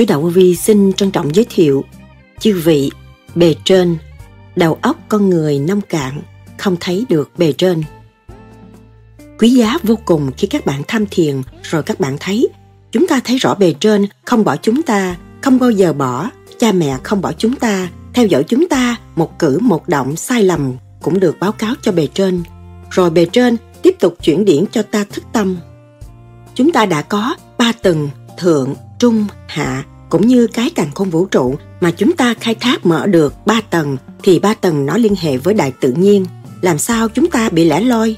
Sứ Đạo Vô Vi xin trân trọng giới thiệu chư vị bề trên đầu óc con người nông cạn không thấy được bề trên. Quý giá vô cùng khi các bạn tham thiền, rồi các bạn thấy chúng ta thấy rõ bề trên, không bỏ chúng ta, không bao giờ bỏ, cha mẹ không bỏ chúng ta, theo dõi chúng ta, một cử một động sai lầm cũng được báo cáo cho bề trên. Rồi bề trên tiếp tục chuyển điển cho ta thức tâm. Chúng ta đã có ba tầng, thượng, trung, hạ cũng như cái càng không vũ trụ mà chúng ta khai thác mở được ba tầng, thì ba tầng nó liên hệ với đại tự nhiên. Làm sao chúng ta bị lẻ loi?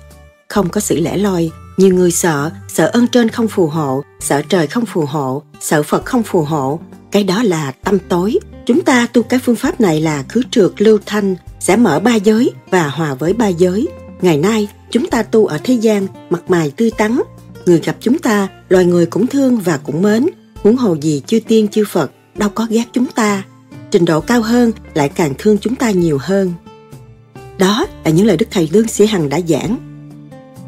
Không có sự lẻ loi. Nhiều người sợ sợ ơn trên không phù hộ, sợ trời không phù hộ, sợ phật không phù hộ. Cái đó là tâm tối. Chúng ta tu cái phương pháp này là khứ trượt lưu thanh, sẽ mở ba giới và hòa với ba giới. Ngày nay, chúng ta tu ở thế gian, mặt mày tươi tắn. Người gặp chúng ta, loài người cũng thương và cũng mến huống hồ gì chư tiên chư Phật đâu có ghét chúng ta, trình độ cao hơn lại càng thương chúng ta nhiều hơn. Đó là những lời Đức Thầy Lương Sĩ Hằng đã giảng.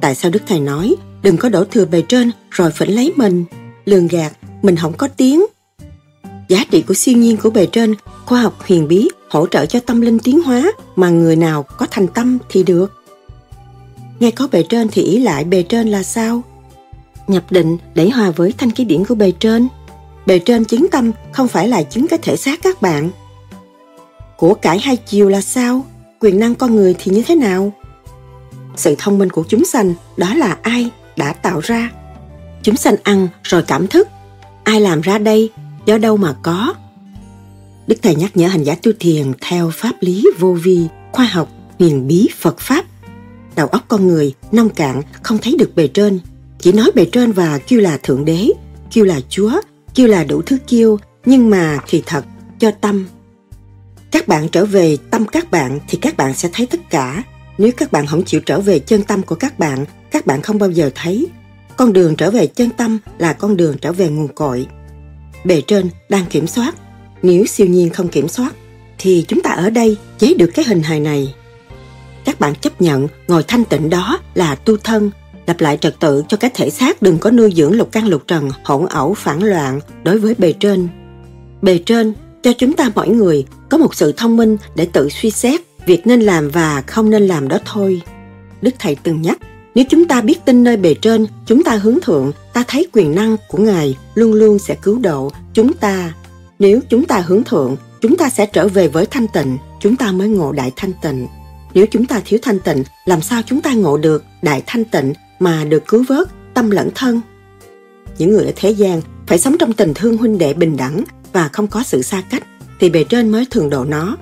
Tại sao Đức Thầy nói đừng có đổ thừa bề trên rồi phỉnh lấy mình, lường gạt, mình không có tiếng. Giá trị của siêu nhiên của bề trên, khoa học huyền bí hỗ trợ cho tâm linh tiến hóa mà người nào có thành tâm thì được. Nghe có bề trên thì ý lại bề trên là sao? Nhập định để hòa với thanh khí điển của bề trên – bề trên chứng tâm không phải là chứng cái thể xác các bạn. Của cải hai chiều là sao? Quyền năng con người thì như thế nào? Sự thông minh của chúng sanh đó là ai đã tạo ra? Chúng sanh ăn rồi cảm thức. Ai làm ra đây? Do đâu mà có? Đức Thầy nhắc nhở hành giả tu thiền theo pháp lý vô vi, khoa học, huyền bí Phật Pháp. Đầu óc con người nông cạn không thấy được bề trên, chỉ nói bề trên và kêu là Thượng Đế, kêu là Chúa, kêu là đủ thứ kêu nhưng mà thì thật, cho tâm. Các bạn trở về tâm các bạn thì các bạn sẽ thấy tất cả. Nếu các bạn không chịu trở về chân tâm của các bạn các bạn không bao giờ thấy. Con đường trở về chân tâm là con đường trở về nguồn cội. Bề trên đang kiểm soát. Nếu siêu nhiên không kiểm soát, thì chúng ta ở đây chế được cái hình hài này. Các bạn chấp nhận ngồi thanh tịnh đó là tu thân lập lại trật tự cho các thể xác đừng có nuôi dưỡng lục căn lục trần, hỗn ẩu, phản loạn đối với bề trên. Bề trên, cho chúng ta mỗi người có một sự thông minh để tự suy xét việc nên làm và không nên làm đó thôi. Đức thầy từng nhắc, nếu chúng ta biết tin nơi bề trên, chúng ta hướng thượng, ta thấy quyền năng của ngài luôn luôn sẽ cứu độ chúng ta. Nếu chúng ta hướng thượng, chúng ta sẽ trở về với thanh tịnh, chúng ta mới ngộ đại thanh tịnh. Nếu chúng ta thiếu thanh tịnh, làm sao chúng ta ngộ được đại thanh tịnh mà được cứu vớt tâm lẫn thân. Những người ở thế gian phải sống trong tình thương huynh đệ bình đẳng và không có sự xa cách thì bề trên mới thường độ nó.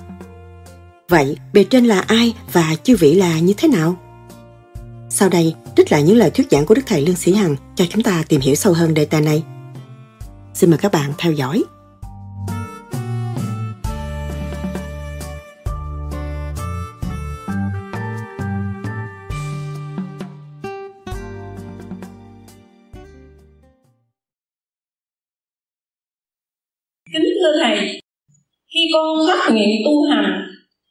Vậy bề trên là ai và chư vị là như thế nào? Sau đây, trích lại những lời thuyết giảng của Đức Thầy Lương Sĩ Hằng cho chúng ta tìm hiểu sâu hơn đề tài này. Xin mời các bạn theo dõi. Con phát nguyện tu hành,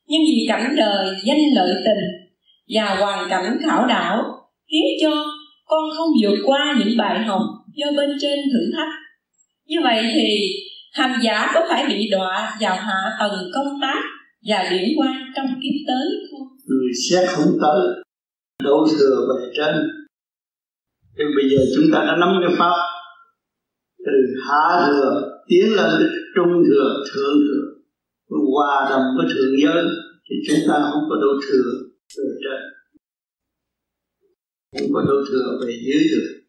nhưng vì cảnh đời, danh lợi tình và hoàn cảnh khảo đảo khiến cho con không vượt qua những bài học do bên trên thử thách. Như vậy thì hành giả có phải bị đọa vào hạ tầng công tác và điển quan trong kiếp tới không? Người xét không tới, đổ thừa bề trên. Nhưng bây giờ chúng ta đã nắm cái pháp từ hạ thừa tiến lên, trung thừa, thượng thừa hòa đồng với thượng giới thì chúng ta không có độ thừa về trên. Không có độ thừa về dưới được.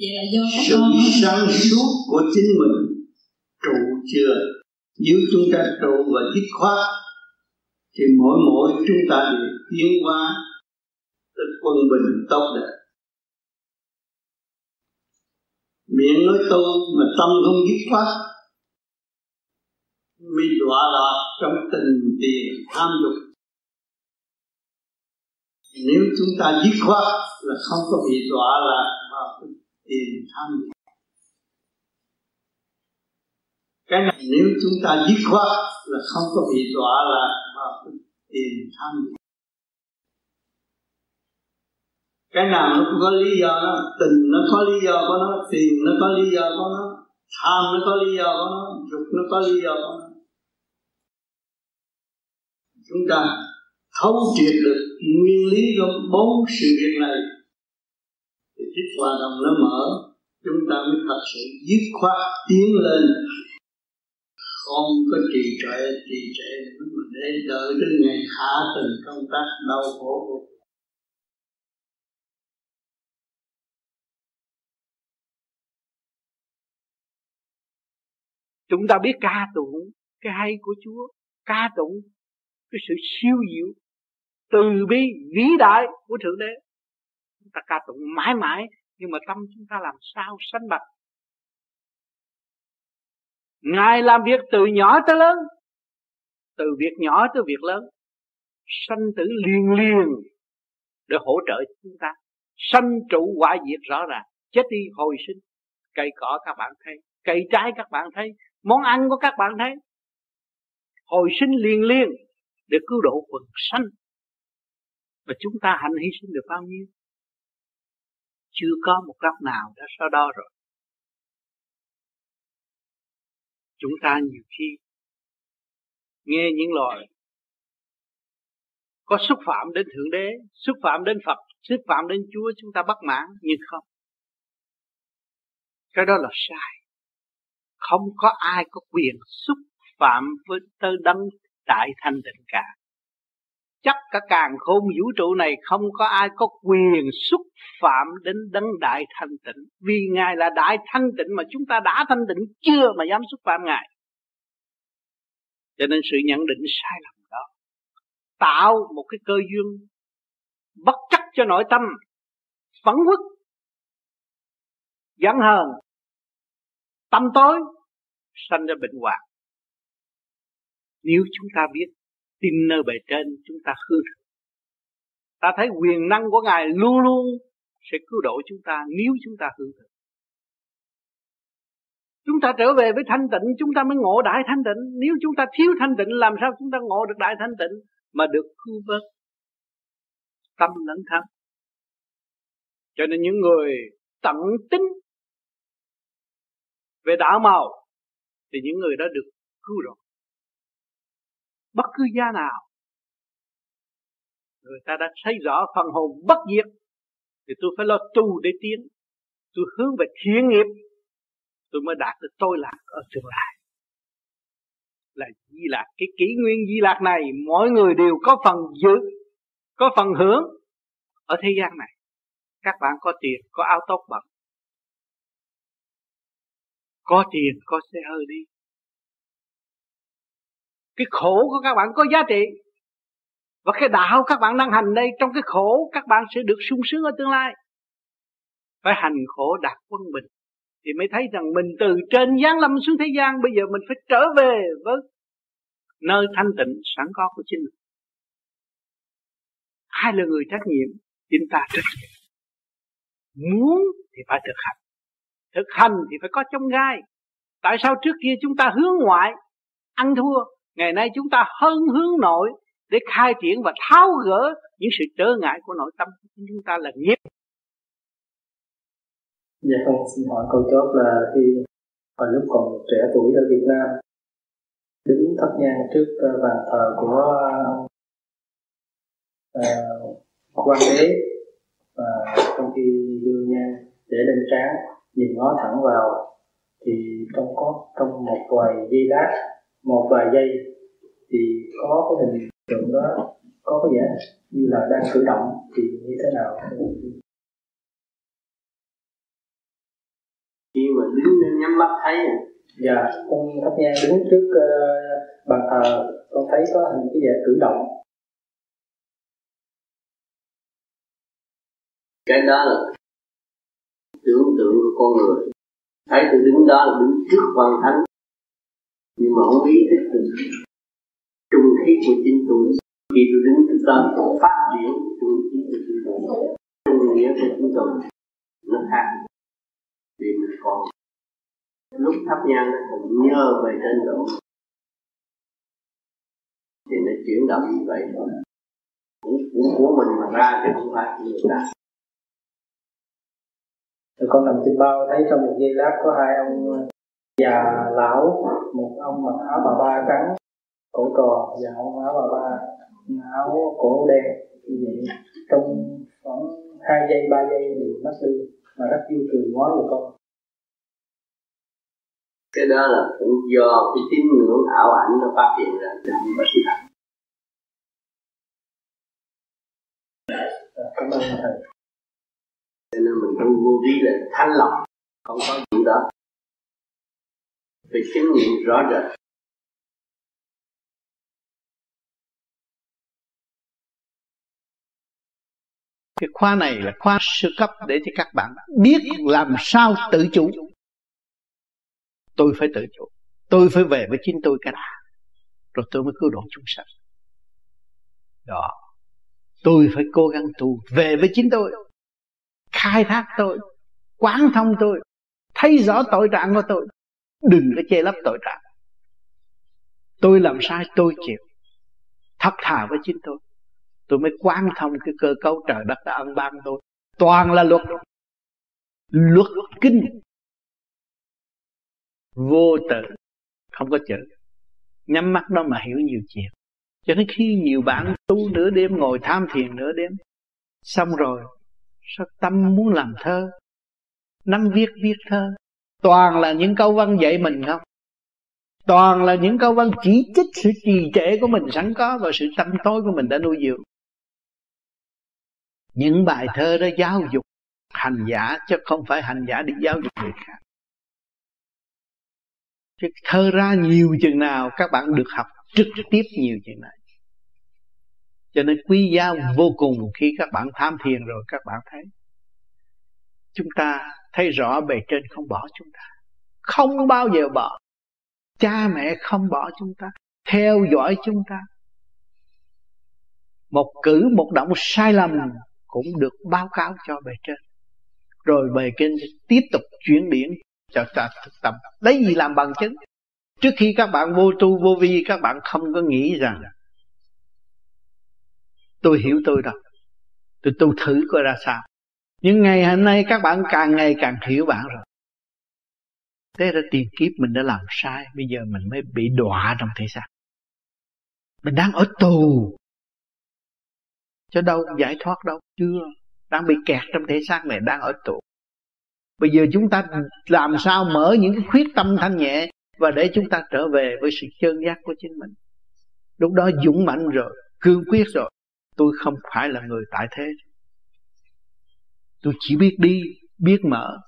Vậy là do các sự con sáng suốt của chính mình trụ chưa? Nếu chúng ta trụ và dứt khoát thì mỗi mỗi chúng ta đều tiến hóa tới quân bình tốt đẹp. Miệng nói tu mà tâm không dứt khoát bị đọa lạc trong tình tiền tham dục. Nếu chúng ta dứt khoát là không có bị đọa lạc vào tiền tham dục. Cái này nếu chúng ta dứt khoát là không có bị đọa lạc vào tiền tham dục. Cái nào nó cũng có lý do nó tình nó có lý do của nó, tiền nó có lý do của nó, tham nó có lý do của nó, dục nó có lý do của nó chúng ta thấu triệt được nguyên lý của bốn sự việc này. Thì thích hòa đồng nó mở, chúng ta mới thật sự dứt khoát tiến lên. Không có trì trệ trì trệ mà để đợi đến ngày hạ từng công tác đau khổ của chúng ta biết ca tụng cái hay của Chúa. Ca tụng cái sự siêu diệu từ bi vĩ đại của thượng đế. Chúng ta ca tụng mãi mãi, nhưng mà tâm chúng ta làm sao sanh bạch ngài làm việc từ nhỏ tới lớn, từ việc nhỏ tới việc lớn, sanh tử liền liền để hỗ trợ chúng ta. Sanh trụ hoại diệt rõ ràng, chết đi hồi sinh. Cây cỏ các bạn thấy, cây trái các bạn thấy, món ăn của các bạn thấy. Hồi sinh liền liền để cứu độ quần sanh. Và chúng ta hạnh hy sinh được bao nhiêu? Chưa có một góc nào đã so đo rồi. Chúng ta nhiều khi nghe những lời có xúc phạm đến thượng đế, xúc phạm đến phật, xúc phạm đến chúa, chúng ta bất mãn, nhưng không. Cái đó là sai. Không có ai có quyền xúc phạm với tơ đấng đại thanh tịnh cả. Chắc cả càng khôn vũ trụ này không có ai có quyền xúc phạm đến đấng đại thanh tịnh. Vì ngài là đại thanh tịnh mà chúng ta đã thanh tịnh chưa mà dám xúc phạm ngài. Cho nên sự nhận định sai lầm đó tạo một cái cơ duyên bất chấp cho nội tâm, phẫn uất giận hờn, tâm tối, sanh ra bệnh hoạn nếu chúng ta biết tin nơi bề trên, chúng ta hư thực. Ta thấy quyền năng của ngài luôn luôn sẽ cứu độ chúng ta nếu chúng ta hư thực. Chúng ta trở về với thanh tịnh, chúng ta mới ngộ đại thanh tịnh. Nếu chúng ta thiếu thanh tịnh, làm sao chúng ta ngộ được đại thanh tịnh mà được cứu vớt? Tâm lẫn thân. Cho nên những người tận tính về đạo màu thì những người đó được cứu rồi bất cứ giá nào. Người ta đã thấy rõ phần hồn bất diệt. Thì tôi phải lo tu để tiến. Tôi hướng về thiện nghiệp. Tôi mới đạt được tôi lạc ở tương lai. Là di lạc cái kỷ nguyên di lạc này, mỗi người đều có phần giữ có phần hưởng ở thế gian này. Các bạn có tiền, có áo tốt bẩn. Có tiền, có xe hơi đi cái khổ của các bạn có giá trị. Và cái đạo các bạn đang hành đây, trong cái khổ các bạn sẽ được sung sướng ở tương lai. Phải hành khổ đạt quân bình. Thì mới thấy rằng mình từ trên giáng lâm xuống thế gian, bây giờ mình phải trở về với nơi thanh tịnh, sẵn có của chính mình. Ai là người trách nhiệm? Chính ta trách nhiệm. Muốn thì phải thực hành. Thực hành thì phải có trong gai. Tại sao trước kia chúng ta hướng ngoại, ăn thua? Ngày nay chúng ta hơn hướng nội để khai triển và tháo gỡ những sự trở ngại của nội tâm của chúng ta là nghiệp. Dạ con xin hỏi câu chốt là khi hồi lúc còn trẻ tuổi ở Việt Nam đứng thắp nhang trước ờ, bàn thờ của uh, quan đế và trong khi đưa nhang để lên trán nhìn ngó thẳng vào thì trong có trong một vài giây lát một vài giây thì có cái hình tượng đó có cái vẻ như là đang cử động thì như thế nào? Khi mà đứng nhắm mắt thấy dạ con thắp nhang đứng trước uh, bàn thờ con thấy có hình cái vẻ cử động. Cái đó là tưởng tượng của con người. Thấy tôi đứng đó là đứng trước quan thánh nhưng mà không ý thức được trung khí của chính tôi khi tôi đứng trước đó phát triển trung khí của chính tôi trung nghĩa của chúng tôi nó khác vì mình còn lúc thắp nhang nó còn nhớ về trên độ thì nó chuyển động như vậy. Thôi cũng, cũng của mình mà ra chứ không phải của người ta. Rồi con nằm trên bao thấy trong một giây lát có hai ông già lão một ông mặc áo bà ba trắng cổ trò và ông áo bà ba áo cổ đen. Như vậy trong khoảng hai giây ba giây thì mất đi mà rất yêu cười ngó về con. Cái đó là cũng do cái tín ngưỡng ảo ảnh nó phát hiện ra không có sự thật cảm ơn thầy. Cho nên mình tu vô vi là thanh lọc không có chuyện đó phải chứng nghiệm rõ rệt. Cái khóa này là khóa sơ cấp để cho các bạn biết làm sao tự chủ. Tôi phải tự chủ. Tôi phải về với chính tôi cái đã. Rồi tôi mới cứu độ chúng sanh. Đó. Tôi phải cố gắng tu về với chính tôi. Khai thác tôi. Quán thông tôi. Thấy rõ tội trạng của tôi đừng có che lấp tội trạng. Tôi làm sai, tôi chịu. Thật thà với chính tôi. Tôi mới quan thông cái cơ cấu trời đất đã ân ban tôi. Toàn là luật. Luật kinh. Vô tự. Không có chữ. Nhắm mắt đó mà hiểu nhiều chuyện. Cho nên khi nhiều bạn tu nửa đêm, ngồi tham thiền nửa đêm, xong rồi sao tâm muốn làm thơ. Nắm viết viết thơ toàn là những câu văn dạy mình không? Toàn là những câu văn chỉ trích sự trì trệ của mình sẵn có và sự tâm tối của mình đã nuôi dưỡng. Những bài thơ đó giáo dục hành giả chứ không phải hành giả đi giáo dục người khác. Chứ thơ ra nhiều chừng nào các bạn được học trực tiếp nhiều chừng này cho nên quý giá vô cùng khi các bạn tham thiền rồi các bạn thấy. Chúng ta thấy rõ bề trên không bỏ chúng ta. Không bao giờ bỏ. Cha mẹ không bỏ chúng ta. Theo dõi chúng ta. Một cử, một động sai lầm cũng được báo cáo cho bề trên. Rồi bề trên tiếp tục chuyển điển cho ta thực tập. Lấy gì làm bằng chứng? Trước khi các bạn vô tu, vô vi, các bạn không có nghĩ rằng tôi hiểu tôi đâu. Tôi tu thử coi ra sao nhưng ngày hôm nay các bạn càng ngày càng hiểu bạn rồi. Thế ra tiền kiếp mình đã làm sai, bây giờ mình mới bị đọa trong thế gian mình đang ở tù. Cho đâu giải thoát đâu, chưa. Đang bị kẹt trong thế xác này, đang ở tù. Bây giờ chúng ta làm sao mở những cái khuyết tâm thanh nhẹ và để chúng ta trở về với sự chân giác của chính mình? Lúc đó dũng mạnh rồi, cương quyết rồi. Tôi không phải là người tại thế tôi chỉ biết đi, biết mở.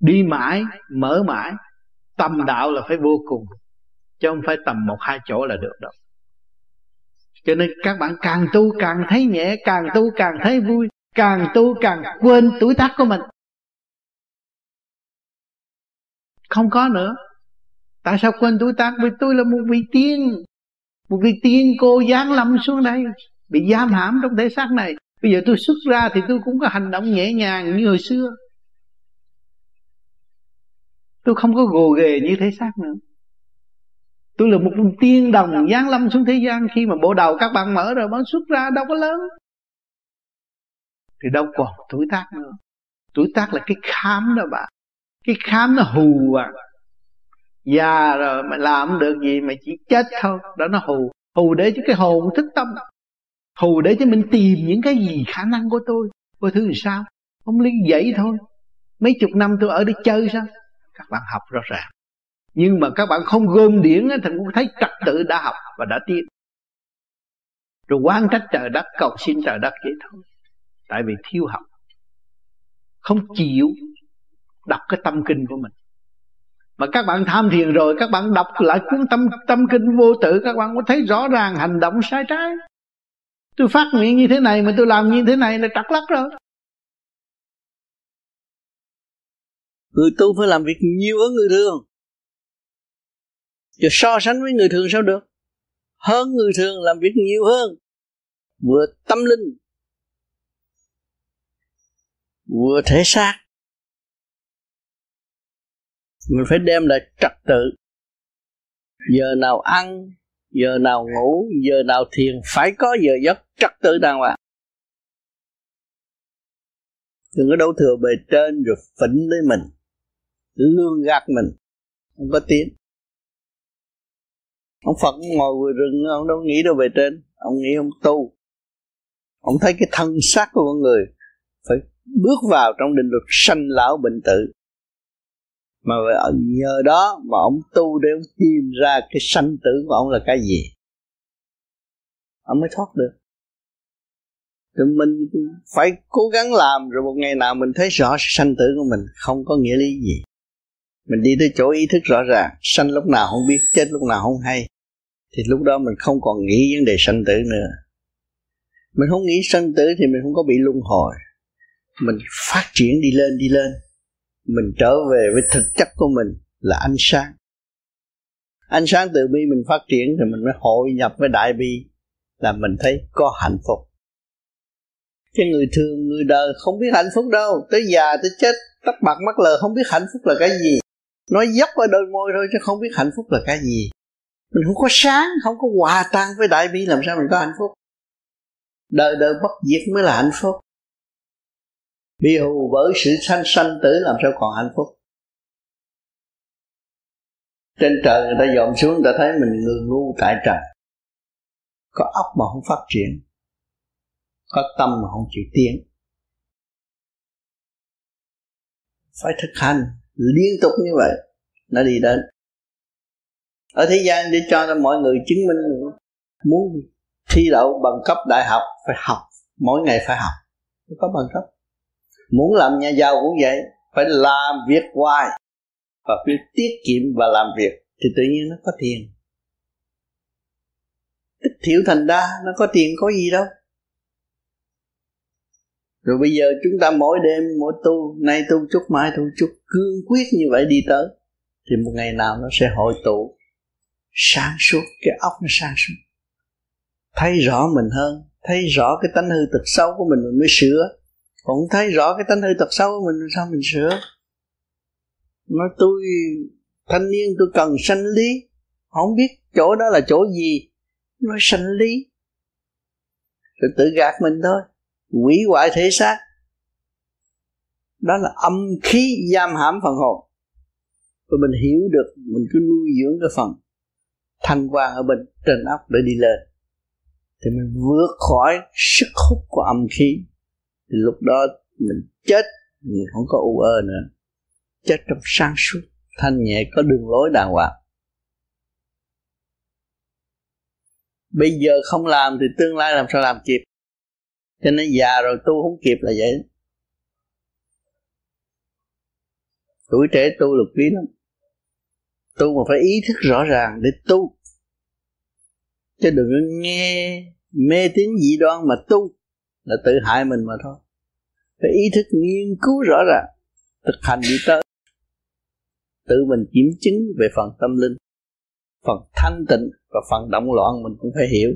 Đi mãi, mở mãi. Tâm đạo là phải vô cùng, chứ không phải tầm một hai chỗ là được đâu. Cho nên các bạn càng tu càng thấy nhẹ, càng tu càng thấy vui, càng tu càng quên tuổi tác của mình. Không có nữa. Tại sao quên tuổi tác? Vì tôi là một vị tiên. Một vị tiên cô giáng lâm xuống đây, bị giam hãm trong thể xác này bây giờ tôi xuất ra thì tôi cũng có hành động nhẹ nhàng như hồi xưa. Tôi không có gồ ghề như thế xác nữa. Tôi là một tiên đồng giáng lâm xuống thế gian. Khi mà bộ đầu các bạn mở rồi, bạn xuất ra đâu có lớn. Thì đâu còn tuổi tác nữa. Tuổi tác là cái khám đó bạn. Cái khám nó hù à. Già rồi mà làm được gì mà chỉ chết thôi. Đó nó hù. Hù để cho cái hồn thức tâm thù để cho mình tìm những cái gì khả năng của tôi. Coi thứ làm sao? Không lý vậy thôi. Mấy chục năm tôi ở đây chơi sao? Các bạn học rõ ràng. Nhưng mà các bạn không gom điển Thì cũng thấy trật tự đã học và đã tiến. Rồi quan trách trời đất, Cầu xin trời đất vậy thôi. Tại vì thiếu học. Không chịu Đọc cái tâm kinh của mình. Mà các bạn tham thiền rồi, các bạn đọc lại cuốn tâm tâm kinh vô tự, các bạn có thấy rõ ràng hành động sai trái? Tôi phát nguyện như thế này mà tôi làm như thế này là trật lắc rồi. Người tu phải làm việc nhiều hơn người thường. Chứ so sánh với người thường sao được? Hơn người thường làm việc nhiều hơn. Vừa tâm linh, vừa thể xác. Mình phải đem lại trật tự. Giờ nào ăn giờ nào ngủ, giờ nào thiền, phải có giờ giấc trật tự đàng hoàng. Đừng có đấu thừa bề trên rồi phỉnh lấy mình, lương gạt mình, không có tiến ông Phật ngồi vừa rừng, ông đâu nghĩ đâu về trên, ông nghĩ ông tu. Ông thấy cái thân xác của con người phải bước vào trong định luật sanh lão bệnh tử mà nhờ đó mà ông tu để ông tìm ra cái sanh tử của ông là cái gì? Ông mới thoát được. Thì mình phải cố gắng làm rồi một ngày nào mình thấy rõ sanh tử của mình không có nghĩa lý gì. Mình đi tới chỗ ý thức rõ ràng, sanh lúc nào không biết, chết lúc nào không hay, thì lúc đó mình không còn nghĩ vấn đề sanh tử nữa. Mình không nghĩ sanh tử thì mình không có bị luân hồi. Mình phát triển đi lên đi lên mình trở về với thực chất của mình là ánh sáng. Ánh sáng từ bi mình phát triển thì mình mới hội nhập với đại bi, là mình thấy có hạnh phúc. Cái người thường người đời không biết hạnh phúc đâu. Tới già, tới chết tắt bạc mắt lờ, không biết hạnh phúc là cái gì. Nói dốc ở đôi môi thôi chứ không biết hạnh phúc là cái gì. Mình không có sáng, không có hòa tan với đại bi, làm sao mình có hạnh phúc? Đời đời bất diệt mới là hạnh phúc bị hù bởi sự sanh sanh tử làm sao còn hạnh phúc? Trên trời người ta dòm xuống, người ta thấy mình người ngu tại trần có óc mà không phát triển, có tâm mà không chịu tiến. Phải thực hành liên tục như vậy, nó đi đến. Ở thế gian để cho mọi người chứng minh muốn thi đậu bằng cấp đại học phải học, mỗi ngày phải học. Phải có bằng cấp muốn làm nhà giàu cũng vậy, phải làm việc hoài và phải tiết kiệm và làm việc thì tự nhiên nó có tiền. Tích thiểu thành đa, nó có tiền có gì đâu. Rồi bây giờ chúng ta mỗi đêm, mỗi tu, nay tu chút, mai tu chút, cương quyết như vậy đi tới, thì một ngày nào nó sẽ hội tụ, sáng suốt, cái óc nó sáng suốt. Thấy rõ mình hơn, thấy rõ cái tánh hư tật xấu của mình mình mới sửa còn không thấy rõ cái tánh hư tật xấu của mình, sao mình sửa? Nói tôi, thanh niên tôi cần sanh lý. Không biết chỗ đó là chỗ gì. Nói sanh lý. Rồi tự gạt mình thôi. Quỷ hoại thể xác. Đó là âm khí giam hãm phần hồn. Rồi mình hiểu được, mình cứ nuôi dưỡng cái phần thanh quan ở bên trên óc để đi lên. Thì mình vượt khỏi sức hút của âm khí thì lúc đó mình chết mình không có u ơ nữa. Chết trong sáng suốt. Thanh nhẹ có đường lối đàng hoàng. Bây giờ không làm thì tương lai làm sao làm kịp? Cho nên già rồi tu không kịp là vậy. Tuổi trẻ tu là quý lắm. Tu mà phải ý thức rõ ràng để tu. Chứ đừng nghe mê tín dị đoan mà tu là tự hại mình mà thôi. Phải ý thức nghiên cứu rõ ràng, thực hành đi tới. Tự mình kiểm chứng về phần tâm linh, phần thanh tịnh và phần động loạn mình cũng phải hiểu.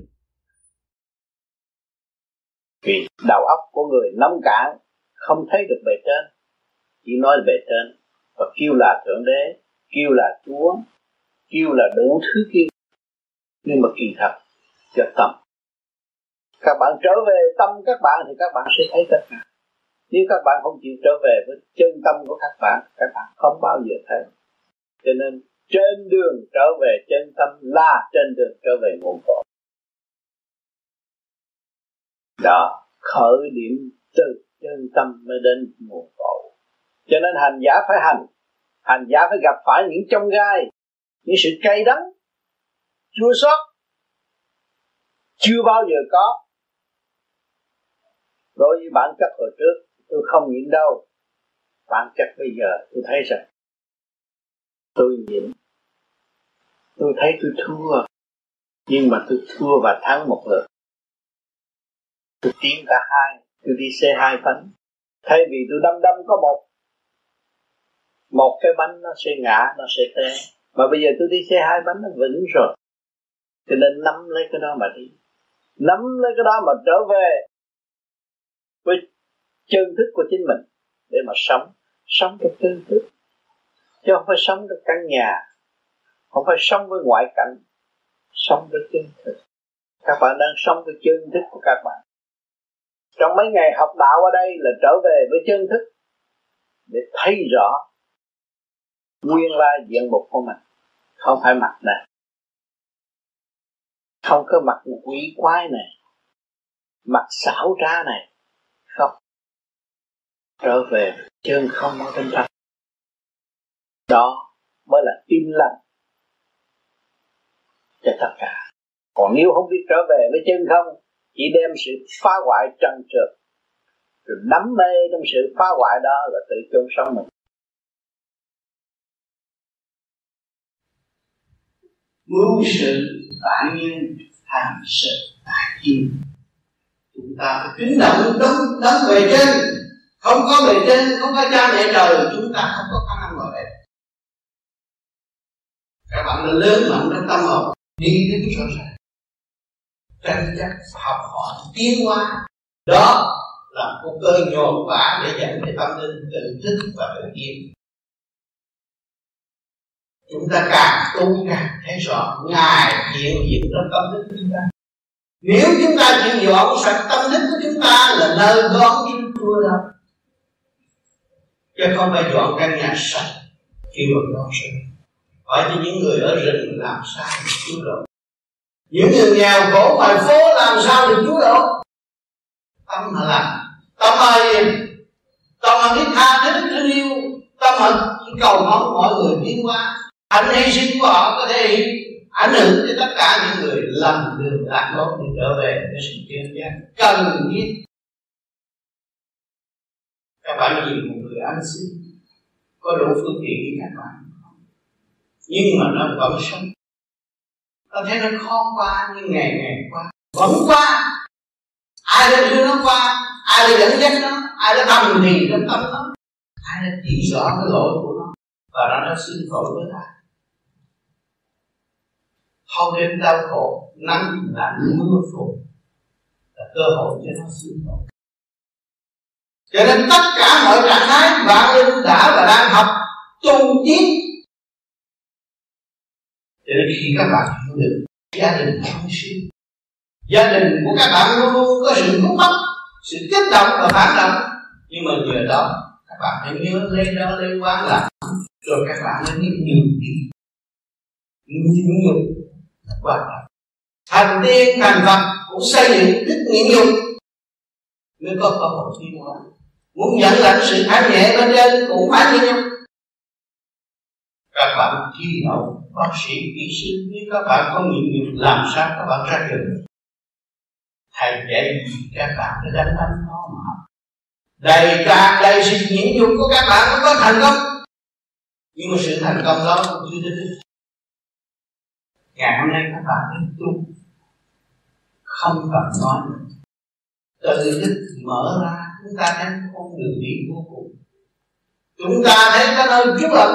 Vì đầu óc của người nóng cạn, không thấy được bề trên. Chỉ nói bề trên, và kêu là thượng đế, kêu là chúa, kêu là đủ thứ kia. Nhưng mà kỳ thật, cho tâm các bạn trở về tâm các bạn thì các bạn sẽ thấy tất cả. Nếu các bạn không chịu trở về với chân tâm của các bạn các bạn không bao giờ thấy. Cho nên, trên đường trở về chân tâm là trên đường trở về nguồn cội. Đó, khởi điểm từ chân tâm mới đến nguồn cội. Cho nên hành giả phải hành. Hành giả phải gặp phải những trong gai, những sự cay đắng, chua xót. Chưa bao giờ có đối với bản chất hồi trước, tôi không nhịn đâu. Bản chất bây giờ tôi thấy rằng tôi nhịn. Tôi thấy tôi thua. Nhưng mà tôi thua và thắng một lượt tôi tiến cả hai. Tôi đi xe hai bánh. Thay vì tôi đâm đâm có một. Một cái bánh nó sẽ ngã, nó sẽ té. Mà bây giờ tôi đi xe hai bánh nó vững rồi. Cho nên nắm lấy cái đó mà đi. Nắm lấy cái đó mà trở về chân thức của chính mình để mà sống sống trong chân thức chứ không phải sống trong căn nhà, không phải sống với ngoại cảnh, sống với chân thức. Các bạn đang sống với chân thức của các bạn. Trong mấy ngày học đạo ở đây là trở về với chân thức để thấy rõ nguyên lai diện mục của mình. Không phải mặt này không có mặt quỷ quái này mặt xảo trá này trở về chân không ở bên trong. Đó mới là tin lành cho tất cả. Còn nếu không biết trở về với chân không, chỉ đem sự phá hoại trần trượt, rồi đắm mê trong sự phá hoại đó là tự chôn sống mình. Mưu sự tại nhiên hành sự tại nhiên chúng ta phải kính đạo đấng đấng về trên không có bề trên không có cha mẹ trời chúng ta không có khả năng gọi đẹp các bạn đã lớn mạnh trong tâm hồn, đi đến rõ ràng tranh chấp học hỏi tiến hóa. Đó là một cơ nhồi vả để dẫn về tâm linh tự thức và tự nhiên. Chúng ta càng tu càng thấy rõ, ngài hiện diện trong tâm thức của chúng ta. Nếu chúng ta chịu dọn sạch tâm thức của chúng ta là nơi đón chúng chua đâu chứ không phải dọn căn nhà sạch kêu bằng đón sự hỏi cho những người ở rừng làm sao để cứu độ những người nghèo khổ ngoài phố làm sao được cứu độ tâm mà làm. Tâm mà gì tâm mà biết tha thứ thương yêu tâm mà cầu mong mọi người tiến qua anh hy sinh của họ có thể ảnh hưởng cho tất cả những người lầm đường lạc lối để trở về với sự tiến giác cần thiết. Các bạn nhìn người ăn xin có đủ phương tiện như các bạn nhưng mà nó vẫn sống. Ta thấy nó khó qua, nhưng ngày ngày qua. Vẫn qua. Ai đã đưa nó qua? Ai đã dẫn dắt nó? Ai đã tâm thì trong tâm nó? Ai đã chỉ rõ cái lỗi của nó? Và nó đã xin tội với ta không đến đau khổ, nắng lạnh mưa phùn. Là cơ hội cho nó xin tội cho nên tất cả mọi trạng thái bạn linh đã và đang học, tu tiến. Cho nên khi các bạn hiểu được, gia đình không xuyên gia đình của các bạn luôn luôn có sự khúc mắc, sự kích động và phản động. Nhưng mà nhờ đó, các bạn hãy nhớ lên đó lên quán là rồi các bạn mới biết nhiều đi nhiều nhục và thành tiên thành phật cũng xây dựng đức nhịn nhục. Mới có cơ hội tiến hóa muốn nhận lãnh sự thanh nhẹ bên trên cũng phải như nhau. các bạn thi đậu bác sĩ kỹ sư nếu các bạn có nhiệm vụ làm sao các bạn ra trường? Thầy dạy gì các bạn cứ đánh đánh nó mà đầy ca, đầy sự nhiễm nhục của các bạn mới có thành công. Nhưng mà sự thành công đó cũng chưa đến ngày hôm nay các bạn đến tu không cần nói nữa. Tự thức mở ra chúng ta thấy con đường đi vô cùng. Chúng ta thấy có nơi trú ẩn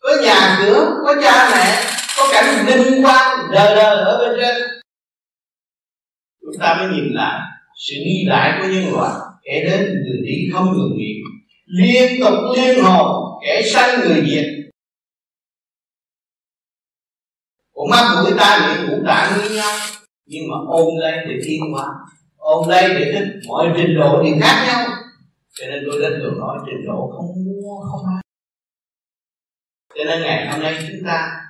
có nhà cửa có cha mẹ, có cảnh vinh quang đời đời ở bên trên. Chúng ta mới nhìn lại sự đi lại của nhân loại kể đến người đi không ngừng nghỉ liên tục liên hồn kẻ sanh người diệt Của mắt mũi ta miệng ngũ tạng như nhau, nhưng mà ôm lên để thiên hóa ôm lấy để thích mọi trình độ thì khác nhau. Cho nên tôi đã thường nói trình độ không mua, không ai. Cho nên ngày hôm nay chúng ta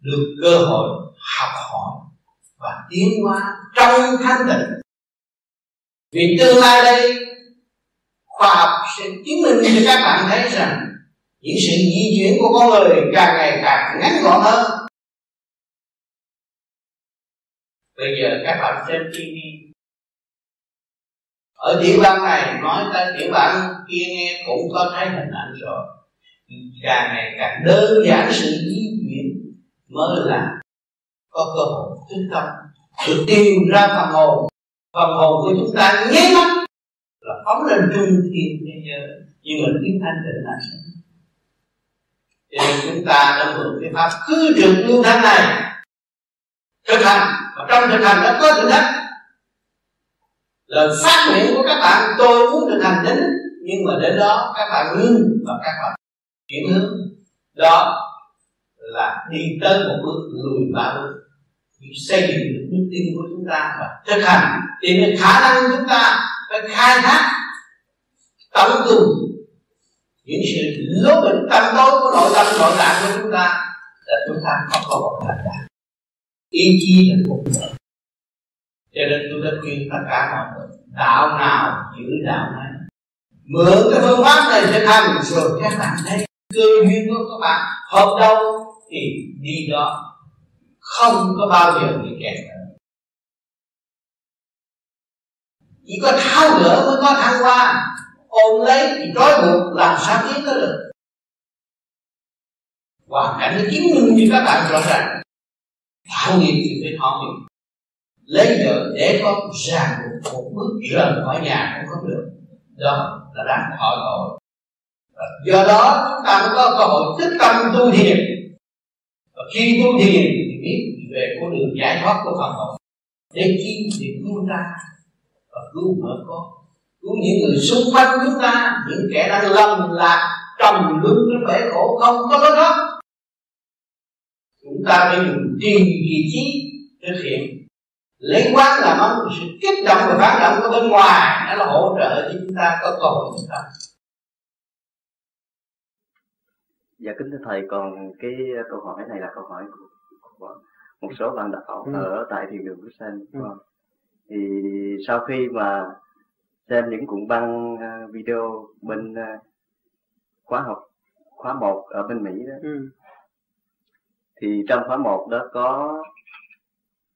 được cơ hội học hỏi và tiến hóa trong thanh tịnh. Vì tương lai đây, khoa học sẽ chứng minh cho các bạn thấy rằng những sự di chuyển của con người càng ngày càng ngắn gọn hơn. Bây giờ các bạn xem TV ở tiểu bang này, nói ta tiểu bang kia nghe cũng có thấy hình ảnh rồi. Càng ngày càng đơn giản sự di chuyển mới là có cơ hội thức tâm sự tìm ra phần hồn. Phần hồn của chúng ta nháy mắt là phóng lên trung thiên thế giới nhưng mình tiếng thanh tịnh là sao cho nên chúng ta đã mượn cái pháp khứ trực lưu thanh này. Thực hành và trong thực hành nó có thử thách lời phát nguyện của các bạn, tôi muốn thực hành đến, nhưng mà đến đó các bạn ngưng và các bạn chuyển hướng. Đó là đi tới một bước lùi ba bước. Xây dựng được đức tin của chúng ta và thực hành. Thì khả năng chúng ta phải khai thác tận cùng những sự lố bệnh tâm tối của nội tâm, nội tạng của chúng ta, là chúng ta không có một thành đạt ý chí là một người cho nên tôi đã khuyên tất cả mọi người, đạo nào giữ đạo này. Mượn cái phương pháp này sẽ hành rồi các bạn thấy, cơ duyên của các bạn hợp đâu thì đi đó, không có bao giờ bị kẹt chỉ có tháo gỡ mới có thăng hoa. Ôm lấy thì trói buộc, làm sao tiến tới được? Hoàn cảnh nó chứng minh như các bạn rõ ràng tạo nghiệp thì phải thọ nghiệp lấy vợ để có ràng buộc một bước rời khỏi nhà cũng không được. Đó là đang thọ tội. Do đó chúng ta mới có cơ hội tích tâm tu thiền. Và khi tu thiền thì biết về con đường giải thoát của phật học. Để chi để cứu ta và cứu vợ con. Cứu những người xung quanh chúng ta, những kẻ đang lầm lạc, trầm luân cái bể khổ, không có lối thoát chúng ta phải dùng trì vị trí thực hiện lấy quán làm ông sự kích động và phản động của bên ngoài nó là hỗ trợ cho chúng ta có cơ hội chúng ta dạ kính thưa thầy còn cái câu hỏi này là câu hỏi của một số bạn đạo ừ. ở tại thiền đường của sen ừ. thì sau khi mà xem những cuộn băng à, video bên à, khóa học khóa một ở bên Mỹ đó ừ. Thì trong khóa một đó có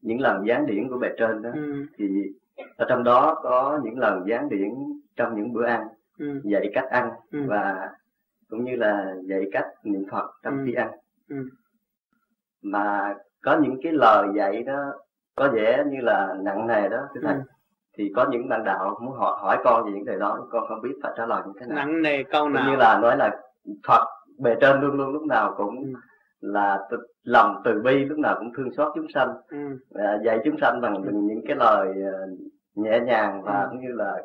những lần gián điển của bề trên đó ừ. thì ở trong đó có những lần gián điển trong những bữa ăn ừ. dạy cách ăn ừ. và cũng như là dạy cách niệm Phật trong ừ. khi ăn ừ. mà có những cái lời dạy đó có vẻ như là nặng nề đó thưa thầy ừ. thì có những bạn đạo muốn hỏi hỏi con về những lời đó con không biết phải trả lời như thế nào nặng nề câu nào như là nói là Phật bề trên luôn luôn lúc nào cũng ừ. Là lòng từ bi lúc nào cũng thương xót chúng sanh ừ. à, dạy chúng sanh bằng ừ. những cái lời ờ, nhẹ nhàng và ừ. cũng như là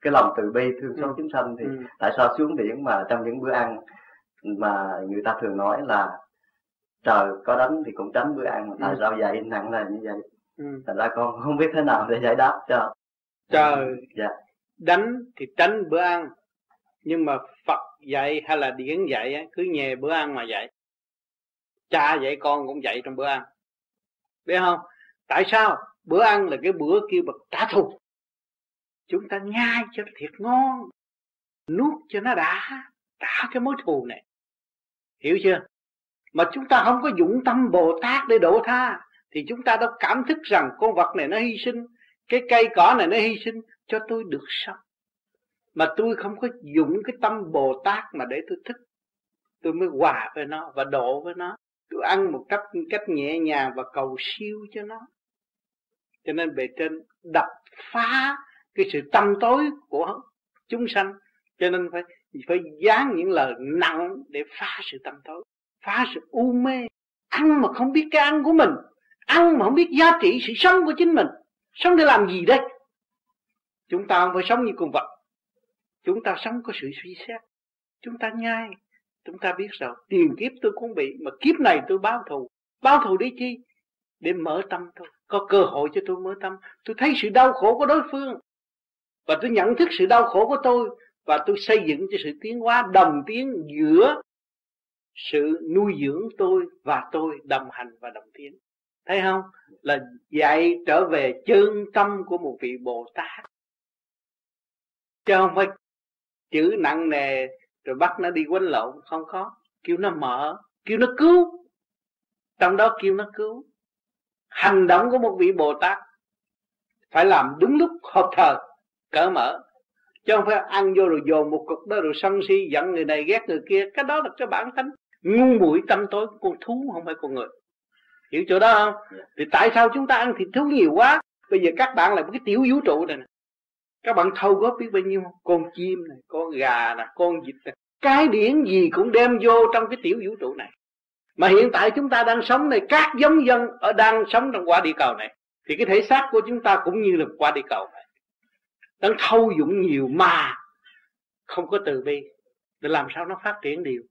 cái lòng từ bi thương xót ừ. chúng sanh thì ừ. tại sao xuống biển mà trong những bữa ăn mà người ta thường nói là trời có đánh thì cũng tránh bữa ăn mà tại ừ. sao vậy nặng là như vậy ừ. thành ra con không biết thế nào để giải đáp cho trời dạ. đánh thì tránh bữa ăn nhưng mà Phật dạy hay là điển dạy cứ nhè bữa ăn mà dạy cha dạy con cũng dạy trong bữa ăn. Biết không? Tại sao? Bữa ăn là cái bữa kêu bậc trả thù. Chúng ta nhai cho nó thiệt ngon, nuốt cho nó đã, trả cái mối thù này. Hiểu chưa? Mà chúng ta không có dụng tâm bồ tát để độ tha, thì chúng ta đâu cảm thức rằng con vật này nó hy sinh, cái cây cỏ này nó hy sinh cho tôi được sống. Mà tôi không có dụng cái tâm bồ tát mà để tôi thức. Tôi mới hòa với nó và độ với nó tôi ăn một cách cách nhẹ nhàng và cầu siêu cho nó. Cho nên bề trên đập phá cái sự tâm tối của chúng sanh. Cho nên phải phải dán những lời nặng để phá sự tâm tối, phá sự u mê. Ăn mà không biết cái ăn của mình, ăn mà không biết giá trị sự sống của chính mình. Sống để làm gì đây? Chúng ta không phải sống như con vật. Chúng ta sống có sự suy xét. Chúng ta nhai chúng ta biết rồi tiền kiếp tôi cũng bị, mà kiếp này tôi báo thù. Báo thù đi chi? Để mở tâm tôi. Có cơ hội cho tôi mở tâm. Tôi thấy sự đau khổ của đối phương. Và tôi nhận thức sự đau khổ của tôi. Và tôi xây dựng cho sự tiến hóa đồng tiến giữa sự nuôi dưỡng tôi và tôi đồng hành và đồng tiến. Thấy không? Là dạy trở về chân tâm của một vị bồ tát. Chứ không phải chữ nặng nề rồi bắt nó đi quấn lộn không có. Kêu nó mở kêu nó cứu. Trong đó kêu nó cứu. Hành động của một vị bồ tát phải làm đúng lúc hợp thời cỡ mở. Chứ không phải ăn vô rồi dồn một cục đó rồi sân si giận người này ghét người kia. Cái đó là cái bản tánh ngu muội tâm tối của con thú không phải con người. Hiểu chỗ đó không? Thì tại sao chúng ta ăn thịt thú nhiều quá? Bây giờ các bạn là một cái tiểu vũ trụ này nè các bạn thâu góp biết bao nhiêu không? Con chim này, con gà này, con vịt này. Cái điển gì cũng đem vô trong cái tiểu vũ trụ này. Mà hiện tại chúng ta đang sống này, các giống dân ở đang sống trong quả địa cầu này, thì cái thể xác của chúng ta cũng như là quả địa cầu này. Đang thâu dụng nhiều mà không có từ bi, để làm sao nó phát triển điều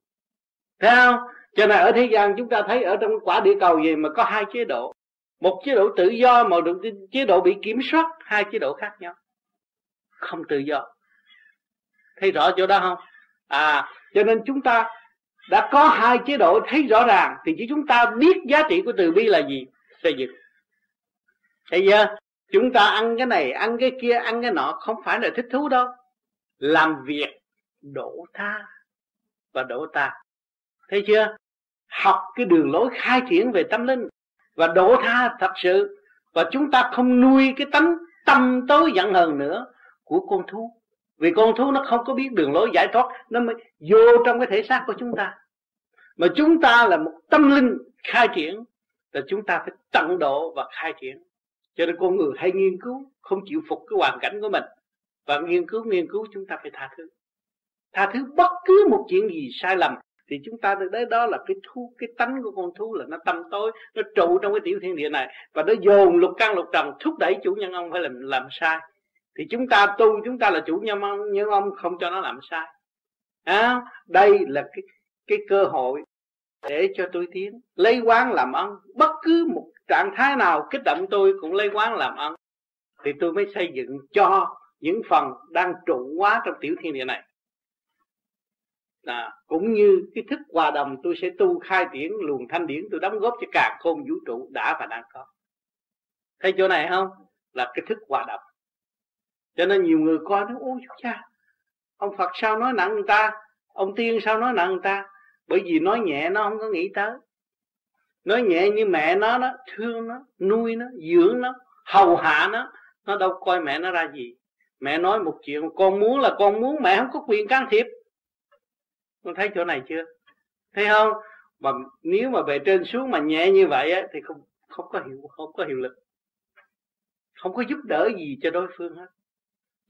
thấy không? Cho nên ở thế gian chúng ta thấy ở trong quả địa cầu gì mà có hai chế độ. Một chế độ tự do mà được chế độ bị kiểm soát, hai chế độ khác nhau không tự do. Thấy rõ chỗ đó không? À cho nên chúng ta đã có hai chế độ thấy rõ ràng, thì chỉ chúng ta biết giá trị của từ bi là gì, xây dựng. Bây giờ chúng ta ăn cái này, ăn cái kia, ăn cái nọ, không phải là thích thú đâu. Làm việc, đổ tha và đổ ta thấy chưa? Học cái đường lối khai triển về tâm linh và đổ tha thật sự. Và chúng ta không nuôi cái tánh tâm tối giận hờn nữa của con thú. Vì con thú nó không có biết đường lối giải thoát, nó mới vô trong cái thể xác của chúng ta. Mà chúng ta là một tâm linh khai triển là chúng ta phải tận độ và khai triển. Cho nên con người hay nghiên cứu, không chịu phục cái hoàn cảnh của mình. Và nghiên cứu nghiên cứu, chúng ta phải tha thứ. Tha thứ bất cứ một chuyện gì sai lầm, thì chúng ta được đấy đó là cái thú cái tánh của con thú là nó tâm tối, nó trụ trong cái tiểu thiên địa này. Và nó dồn lục căn lục trần thúc đẩy chủ nhân ông phải làm làm sai thì chúng ta tu chúng ta là chủ nhân ông nhưng ông không cho nó làm sai. À, đây là cái cái cơ hội để cho tôi tiến. Lấy quán làm ăn bất cứ một trạng thái nào kích động tôi cũng lấy quán làm ăn. Thì tôi mới xây dựng cho những phần đang trụ quá trong tiểu thiên địa này. À, cũng như cái thức hòa đồng tôi sẽ tu khai triển luồng thanh điển tôi đóng góp cho cả khôn vũ trụ đã và đang có. Thấy chỗ này không? Là cái thức hòa đồng cho nên nhiều người coi nó ôi chúa cha ông phật sao nói nặng người ta? Ông tiên sao nói nặng người ta? Bởi vì nói nhẹ nó không có nghĩ tới. Nói nhẹ như mẹ nó đó thương nó nuôi nó dưỡng nó hầu hạ nó nó đâu coi mẹ nó ra gì. Mẹ nói một chuyện con muốn là con muốn mẹ không có quyền can thiệp. Con thấy chỗ này chưa? Thấy không? Mà nếu mà về trên xuống mà nhẹ như vậy á, thì không không có hiệu không có hiệu lực. Không có giúp đỡ gì cho đối phương hết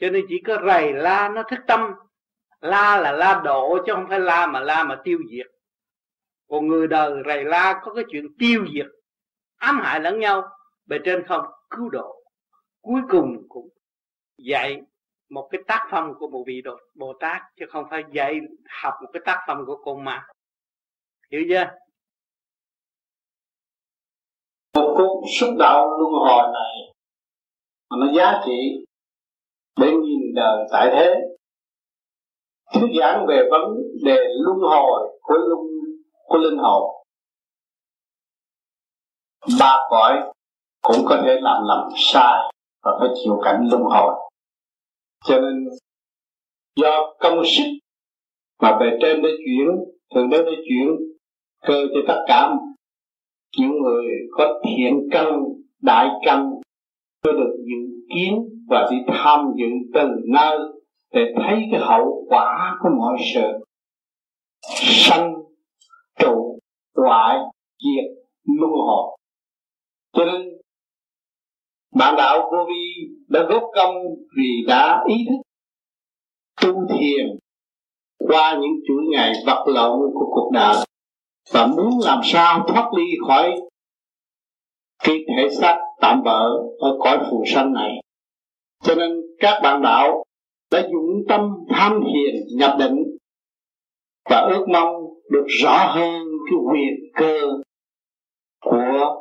cho nên chỉ có rầy la nó thức tâm. La là la độ chứ không phải la mà la mà tiêu diệt. Còn người đời rầy la có cái chuyện tiêu diệt, ám hại lẫn nhau, bề trên không cứu độ. Cuối cùng cũng dạy một cái tác phẩm của một vị Bồ Tát chứ không phải dạy học một cái tác phẩm của con ma hiểu chưa? Một cuốn xúc đạo luân hồi này mà nó giá trị để nhìn đời tại thế. Thuyết giảng về vấn đề luân hồi của luân, của linh hồn. Ba cõi cũng có thể làm lầm sai và phải chịu cảnh luân hồi. Cho nên, do công sức mà về trên để chuyển thường đế để chuyển, cơ cho tất cả những người có thiện căn, đại căn, có được dự kiến và đi tham dự từng nơi để thấy cái hậu quả của mọi sự. Sanh, trụ, hoại, diệt, luân hồi. Cho nên, bạn đạo vô vi đã góp công vì đã ý thức tu thiền qua những chuỗi ngày vật lộn của cuộc đời và muốn làm sao thoát ly khỏi cái thể xác tạm bỡ ở cõi phù sanh này cho nên các bạn đạo đã dụng tâm tham thiền, nhập định và ước mong được rõ hơn cái quyền cơ của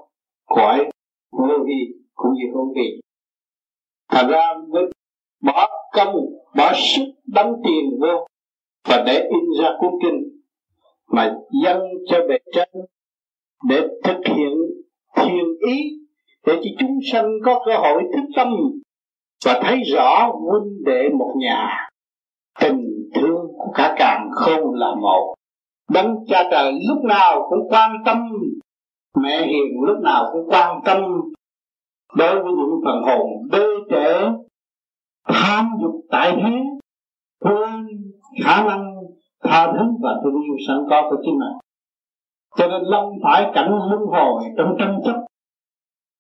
cõi vô vi cũng như không vi. Thành ra mới bỏ công, bỏ sức đóng tiền vô và để in ra cuốn kinh mà dâng cho bề trên để thực hiện thiền ý, để cho chúng sanh có cơ hội thức tâm và thấy rõ huynh đệ một nhà. Tình thương của cả càng không là một. Đấng cha trời lúc nào cũng quan tâm. Mẹ hiền lúc nào cũng quan tâm. Đối với những phần hồn đê trễ, tham dục tại thế, quên khả năng tha thứ và thương yêu sẵn có của chính mình. Cho nên lâm phải cảnh luân hồi trong tranh chấp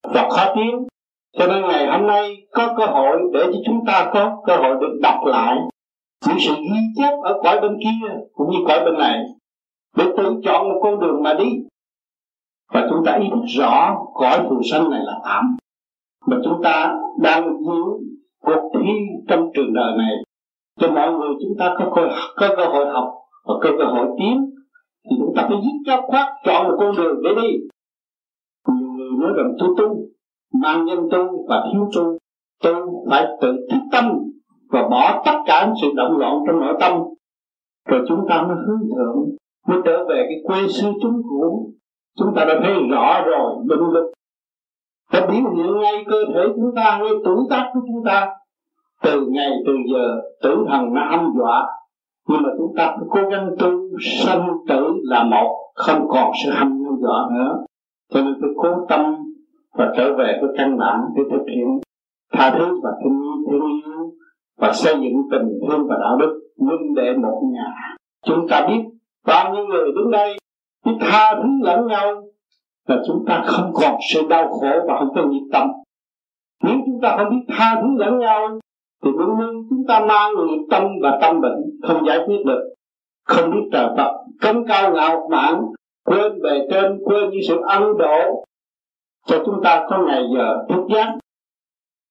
và khó tiếng cho nên ngày hôm nay có cơ hội để cho chúng ta có cơ hội được đọc lại những sự ghi chép ở cõi bên kia cũng như cõi bên này. Để tự chọn một con đường mà đi. Và chúng ta ý thức rõ cõi phù sanh này là tạm mà chúng ta đang giữ cuộc thi trong trường đời này. Cho mọi người chúng ta có cơ, có cơ hội học và có cơ hội tiến thì chúng ta phải dứt cho khoát chọn một con đường để đi. Nhiều người nói rằng tu tu mang nhân tu và thiếu tu. Tu phải tự thức tâm và bỏ tất cả sự động loạn trong nội tâm. Rồi chúng ta mới hướng thượng, mới trở về cái quê sư chúng cũ. Chúng ta đã thấy rõ rồi, định lực đã biểu hiện ngay cơ thể chúng ta, ngay tuổi tác của chúng ta. Từ ngày, từ giờ, tử thần nó âm dọa. Nhưng mà chúng ta phải cố gắng tu sanh tử là một, không còn sự hâm dọa nữa. Cho nên phải cố tâm và trở về với căn bản để thực hiện tha thứ và thương thương yêu, và xây dựng tình thương và đạo đức huynh đệ một nhà. Chúng ta biết bao nhiêu người đứng đây biết tha thứ lẫn nhau là chúng ta không còn sự đau khổ và không có nhiệt tâm. Nếu chúng ta không biết tha thứ lẫn nhau, thì đương nhiên chúng ta mang nghiệp tâm và tâm bệnh không giải quyết được. Không biết trời Phật cấm cao ngạo mạn, quên về trên, quên những sự ân độ cho chúng ta có ngày giờ thức giác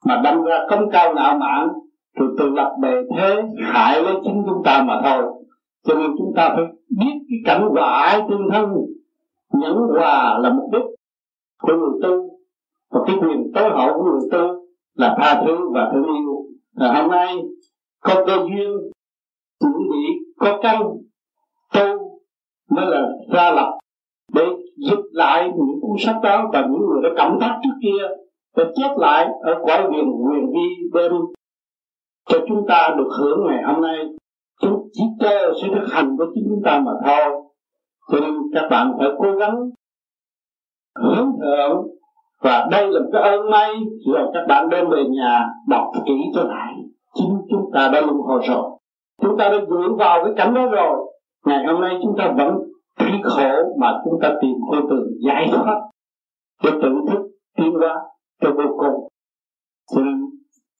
mà đâm ra công cao ngạo mạn rồi tự lập bề thế hại lấy chính chúng ta mà thôi. Cho nên chúng ta phải biết cái cảnh hòa ái tương thân. Nhẫn hòa là mục đích của người tu. Và cái quyền tối hậu của người tu là tha thứ và thương yêu. Là hôm nay, có cơ duyên, chuẩn bị có căn tu mới là ra lập để dịch lại những cuốn sách đó và những người đã cộng tác trước kia và chép lại ở cõi quyền quyền vi bên cho chúng ta được hưởng ngày hôm nay. Chúng chỉ chờ sự thực hành của chính chúng ta mà thôi. Cho nên các bạn phải cố gắng hướng thượng và đây là một cái ơn may rồi các bạn đem về nhà đọc kỹ cho lại. Chính chúng ta đã luân hồi rồi. Chúng ta đã dựa vào cái cảnh đó rồi. Ngày hôm nay chúng ta vẫn cái khổ mà chúng ta tìm con đường giải thoát. Để tự thức tiến hóa cho vô cùng. Xin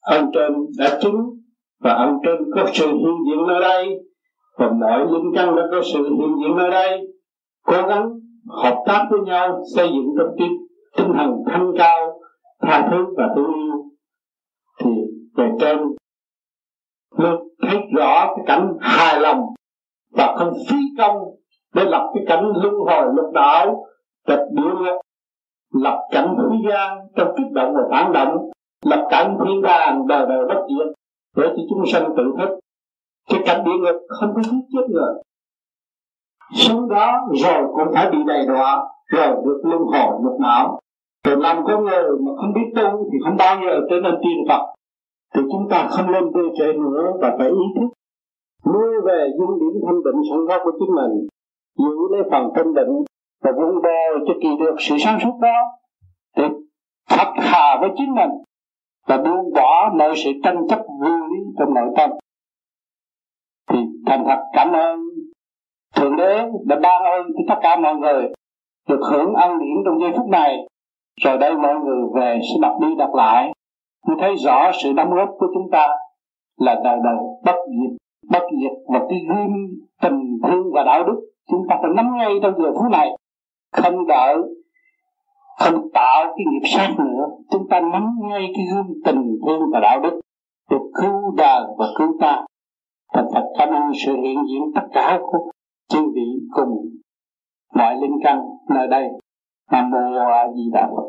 ông trên đã chứng và ông trên có sự hiện diện nơi đây và mọi linh căn đã có sự hiện diện nơi đây. Cố gắng hợp tác với nhau xây dựng trong tinh, tinh thần thanh cao tha thứ và thương yêu. Thì về trên mới thấy rõ cái cảnh hài lòng và không phí công để lập cái cảnh luân hồi lục đạo, tịch địa, lập cảnh thế gian trong kích động và phản động, lập cảnh thiên đàng đời đời bất diệt, để cho chúng sanh tự thức. Cái cảnh địa ngục không có giết chết người. Sống đó rồi cũng phải bị đầy đọa, rồi được luân hồi lục não rồi làm con người mà không biết tu thì không bao giờ trở nên tiên phật. Thì chúng ta không nên tu trệ nữa và phải ý thức. Nuôi về dung điểm thanh định sẵn có của chính mình giữ lấy phần thanh định và vun bồi cho kỳ được sự sáng suốt đó. Để thật thà với chính mình và buông bỏ mọi sự tranh chấp vô lý trong nội tâm. Thì thành thật cảm ơn thượng đế đã ban ơn cho tất cả mọi người được hưởng ân điển trong giây phút này. Rồi đây mọi người về sẽ đọc đi đọc lại. Mới thấy rõ sự đóng góp của chúng ta là đời đời bất diệt bất diệt một cái gương tình thương và đạo đức. Chúng ta phải nắm ngay trong giờ phút này. Không đợi, không tạo cái nghiệp sát nữa, chúng ta nắm ngay cái gương tình thương và đạo đức để cứu đời và cứu ta. Thành thật cảm ơn sự hiện diện tất cả của chư vị cùng mọi linh căn nơi đây. Nam mô a di đà phật.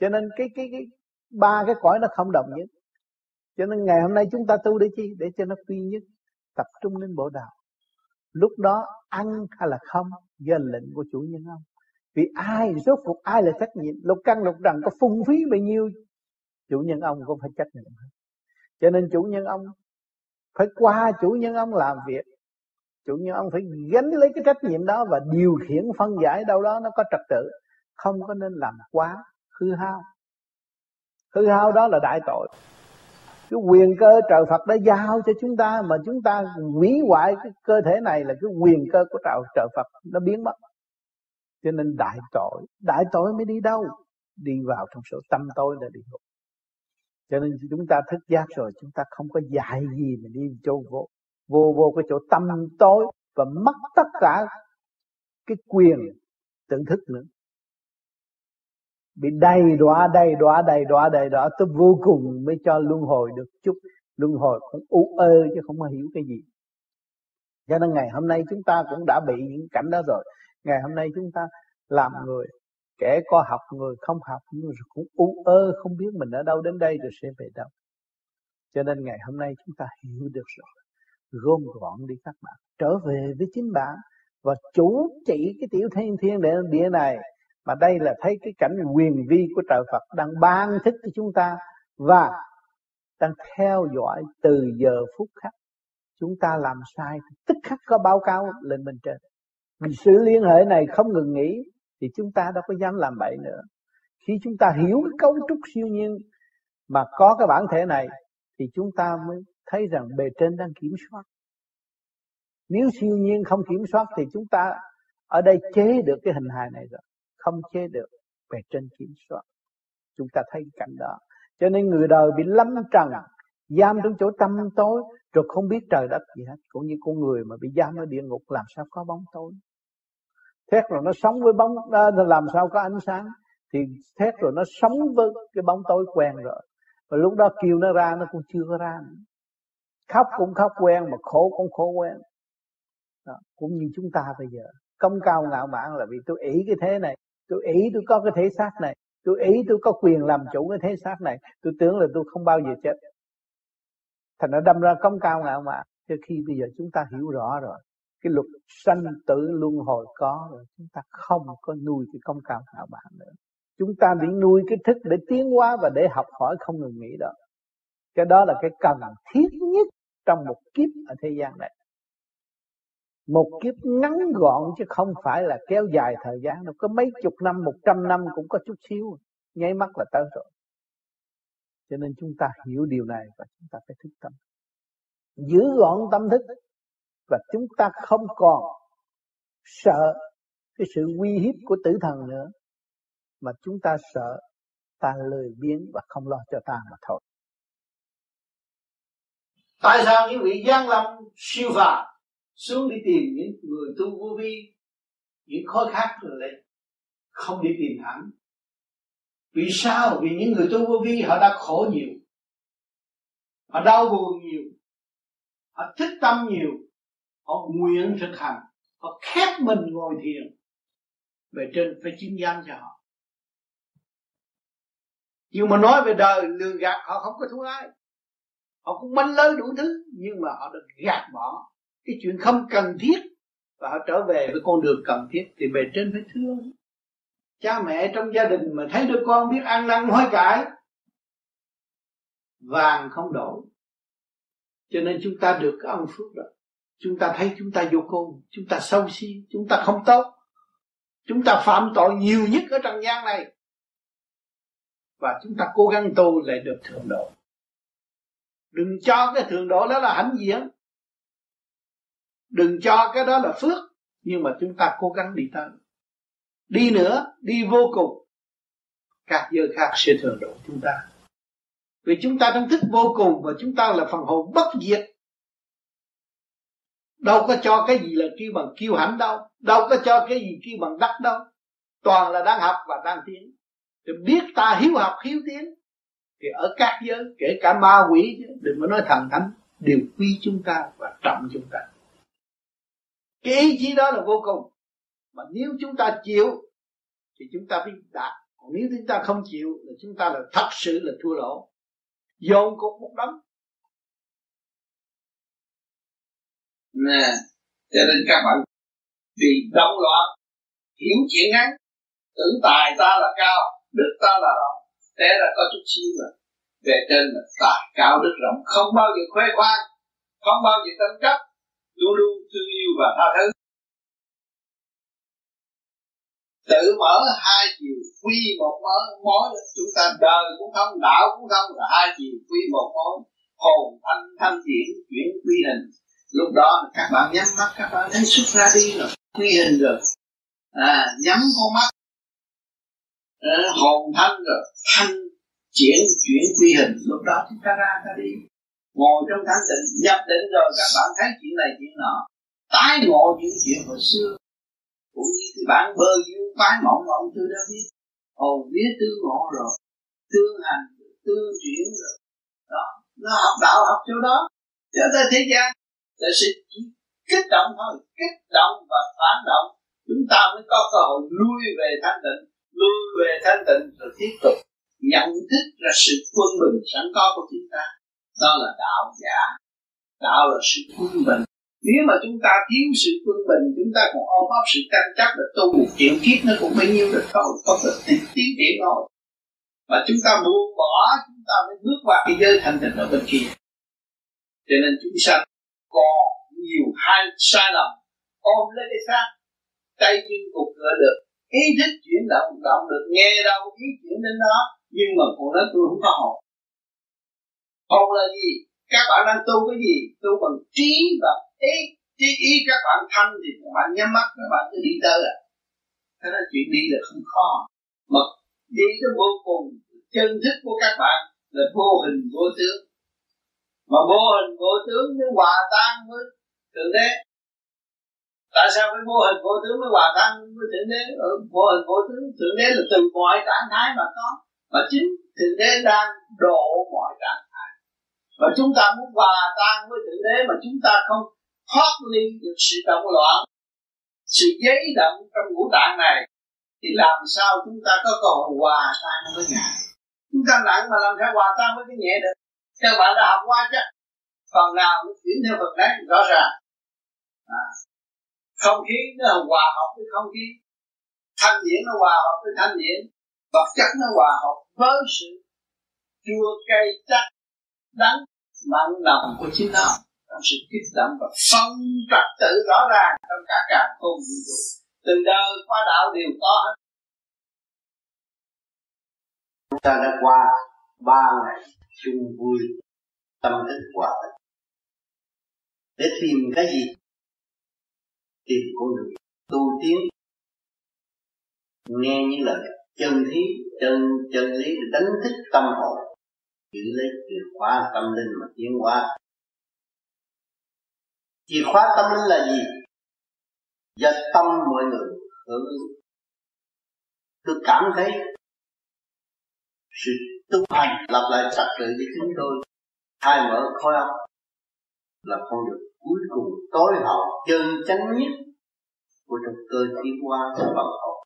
Cho nên cái cái cái ba cái cõi nó không đồng nhất. Cho nên ngày hôm nay chúng ta tu để chi? Để cho nó quy nhất, tập trung lên bộ đạo lúc đó ăn hay là không? Do lệnh của chủ nhân ông vì ai, rốt cuộc ai là trách nhiệm? Lục căn lục trần có phung phí bao nhiêu? Chủ nhân ông cũng phải trách nhiệm. Hết cho nên chủ nhân ông phải qua chủ nhân ông làm việc. Chủ nhân ông phải gánh lấy cái trách nhiệm đó và điều khiển phân giải đâu đó nó có trật tự. Không có nên làm quá hư hao hư hao đó là đại tội. Cái quyền cơ trời Phật đã giao cho chúng ta mà chúng ta hủy hoại cái cơ thể này là cái quyền cơ của trời trời Phật nó biến mất. Cho nên đại tội đại tội mới đi đâu? Đi vào trong số tâm tối là đi ngục. Cho nên chúng ta thức giác rồi, chúng ta không có dạy gì mà đi chỗ vô vô vô cái chỗ tâm tối và mất tất cả cái quyền tự thức nữa bị đầy đọa đầy đọa đầy đọa đầy đọa tới vô cùng mới cho luân hồi được chút. Luân hồi cũng u ơ chứ không có hiểu cái gì. Cho nên ngày hôm nay chúng ta cũng đã bị những cảnh đó rồi. Ngày hôm nay chúng ta làm người, kẻ có học người, không học nhưng cũng u ơ, không biết mình ở đâu đến đây rồi sẽ về đâu. Cho nên ngày hôm nay chúng ta hiểu được rồi. Gom gọn đi các bạn. Trở về với chính bạn và chủ trị cái tiểu thiên thiên địa này mà đây là thấy cái cảnh quyền vi của trời Phật đang ban thích cho chúng ta và đang theo dõi từ giờ phút khắc. Chúng ta làm sai, tức khắc có báo cáo lên bên trên. Vì sự liên hệ này không ngừng nghỉ thì chúng ta đâu có dám làm bậy nữa. Khi chúng ta hiểu cái cấu trúc siêu nhiên mà có cái bản thể này thì chúng ta mới thấy rằng bề trên đang kiểm soát. Nếu siêu nhiên không kiểm soát thì chúng ta ở đây chế được cái hình hài này rồi không chế được bề trên kiểm soát. Chúng ta thấy cảnh đó. Cho nên người đời bị lắm trần, giam trong chỗ tâm tối, rồi không biết trời đất gì hết. Cũng như con người mà bị giam ở địa ngục, làm sao có bóng tối? Thét rồi nó sống với bóng à, làm sao có ánh sáng? Thì thét rồi nó sống với cái bóng tối quen rồi. Và lúc đó kêu nó ra, nó cũng chưa có ra nữa. khóc cũng khóc quen mà khổ cũng khổ quen. Đó. cũng như chúng ta bây giờ. Công cao ngạo mạn là vì tôi ý cái thế này tôi ý tôi có cái thể xác này. Tôi ý tôi có quyền làm chủ cái thể xác này. Tôi tưởng là tôi không bao giờ chết. Thành nó đâm ra công cao ngạo mạn cho khi bây giờ chúng ta hiểu rõ rồi, cái luật sanh tử luân hồi có rồi, chúng ta không có nuôi cái công cao ngạo mạn nữa. Chúng ta bị nuôi cái thức để tiến hóa và để học hỏi không ngừng nghỉ đó. Cái đó là cái cần thiết nhất trong một kiếp ở thế gian này một kiếp ngắn gọn chứ không phải là kéo dài thời gian đâu. Có mấy chục năm, một trăm năm cũng có chút xíu. Nháy mắt là tới rồi. Cho nên chúng ta hiểu điều này và chúng ta phải thức tâm. Giữ gọn tâm thức và chúng ta không còn sợ cái sự uy hiếp của tử thần nữa, mà chúng ta sợ ta lười biếng và không lo cho ta mà thôi. Tại sao những vị gian lâm siêu phàm xuống đi tìm những người tu vô vi, những khó khác rồi lại không đi tìm thẳng. Vì sao? Vì những người tu vô vi, họ đã khổ nhiều. Họ đau buồn nhiều. Họ thích tâm nhiều. Họ nguyện thực hành. Họ khép mình ngồi thiền. Về trên phải chứng danh cho họ. Nhưng mà nói về đời lừa gạt họ không có thua ai. Họ cũng bánh lớn đủ thứ, nhưng mà họ được gạt bỏ cái chuyện không cần thiết và họ trở về với con đường cần thiết thì bề trên phải thương cha mẹ trong gia đình mà thấy đứa con biết ăn năn hối cải, vàng không đổi cho nên chúng ta được cái ân phước đó. Chúng ta thấy chúng ta vô cùng, chúng ta sâu si, chúng ta không tốt. Chúng ta phạm tội nhiều nhất ở trần gian này. Và chúng ta cố gắng tu lại được thượng độ. Đừng cho cái thượng độ đó là hãnh diện đừng cho cái đó là phước, nhưng mà chúng ta cố gắng đi tới. Đi nữa, đi vô cùng. Các giới khác sẽ thường độ chúng ta. Vì chúng ta đang thức vô cùng và chúng ta là phần hồn bất diệt. Đâu có cho cái gì là kêu bằng kiêu hãnh đâu đâu có cho cái gì kêu bằng đắc đâu. Toàn là đang học và đang tiến. Thì biết ta hiếu học, hiếu tiến. Thì ở các giới, kể cả ma quỷ đừng có nói thần thánh đều quy chúng ta và trọng chúng ta cái ý chí đó là vô cùng. Mà nếu chúng ta chịu, thì chúng ta biết đạt. Còn nếu chúng ta không chịu, là chúng ta là thật sự là thua lỗ. Dồn cục một đống nè, cho nên các bạn vì động loạn, hiểu chuyện ngắn, tưởng tài ta là cao, đức ta là rộng. Thế là có chút xíu mà về trên là tài, cao, đức, rộng. Không bao giờ khoe khoang, không bao giờ tranh chấp luôn luôn thương yêu và tha thứ. Tự mở hai chiều quy một mối mối chúng ta đời cũng không đạo cũng không là hai chiều quy một mối hồn thanh thanh chuyển chuyển quy hình. Lúc đó các bạn nhắm mắt các bạn thấy xuất ra đi rồi quy hình rồi. À nhắm con mắt. À, hồn thanh rồi thanh chuyển chuyển quy hình. Lúc đó chúng ta ra ta đi ngồi trong thanh tịnh, nhập định rồi các bạn thấy chuyện này chuyện nọ. Tái ngộ những chuyện hồi xưa, cũng như cái bản bơ duyên phái mộng mà ông tư đã biết hồn vía tương ngộ rồi, tương hành, tương chuyển rồi. Đó, nó học đạo, học chỗ đó. Cho tới thế gian là sự chỉ kích động thôi, kích động và phản động. Chúng ta mới có cơ hội lui về thanh tịnh, lui về thanh tịnh rồi tiếp tục nhận thức là sự quân bình sẵn có của chúng ta đó là đạo giả. Đạo là sự quân bình. Nếu mà chúng ta thiếu sự quân bình, chúng ta còn ôm ấp sự tranh chấp là tu một triệu kiếp nó cũng bấy nhiêu được thôi có thể tiến triển thôi mà chúng ta buông bỏ, chúng ta mới bước qua cái giới thanh tịnh ở bên kia. Cho nên chúng sanh còn nhiều hai sai lầm. Ôm lấy cái xác, tay chân cục cửa được. Ý thức chuyển động động được, nghe đâu, ý chuyển đến đó. Nhưng mà còn nói tôi không có hồn hồn là gì? Các bạn đang tu cái gì? Tu bằng trí và ý. Trí ý các bạn thanh thì các bạn nhắm mắt, các bạn cứ đi tới à. Thế là chuyện đi là không khó. Mà đi tới vô cùng, chân thức của các bạn là vô hình vô tướng. Mà vô hình vô tướng mới hòa tan với thượng đế. Tại sao cái vô hình vô tướng mới hòa tan với thượng đế? Ở vô hình vô tướng, thượng đế là từ mọi trạng thái mà có. Mà chính thượng đế đang độ mọi trạng mà và chúng ta muốn hòa tan với tự đế mà chúng ta không thoát ly được sự động loạn, sự giấy động trong ngũ tạng này, thì làm sao chúng ta có cơ hội hòa tan với ngài chúng ta nặng mà làm sao hòa tan với cái nhẹ được các bạn đã học qua chứ? phần nào nó chuyển theo phần đấy rõ ràng à. không khí nó hòa hợp với không khí thanh điển nó hòa hợp với thanh điển vật chất nó hòa hợp với sự chua cay chắc đánh mặn lòng của chính nó trong sự kích động và phong trật tự rõ ràng trong cả cả không vũ trụ. Từ đời qua đạo đều có hết. Chúng ta đã qua ba ngày chung vui, tâm thức hòa bình. Để tìm cái gì? Tìm con đường tu tiến. Nghe những lời chân lý, chân chân lý để đánh thức tâm hồn giữ lấy chìa khóa tâm linh mà tiến hóa. Chìa khóa tâm linh là gì? Do tâm mọi người hưởng. Tôi cảm thấy sự tu hành lặp lại trật tự với chúng tôi. Thay mở khối óc là con đường cuối cùng tối hậu, chân chánh nhất của trong cơ tiến hóa của phần học.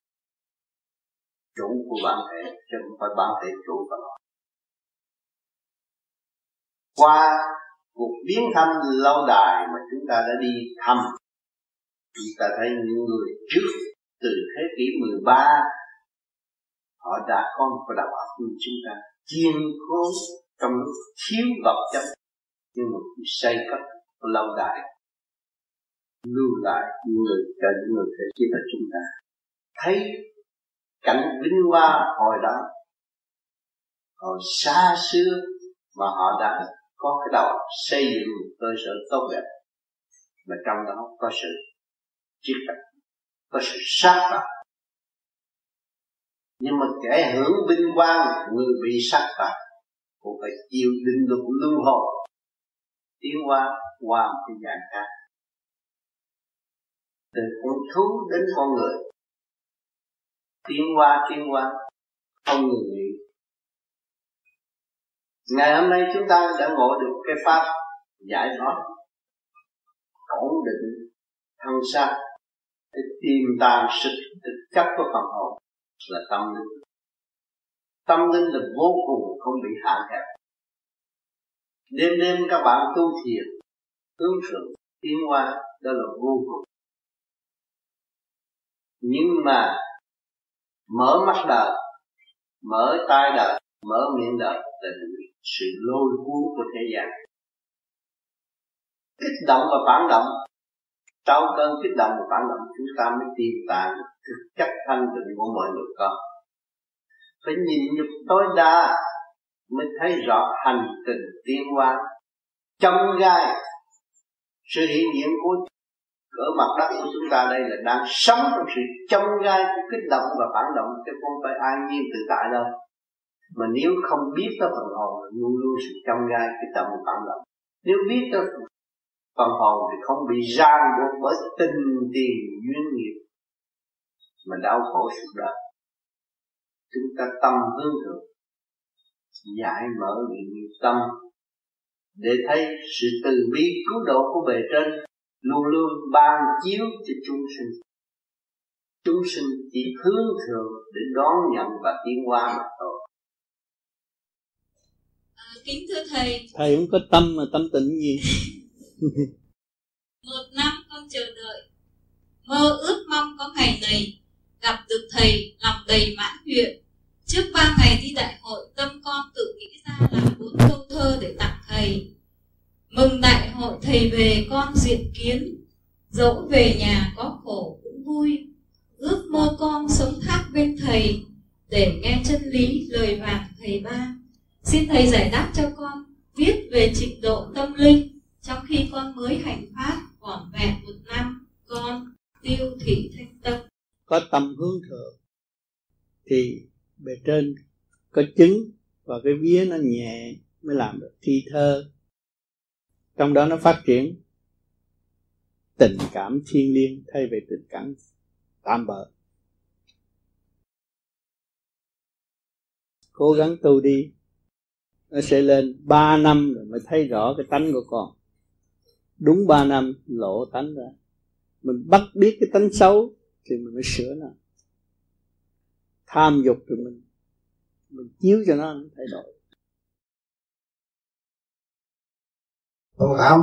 Chủ của bản thể chứ không phải bản thể chủ của nó qua cuộc biến thăm lâu đài mà chúng ta đã đi thăm. Chúng ta thấy những người trước từ thế kỷ 13 họ đã có một đạo óc như chúng ta chiên khôn trong lúc thiếu vật chất. Nhưng mà xây cất lâu đài, lưu lại những người cho những người thế kia là chúng ta thấy cảnh vinh hoa hồi đó hồi xa xưa mà họ đã có cái đầu xây dựng một cơ sở tốt đẹp, mà trong đó có sự triết tập có sự sát phạt. Nhưng mà kẻ hưởng vinh quang, người bị sát phạt, cũng phải chịu định luật luân hồi, tiến qua qua một cái dạng khác. Từ con thú đến con người, tiến qua tiến qua không ngừng nghỉ ngày hôm nay chúng ta đã ngộ được cái pháp giải thoát, ổn định thân xác để tìm tàng sự thực chất của phần hồn là tâm linh. Tâm linh là vô cùng không bị hạn hẹp đêm đêm các bạn tu thiền, hướng thượng, tiến hóa, đó là vô cùng. Nhưng mà mở mắt đời mở tai đời mở miệng đời là sự lôi cuốn của thế gian. Kích động và phản động. Trong cơn kích động và phản động, chúng ta mới tìm tạng thực chất thanh tịnh của mọi người con. Phải nhìn nhục tối đa mới thấy rõ hành trình tiến hóa. Trong gai sự hiện diện của ở mặt đất của chúng ta đây là đang sống trong sự trong gai của kích động và phản động chứ không phải an nhiên tự tại đâu mà nếu không biết tới phần hồn, luôn luôn sự trong gai cái tâm và phản động nếu biết tới phần hồn thì không bị ràng buộc bởi tình tiền duyên nghiệp, mà đau khổ suốt đời. Chúng ta tâm hướng thượng, giải mở nghiệp tâm, để thấy sự từ bi cứu độ của bề trên luôn luôn ban chiếu cho chúng sinh. Chúng sinh chỉ hướng thượng để đón nhận và tiến hóa mà thôi kính thưa thầy. Thầy không có tâm mà tâm tịnh gì? Một năm con chờ đợi. Mơ ước mong có ngày này. Gặp được thầy lòng đầy mãn nguyện. Trước ba ngày đi đại hội tâm con tự nghĩ ra làm bốn câu thơ để tặng thầy. Mừng đại hội thầy về con diện kiến. Dẫu về nhà có khổ cũng vui. Ước mơ con sống thác bên thầy để nghe chân lý lời vàng thầy ba xin thầy giải đáp cho con viết về trình độ tâm linh trong khi con mới hành pháp vỏn vẹn một năm, con tiêu thị thanh tâm. Có tâm hướng thượng thì bề trên có chứng và cái vía nó nhẹ mới làm được thi thơ. Trong đó nó phát triển tình cảm thiên liêng thay vì tình cảm tạm bợ. Cố gắng tu đi nó sẽ lên 3 năm rồi mới thấy rõ cái tánh của con. Đúng 3 năm, lộ tánh ra. Mình bắt biết cái tánh xấu thì mình mới sửa nó. Tham dục thì mình mình chiếu cho nó thay đổi. Tôi cảm,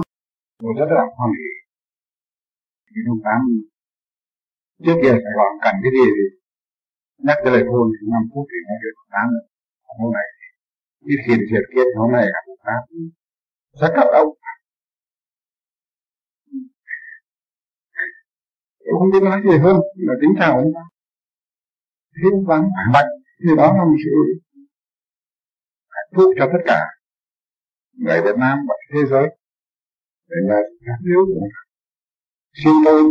tôi rất là hoan hỷ. Vì tôi cảm, trước kia Sài Gòn cần cái gì thì nhắc cái lời thôi thì năm phút thì nó được tám rồi hôm nay cái thiền thiệt chuyện kia thì hôm nay gặp một pháp rất là đông tôi không biết nói gì hơn là tính chào ông, ta. Thiếu vắng bạch thì đó là một sự hạnh phúc cho tất cả người Việt Nam và thế giới. Để là nếu xin tôi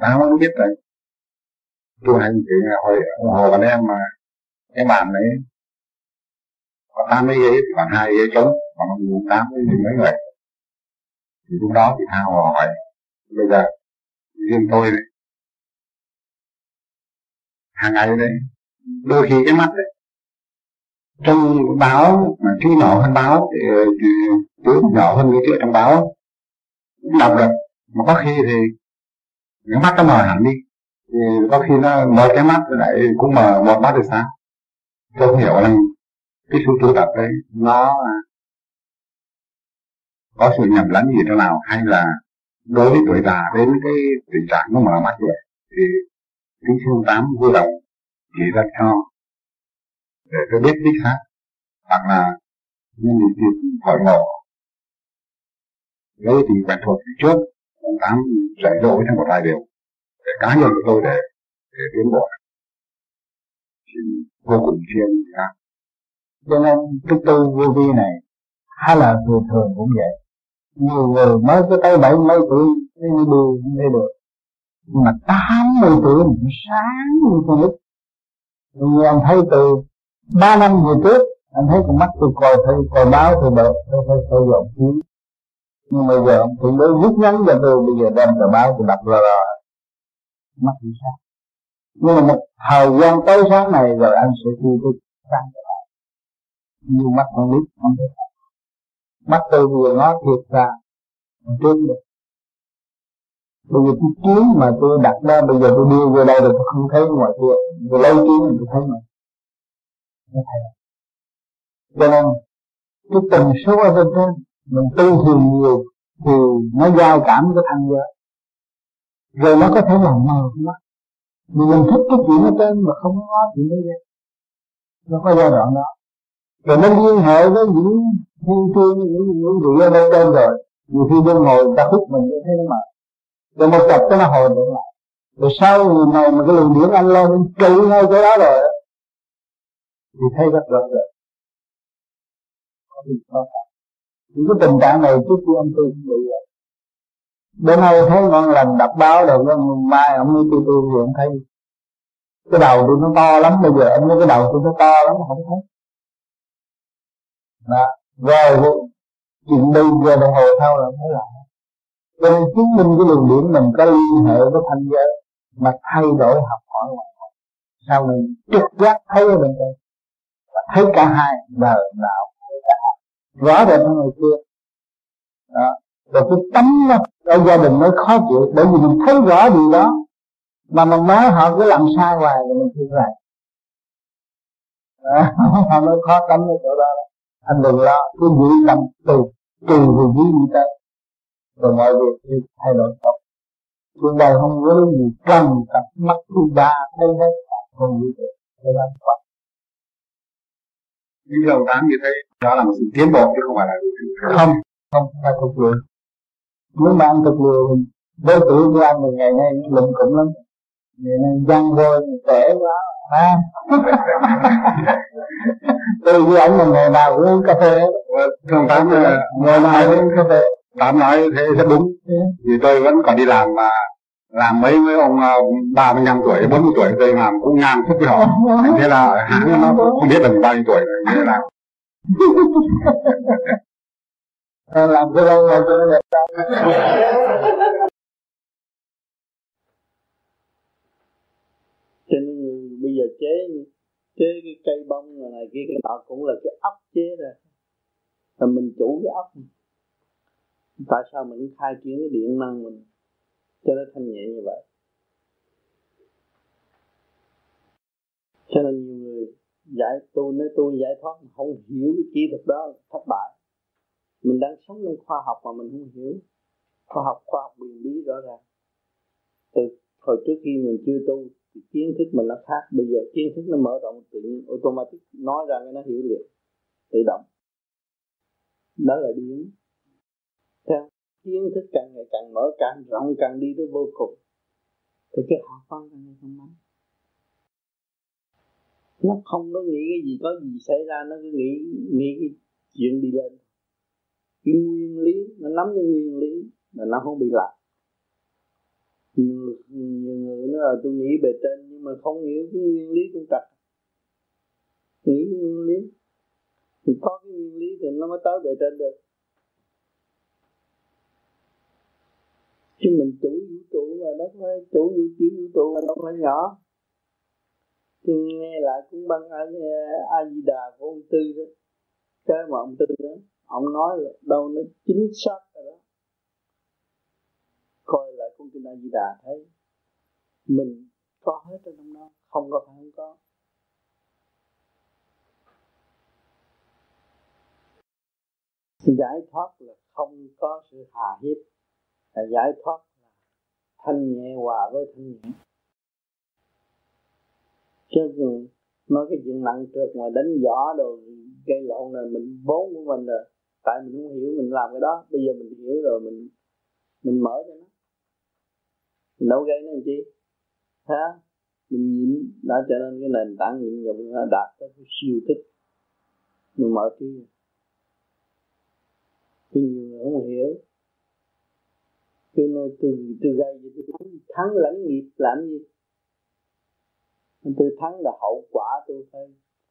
ta không biết đấy tu hành thì hồi hồi anh em mà cái bàn đấy có tám mấy giây còn hai giây trống còn tám mấy mấy người. Thì lúc đó thì tha hồ hỏi, bây giờ riêng tôi này, hàng ngày đấy đôi khi cái mắt đấy trong báo mà chú nhỏ hơn báo, thì chú nhỏ hơn cái chữ trong báo đọc được. Mà có khi thì cái mắt nó mờ hẳn đi, thì có khi nó mở cái mắt lại cũng mờ một mắt thì sao? Tôi không hiểu là cái sự tu tập đấy, nó, có sự nhầm lẫn gì thế nào? Hay là đối với tuổi già đến cái tình trạng nó mở mắt vậy thì kính xin tám vui lòng chỉ ra cho để tôi biết đích xác hoặc là nhân dịp hội ngộ. Lấy thì quen thuộc từ trước, ông tám dạy dỗ trong một vài điều để cá nhân của tôi để để tiến bộ. Thì vô cùng chuyên ra cho nên cái tu vô vi này hay là người thường cũng vậy. Nhiều người mới có tới bảy mấy tuổi mới đi mới được. Nhưng mà tám mươi tuổi mình sáng như con nít vì anh thấy từ ba năm về trước, anh thấy con mắt tôi coi thấy, coi báo tôi đợi tôi thấy tôi dọn chiếu nhưng bây giờ ông thượng đế rút ngắn cho tôi, bây giờ đem tờ báo tôi đặt ra rồi. Mắt bị sáng. Nhưng mà một thời gian tới sáng này rồi anh sẽ thu tôi. sáng trở nhiều như mắt con nít không thấy mắt tôi vừa nó thiệt ra trước được. Bây giờ cái kiến mà tôi đặt ra, bây giờ tôi đưa vô đây rồi tôi không thấy ngoài kia. Vừa lấy kiến tôi thấy mà cho nên, cái tần số ở bên trên, mình tu thường nhiều thì nó giao cảm cái thằng vợ rồi nó có thể làm mờ cái mắt vì mình thích cái chuyện ở trên mà không có chuyện ở đây nó có giai đoạn đó rồi nó liên hệ với những thiên phương những những vị ở bên trên rồi. Nhiều khi bên ngồi ta hút mình thấy nó mà rồi một chập cái nó hồi được lại. Rồi sau người này mà cái luồng điển anh lên trụ ngay chỗ đó rồi. Thì thấy rất rõ rệt những cái tình trạng này trước khi ông tôi cũng bị vậy. Bữa nay thấy ngon lành, đọc báo rồi mai, ông mới tôi tôi thì ông thấy cái đầu tôi nó to lắm, bây giờ ông nói cái đầu tôi nó to lắm, không thấy đó rồi chuyện đi giờ đồng hồ sau là mới lại. Cho nên chứng minh cái luồng điển mình có liên hệ với thanh giới mà thay đổi học hỏi sao mình trực giác thấy ở bên đây. Và thấy cả hai đời đạo rõ rệt hơn người kia đó. Rồi cái tấm đó, ở gia đình mới khó chịu bởi vì mình thấy rõ điều đó mà mình nói họ cứ làm sai hoài thì mình thương lại. Họ mới khó tấm ở chỗ đó anh đừng lo cứ giữ tâm từ từ từ dưới đi tới rồi mọi việc thì thay đổi tốt. Cuộc đời không có gì cần tập mắt thứ ba thấy hết không gì được. Để làm Phật những đầu tán như thế đó là một sự tiến bộ chứ không phải là không không phải thuộc lừa. Nếu mà thuộc lừa thì với tuổi của anh thì ngày nay lụm cũng lắm. Ngày nay văn vôi trẻ quá ha tôi với là ngày nào cũng uống cà phê? Không tám nào cũng uống cà phê? Tám nói thế rất đúng. Vì tôi vẫn còn đi làm mà làm mấy mấy ông ờ, ba mươi năm tuổi bốn mươi tuổi tôi làm cũng ngang phút với họ. Thế là hãng nó không biết mình bao nhiêu tuổi rồi thế làm làm cái đâu mà tôi đẹp cho nên bây giờ chế chế cái cây bông này, này kia cái nọ cũng là cái ấp chế ra. Là mình chủ cái ấp tại sao mình khai triển cái điện năng mình cho nó thanh nhẹ như vậy? Cho nên nhiều người giải tu nói tu giải thoát mà không hiểu cái kỹ thuật đó thất bại. Mình đang sống trong khoa học mà mình không hiểu. Khoa học khoa học quyền bí rõ ràng. Từ hồi trước khi mình chưa tu thì kiến thức mình nó khác. Bây giờ kiến thức nó mở rộng, tự nhiên automatic nói ra cái nó hiểu liền, tự động. Đó là điển theo kiến thức càng ngày càng mở, càng rộng, càng đi tới vô cùng, thì cái học văn càng ngày càng mạnh nó không có nghĩ cái gì, có gì xảy ra, nó cứ nghĩ nghĩ cái chuyện đi lên. Cái nguyên lý, nó nắm cái nguyên lý mà nó không bị lạc nhiều, nhiều người nói là tôi nghĩ bề trên nhưng mà không hiểu cái nguyên lý cũng trật nghĩ cái nguyên lý. Thì có cái nguyên lý thì nó mới tới bề trên được. Chứ mình chủ vũ trụ mà đó phải chủ vũ trụ vũ trụ mà đâu phải nhỏ. Thì nghe lại cũng băng a, a di đà của ông tư đó. Cái mà ông tư đó ông nói là đâu nó chính xác rồi đó của kinh a di đà thấy mình có hết ở trong đó, không có phải không có. Giải thoát là không có sự hà hiếp, là giải thoát là thanh nhẹ hòa với thanh nhẹ. Chứ nói cái chuyện nặng trượt mà đánh võ rồi gây lộn là mình vốn của mình rồi. Tại mình không hiểu mình làm cái đó, bây giờ mình hiểu rồi, mình mình mở cho đâu gây nó làm chi? Ha mình nhịn đã trở nên cái nền tảng nhịn nhục, nó đạt tới cái siêu thích. Mình mở trí. Thì nhiều người không hiểu. Tôi nói, tôi tôi gây gì tôi thắng. Thắng lãnh nghiệp làm gì? Tôi thắng là hậu quả tôi phải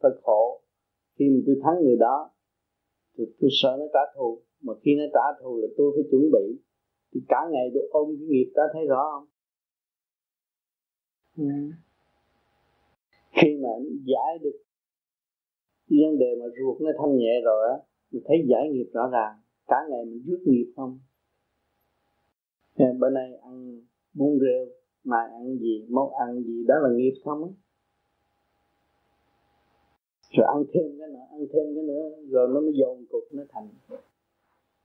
phải khổ. Khi mà tôi thắng người đó thì tôi sợ nó trả thù. Mà khi nó trả thù là tôi phải chuẩn bị. Thì cả ngày tôi ôm cái nghiệp đó, thấy rõ không? Ừ. khi mà giải được vấn đề mà ruột nó thanh nhẹ rồi á, mình thấy giải nghiệp rõ ràng. Cả ngày mình rước nghiệp không? Bữa nay ăn bún rêu, mai ăn gì, món ăn gì, đó là nghiệp không á? Rồi ăn thêm cái nữa, ăn thêm cái nữa, rồi nó mới dồn cục nó thành.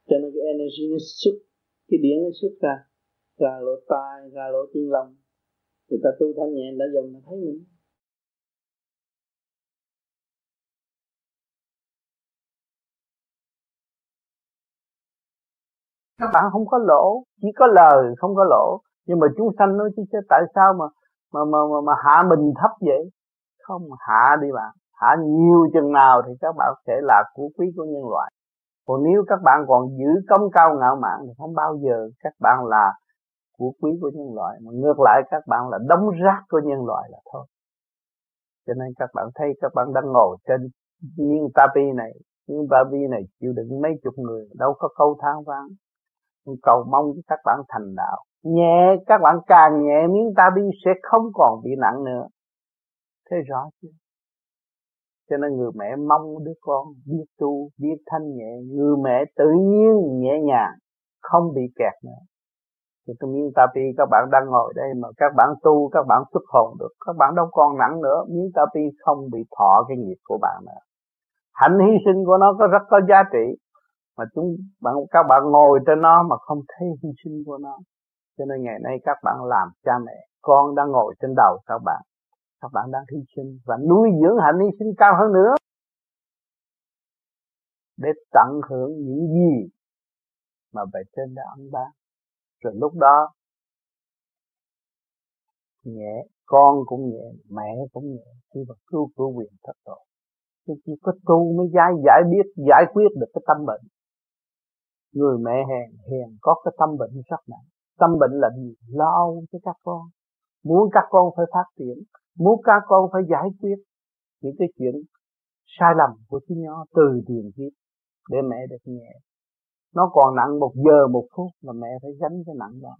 Cho nên cái energy nó xuất, cái điện nó xuất ra. Ra lỗ tai, ra lỗ tiên lòng người ta tu thanh nhẹ đã dùng thấy mình. Các bạn không có lỗ chỉ có lời không có lỗ. Nhưng mà chúng sanh nói chứ tại sao mà mà mà mà, mà hạ mình thấp vậy? Không hạ đi bạn. Hạ nhiều chừng nào thì các bạn sẽ là của quý của nhân loại. Còn nếu các bạn còn giữ công cao ngạo mạn thì không bao giờ các bạn là của quý của nhân loại, mà ngược lại các bạn là đóng rác của nhân loại là thôi. Cho nên các bạn thấy các bạn đang ngồi trên miếng tapi này miếng tapi này chịu đựng mấy chục người, đâu có câu than vãn cầu mong các bạn thành đạo. Nhẹ, các bạn càng nhẹ, miếng tapi sẽ không còn bị nặng nữa. Thấy rõ chưa? Cho nên người mẹ mong đứa con biết tu, biết thanh nhẹ. Người mẹ tự nhiên nhẹ nhàng, không bị kẹt nữa thì cái miếng tapi các bạn đang ngồi đây mà các bạn tu, các bạn xuất hồn được. Các bạn đâu còn nặng nữa. Miếng tapi không bị thọ cái nghiệp của bạn nữa. Hạnh hy sinh của nó có rất có giá trị. Mà chúng bạn, các bạn ngồi trên nó mà không thấy hy sinh của nó. Cho nên ngày nay các bạn làm cha mẹ. Con đang ngồi trên đầu các bạn. Các bạn đang hy sinh. Và nuôi dưỡng hạnh hy sinh cao hơn nữa. Để tận hưởng những gì mà về trên đã ăn bán rồi lúc đó, nhẹ, con cũng nhẹ, mẹ cũng nhẹ, khi mà cứu cứu quyền thất độ chứ chỉ có tu mới giải giải biết, giải quyết được cái tâm bệnh. Người mẹ hèn hèn có cái tâm bệnh rất nặng. Tâm bệnh là gì? Lo cho các con. Muốn các con phải phát triển, muốn các con phải giải quyết những cái chuyện sai lầm của chính nó từ tiền kiếp để mẹ được nhẹ nó còn nặng một giờ một phút là mẹ phải gánh cái nặng đó.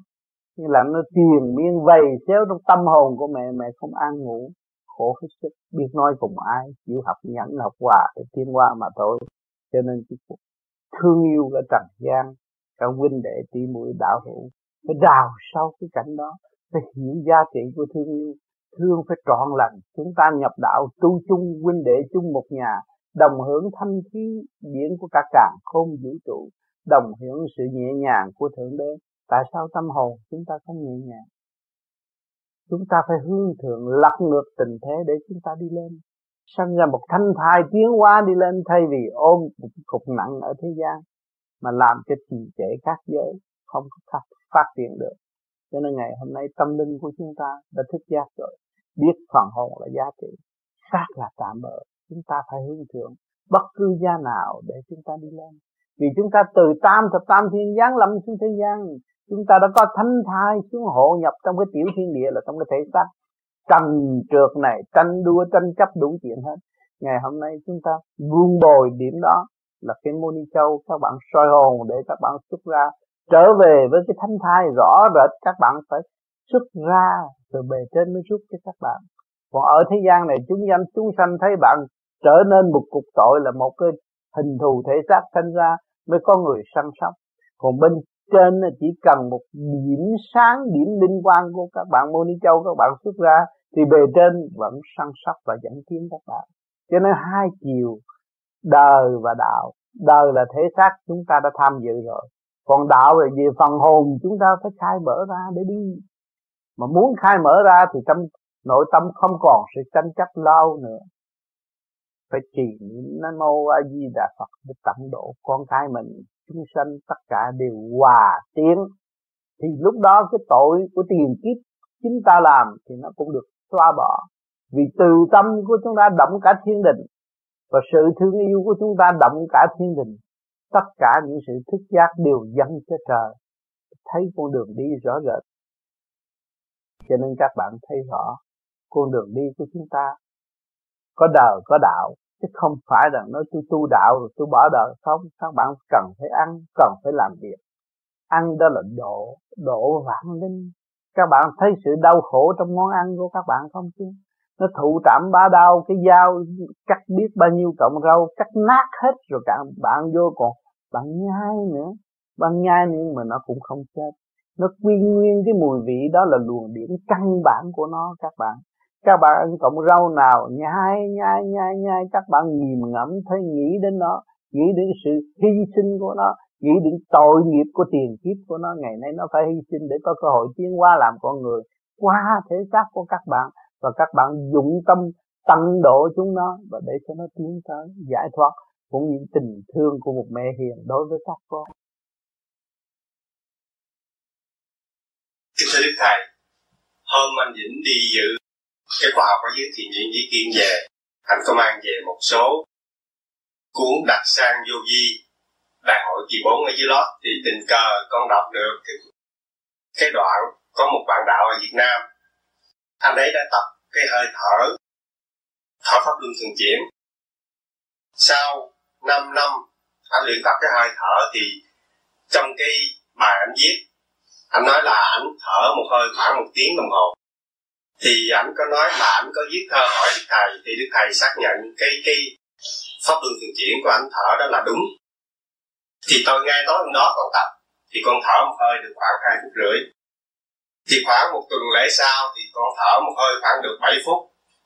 Như là nó tiền miên vầy, xéo trong tâm hồn của mẹ mẹ không an ngủ, khổ hết sức, biết nói cùng ai, chịu học nhẫn, học hòa để tiến qua mà thôi. Cho nên cái cuộc thương yêu ở trần gian, cả huynh đệ, tỷ muội, đạo hữu, phải đào sâu cái cảnh đó, phải hiểu giá trị của thương yêu. Thương phải trọn lành. Chúng ta nhập đạo, tu chung, huynh đệ chung một nhà, đồng hưởng thanh khí điển của cả càng không vũ trụ đồng hưởng sự nhẹ nhàng của thượng đế. Tại sao tâm hồn chúng ta không nhẹ nhàng? Chúng ta phải hướng thượng, lật ngược tình thế để chúng ta đi lên. Sinh ra một thanh thai tiến hóa đi lên thay vì ôm một cục nặng ở thế gian, mà làm cho trì trệ các giới không có phát triển được. Cho nên ngày hôm nay tâm linh của chúng ta đã thức giác rồi, biết phần hồn là giá trị. Xác là tạm bỡ chúng ta phải hướng thượng, bất cứ gia nào để chúng ta đi lên vì chúng ta từ tam thập tam thiên giáng lâm xuống thế gian, chúng ta đã có thánh thai xuống hộ nhập trong cái tiểu thiên địa là trong cái thể xác. Trần trượt này, tranh đua, tranh chấp đủ chuyện hết. Ngày hôm nay chúng ta vun bồi điểm đó là cái moni châu, các bạn soi hồn để các bạn xuất ra, trở về với cái thánh thai rõ rệt, các bạn phải xuất ra từ bề trên mới giúp cho các bạn. Còn ở thế gian này, chúng danh chúng sanh thấy bạn trở nên một cục tội là một cái hình thù thể xác sinh ra mới có người săn sóc. Còn bên trên chỉ cần một điểm sáng, điểm linh quang của các bạn mô ni châu, các bạn xuất ra, thì bề trên vẫn săn sóc và dẫn tiến các bạn. Cho nên hai chiều, đời và đạo. Đời là thể xác chúng ta đã tham dự rồi. Còn đạo là về phần hồn chúng ta phải khai mở ra để đi. Mà muốn khai mở ra thì trong nội tâm không còn sự tranh chấp lâu nữa phải trì niệm nam mô a di đà phật để tận độ con cái mình, chúng sanh tất cả đều hòa tiến. Thì lúc đó cái tội của tiền kiếp chúng ta làm thì nó cũng được xóa bỏ. Vì từ tâm của chúng ta động cả thiên đình và sự thương yêu của chúng ta động cả thiên đình, tất cả những sự thức giác đều dâng cho trời. Thấy con đường đi rõ rệt. Cho nên các bạn thấy rõ con đường đi của chúng ta có đời, có đạo. Chứ không phải là nói tôi tu đạo rồi tôi bỏ đời. Không, các bạn cần phải ăn, cần phải làm việc. Ăn đó là độ độ vạn linh. Các bạn thấy sự đau khổ trong món ăn của các bạn không chứ? Nó thụ trảm ba đau cái dao, cắt biết bao nhiêu cọng rau, cắt nát hết rồi cả bạn vô còn bạn nhai nữa. Bạn nhai nhưng mà nó cũng không chết. Nó quy nguyên cái mùi vị đó là luồng điển căn bản của nó, các bạn các bạn ăn cọng rau nào, nhai nhai nhai nhai, các bạn nghiền ngẫm thấy nghĩ đến nó, nghĩ đến sự hy sinh của nó, nghĩ đến tội nghiệp của tiền kiếp của nó, ngày nay nó phải hy sinh để có cơ hội tiến hóa làm con người qua thể xác của các bạn. Và các bạn dụng tâm tận độ chúng nó và để cho nó tiến tới giải thoát cũng như tình thương của một mẹ hiền đối với các con. Kính thưa đức thầy, hôm anh vĩnh đi dự cái khoa học ở dưới thì những ý kiến về anh có mang về một số cuốn đặt sang vô vi. Đại hội kỳ bốn ở dưới lót thì tình cờ con đọc được. Cái, cái đoạn có một bạn đạo ở Việt Nam. Anh ấy đã tập cái hơi thở thở pháp luân thường chuyển. Sau 5 năm anh luyện tập cái hơi thở thì trong cái bài anh viết anh nói là anh thở một hơi khoảng một tiếng đồng hồ thì ảnh có nói là ảnh có viết thơ hỏi đức thầy, thì đức thầy xác nhận cái cái pháp luân thường chuyển của ảnh thở đó là đúng. Thì tôi nghe tối hôm đó còn tập, thì con thở một hơi được khoảng hai phút rưỡi. Thì khoảng một tuần lễ sau thì con thở một hơi khoảng được 7 phút.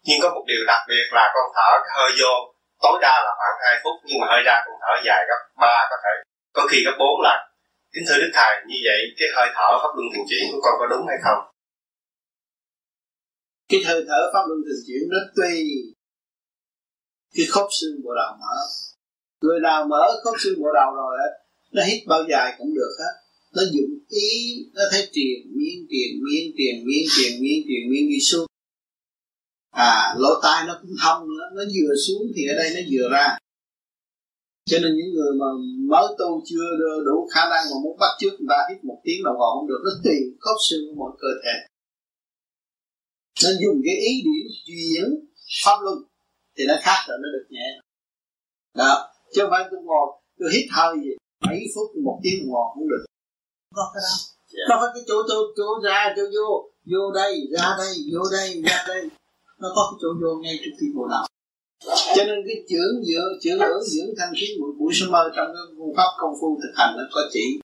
Nhưng có một điều đặc biệt là con thở cái hơi vô, tối đa là khoảng 2 phút, nhưng mà hơi ra con thở dài gấp ba có thể. Có khi gấp bốn lần. Kính thưa đức thầy, như vậy cái hơi thở pháp luân thường chuyển của con có đúng hay không? Cái hơi thở pháp luân thường chuyển nó tùy cái khớp xương bộ đầu mở. Người nào mở khớp xương bộ đầu rồi á, nó hít bao dài cũng được hết nó dụng ý, nó thấy tiền miên tiền miên tiền miên tiền miên tiền miên đi xuống. À lỗ tai nó cũng thông nữa, nó vừa xuống thì ở đây nó vừa ra. Cho nên những người mà mới tu chưa đủ khả năng mà muốn bắt chước người ta, hít một tiếng đồng hồ không được, nó tùy khớp xương của mỗi cơ thể nên dùng cái ý điểm chuyển pháp luân thì nó khác rồi nó được nhẹ. Đó chứ không phải tôi ngồi tôi hít hơi gì mấy phút một tiếng hồ không được. Có cái đó. Nó phải cái chỗ chỗ chỗ ra chỗ vô. Vô đây ra đây vô đây ra đây. Nó có cái chỗ vô ngay trước khi bộ đầu cho nên cái dưỡng chưởng ứng dưỡng thanh khí buổi buổi sớm mơ trong cái phương pháp công phu thực hành nó có chỉ.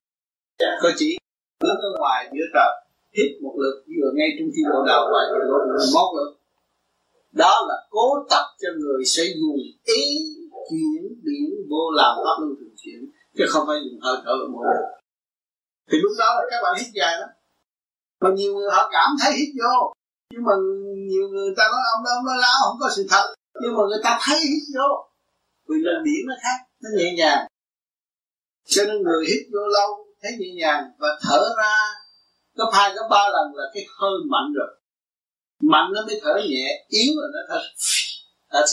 Có chỉ hướng ở ngoài giữa trời hít một lượt vừa ngay trong khi bộ đầu và vừa lượt một lượt đó là cố tập cho người sẽ dùng ý chuyển biến, vô làm pháp luân thường chuyển chứ không phải dùng hơi thở ở mỗi lần thì lúc đó là các bạn hít dài lắm. Mà nhiều người họ cảm thấy hít vô. Nhưng mà nhiều người ta nói, ông đó ông đó lao, không có sự thật. Nhưng mà người ta thấy hít vô. Vì là điểm nó khác, nó nhẹ nhàng. Cho nên người hít vô lâu, thấy nhẹ nhàng và thở ra gấp hai gấp ba lần là cái hơi mạnh rồi. Mạnh nó mới thở nhẹ yếu là nó thật thật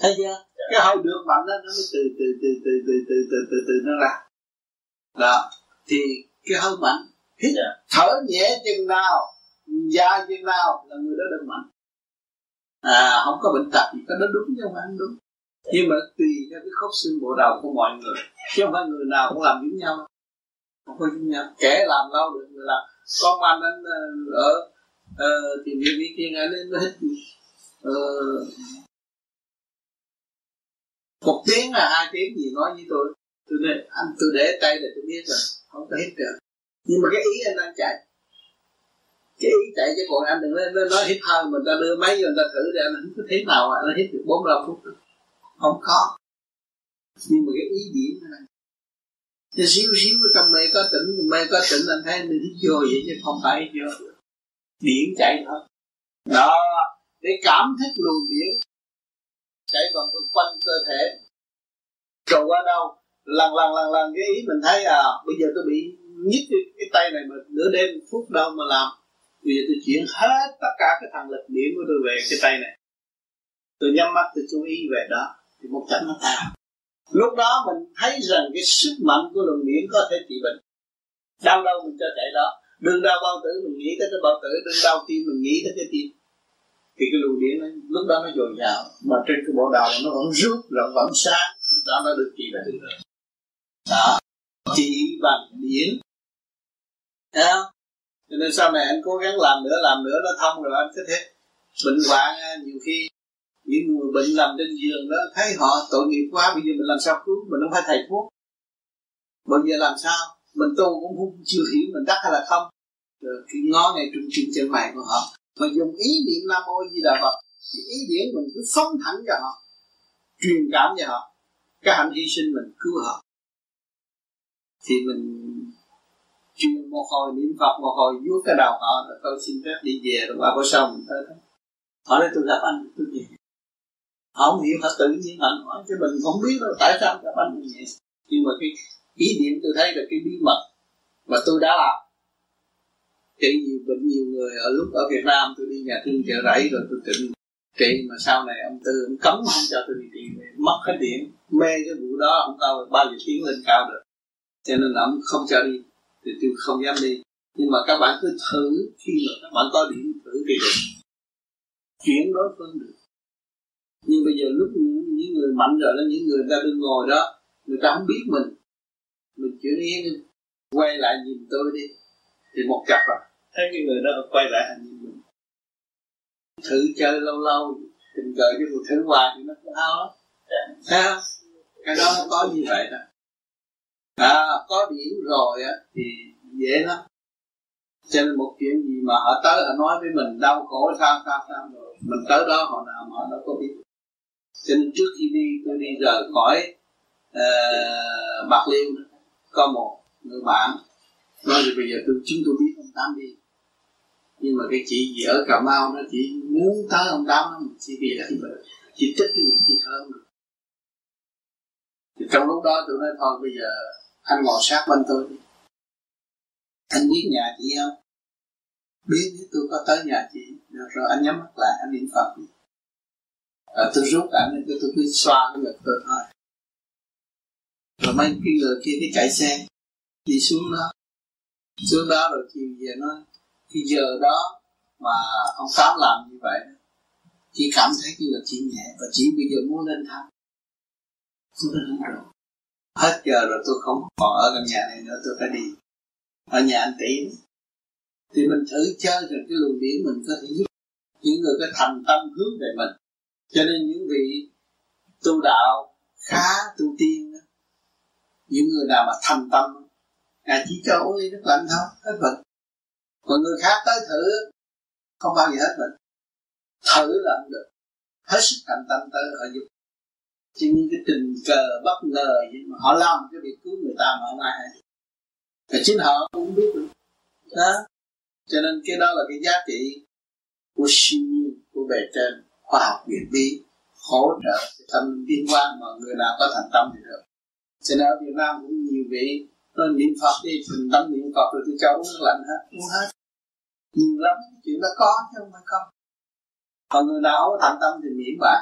thấy chưa? Cái hơi được mạnh đó nó mới từ từ từ từ từ từ từ từ từ nó ra. Đó. Thì cái hơi mạnh hít thở nhẹ chừng nào dài chừng nào là người đó được mạnh. À không có bệnh tật gì có nó đúng chứ không phải đúng. Nhưng mà tùy theo cái khớp xương bộ đầu của mọi người. Chứ không phải người nào cũng làm giống nhau. Không có giống nhau. Kẻ làm lâu được người làm con anh anh ờ, ở uh, thì vì vì thiên anh lên hết uh, ờ, một tiếng là hai tiếng gì nói với tôi. Tôi để anh tôi để tay để tôi biết rồi không có hít được. Nhưng mà cái ý anh đang chạy. Cái ý chạy chứ còn anh đừng lên nói hít hơi mình ta đưa máy vô người ta thử để anh không có thế nào anh hít được 45 phút. Không có. Nhưng mà cái ý điểm này thì xíu xíu trong mê có tỉnh mê có tỉnh anh thấy mình hít vô vậy chứ không phải hít vô điện chạy thôi. Đó để cảm thức luồng điện chạy vòng quanh cơ thể. Rồi qua đâu? Lần lần lần lần cái ý mình thấy à bây giờ tôi bị nhức cái, cái tay này mà nửa đêm phút đâu mà làm. Bây giờ tôi chuyển hết tất cả cái thằng lực điểm của tôi về cái tay này. Tôi nhắm mắt tôi chú ý về đó. Thì một chấm nó tan lúc đó mình thấy rằng cái sức mạnh của luồng điển có thể trị bệnh. Đau đâu mình cho chạy đó. Đừng đau bao tử mình nghĩ tới cái bao tử đừng đau tim mình nghĩ tới cái tim. Thì cái luồng điển nó, lúc đó nó dồi dào. Mà trên cái bộ đầu nó vẫn rút nó vẫn sáng. Đó nó được trị bệnh. Đó. Trị bằng điển. Thấy không? cho nên sau này anh cố gắng làm nữa làm nữa nó thông rồi anh thích hết bệnh hoạn nhiều khi những người bệnh nằm trên giường đó, thấy họ tội nghiệp quá, bây giờ mình làm sao cứu? Mình không phải thầy thuốc. Bây giờ làm sao? Mình tu cũng không, chưa hiểu mình đắc hay là không. Rồi khi ngó ngay trung tim chân mày của họ. Mà dùng ý niệm nam mô di đà phật, thì ý niệm mình cứ phóng thẳng cho họ, truyền cảm cho họ. Cái hạnh hy sinh mình cứu họ. Thì mình chuyên một hồi niệm phật, một hồi vuốt cái đầu họ, rồi tôi xin phép đi về, rồi qua bữa sau mình tới đó. Họ nói tôi gặp anh, tôi về họ không hiểu họ tự nhiên họ nói, chứ mình không biết đâu tại sao các anh như vậy. Nhưng mà cái ý niệm tôi thấy là cái bí mật mà tôi đã làm. Trị nhiều bệnh, nhiều người ở lúc ở Việt Nam tôi đi nhà thương chợ rẫy rồi tôi trị trị mà sau này ông tư ông cấm không cho tôi đi trị mất hết điện, mê cái vụ đó, ông cao bao giờ tiếng lên cao được. Cho nên ông không cho đi, thì tôi không dám đi. Nhưng mà các bạn cứ thử, khi mà các bạn có điện, thử thì được. Chuyển đối phương được nhưng bây giờ lúc những người mạnh rồi đó những người ta đứng ngồi đó người ta không biết mình. Mình chuyển đi. Quay lại nhìn tôi đi. Thì một cặp à. Thấy cái người đó quay lại hành nhìn mình. Thử chơi lâu lâu tình cờ cái cuộc thử hoài thì nó cũng hao lắm. Thấy không? Cái đó có như vậy đó à, có điểm rồi á thì dễ lắm. Cho nên một chuyện gì mà họ tới họ nói với mình đau khổ sao sao sao rồi. Mình tới đó họ nào họ đâu có biết cho nên trước khi đi tôi đi rời khỏi uh, bạc liêu có một người bạn nói thì bây giờ tôi chúng tôi biết ông tám đi. Nhưng mà cái chị gì ở cà mau nó chỉ muốn tới ông tám lắm chỉ vì là chỉ thích cái người chị hơn. Thì trong lúc đó tôi nói thôi bây giờ anh ngồi sát bên tôi đi. Anh biết nhà chị không? Biết tôi có tới nhà chị. Được rồi anh nhắm mắt lại anh niệm phật đi à, tôi rút ảnh tôi cứ xoa cái ngực tôi thôi. Rồi mấy cái người kia cái chạy xe đi xuống đó. Xuống đó rồi chiều về nói cái giờ đó mà ông tám làm như vậy chỉ cảm thấy như là chỉ nhẹ và chỉ bây giờ muốn lên thăm. Xuống lên rồi hết giờ rồi tôi không còn ở căn nhà này nữa tôi phải đi. Ở nhà anh tỷ thì mình thử chơi rồi cái luồng điển mình có thể giúp những người có thành tâm hướng về mình cho nên những vị tu đạo khá tu tiên đó, những người nào mà thành tâm ngài chỉ cho uống ly nước lạnh thôi hết bệnh. Còn người khác tới thử không bao giờ hết bệnh. Thử là không được. Hết sức thành tâm tới họ giúp chỉ những cái tình cờ bất ngờ vậy mà họ làm cái việc cứu người ta mà không ai hay và chính họ cũng biết được. Đó. Cho nên cái đó là cái giá trị của siêu nhiên của bề trên khoa học viện đi hỗ trợ tâm liên quan mà người nào có thành tâm thì được. Cho nên ở Việt Nam cũng nhiều vị tôi niệm Phật đi thành tâm niệm Phật rồi tôi cho uống nước lạnh hết uống hết. Nhiều lắm chuyện đó có chứ không phải không. Còn người nào có thành tâm thì miễn bạn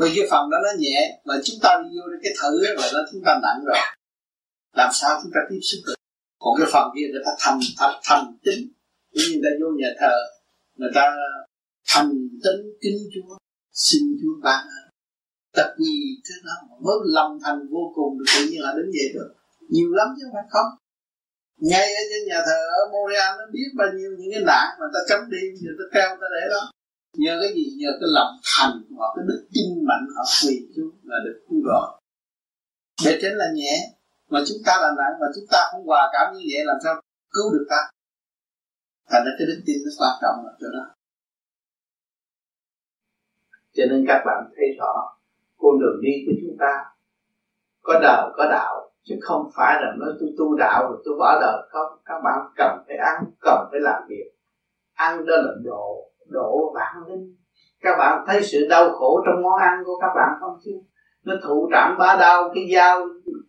vì cái phần đó nó nhẹ mà chúng ta đi vô cái thử là nó chúng ta nặng rồi. Làm sao chúng ta tiếp xúc được? Còn cái phần kia người ta thành thành, thành tính. Như người ta vô nhà thờ người ta thành tính kính chúa, xin chúa ban ta quỳ trước đó mới lòng thành vô cùng được tự nhiên là đến vậy được nhiều lắm chứ không phải không. Ngay ở trên nhà thờ ở Montreal nó biết bao nhiêu những cái nạn mà ta cấm đi, giờ ta treo ta để đó. Nhờ cái gì? Nhờ cái lòng thành hoặc cái đức tin mạnh họ quỳ xuống là được cứu rồi để trên là nhẹ, mà chúng ta là nặng, mà chúng ta không hòa cảm như vậy làm sao? Cứu được ta. Thành ra cái đức tin nó quan trọng là chỗ đó cho nên các bạn thấy rõ, con đường đi của chúng ta có đời, có đạo, chứ không phải là nói tôi tu đạo rồi tôi bỏ đời. Không, các bạn cần phải ăn, cần phải làm việc. Ăn đó là độ độ bản linh. Các bạn thấy sự đau khổ trong món ăn của các bạn không chứ? Nó thụ trảm bá đau cái dao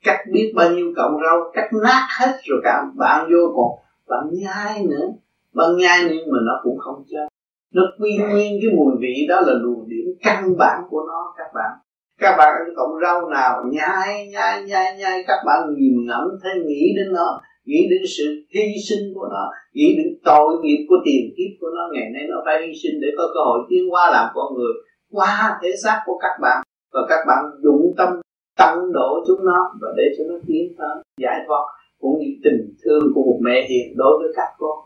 cắt biết bao nhiêu cọng rau cắt nát hết rồi các bạn vô còn bạn nhai nữa. Bạn nhai nhưng mà nó cũng không chết. Nó quy nguyên cái mùi vị đó là luồng căn bản của nó, các bạn. Các bạn ăn cọng rau nào nhai nhai nhai nhai, các bạn nhìn ngẫm thấy nghĩ đến nó, nghĩ đến sự hy sinh của nó, nghĩ đến tội nghiệp của tiền kiếp của nó. Ngày nay nó phải hy sinh để có cơ hội tiến hóa làm con người qua thể xác của các bạn. Và các bạn dụng tâm tăng độ chúng nó và để cho nó tiến tới giải thoát cũng như tình thương của một mẹ hiền đối với các con.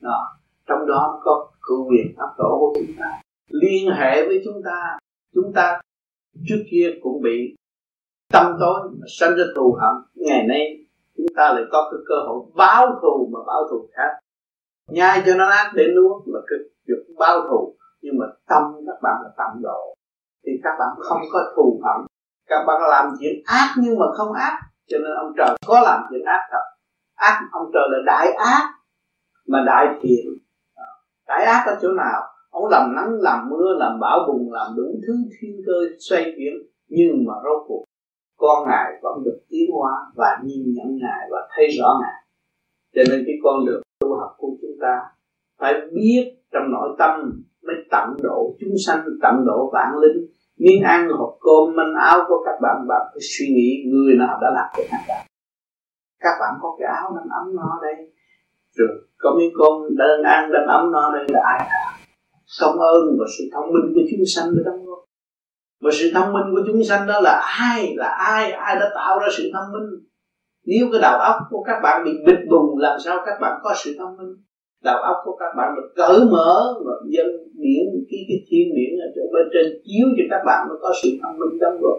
Đó. trong đó có cự quyền pháp tổ của chúng ta liên hệ với chúng ta chúng ta trước kia cũng bị tâm tối mà sanh ra thù hận. Ngày nay chúng ta lại có cái cơ hội báo thù mà báo thù khác. Nhai cho nó ác để nuốt là cái việc báo thù, nhưng mà tâm các bạn là tạm độ. Thì các bạn không có thù hận. Các bạn làm chuyện ác nhưng mà không ác, cho nên ông trời có làm chuyện ác thật. Ác, ông trời là đại ác, mà đại thiện. Đại ác ở chỗ nào? Ông làm nắng, làm mưa, làm bão bùng, làm đủ thứ thiên cơ xoay chuyển, nhưng mà rốt cuộc, con ngài vẫn được tiến hóa và nhìn nhận ngài và thấy rõ ngài. Cho nên cái con đường tu học của chúng ta phải biết trong nội tâm mới tận độ, chúng sanh tận độ vạn linh. Miếng ăn, hộp cơm, manh áo của các bạn bạn phải suy nghĩ người nào đã làm cái hành động các bạn có cái áo đang ấm no đây. Rồi có miếng cơm, đơn ăn đang ấm no đây là ai? Công ơn và sự thông minh của chúng sanh đã đóng góp và sự thông minh của chúng sanh đó là ai? Là ai? Ai đã tạo ra sự thông minh? Nếu cái đầu óc của các bạn bị bịt bùng, làm sao các bạn có sự thông minh? Đầu óc của các bạn được cởi mở và dân điển, cái cái thiên điển ở bên trên chiếu cho các bạn nó có sự thông minh đóng góp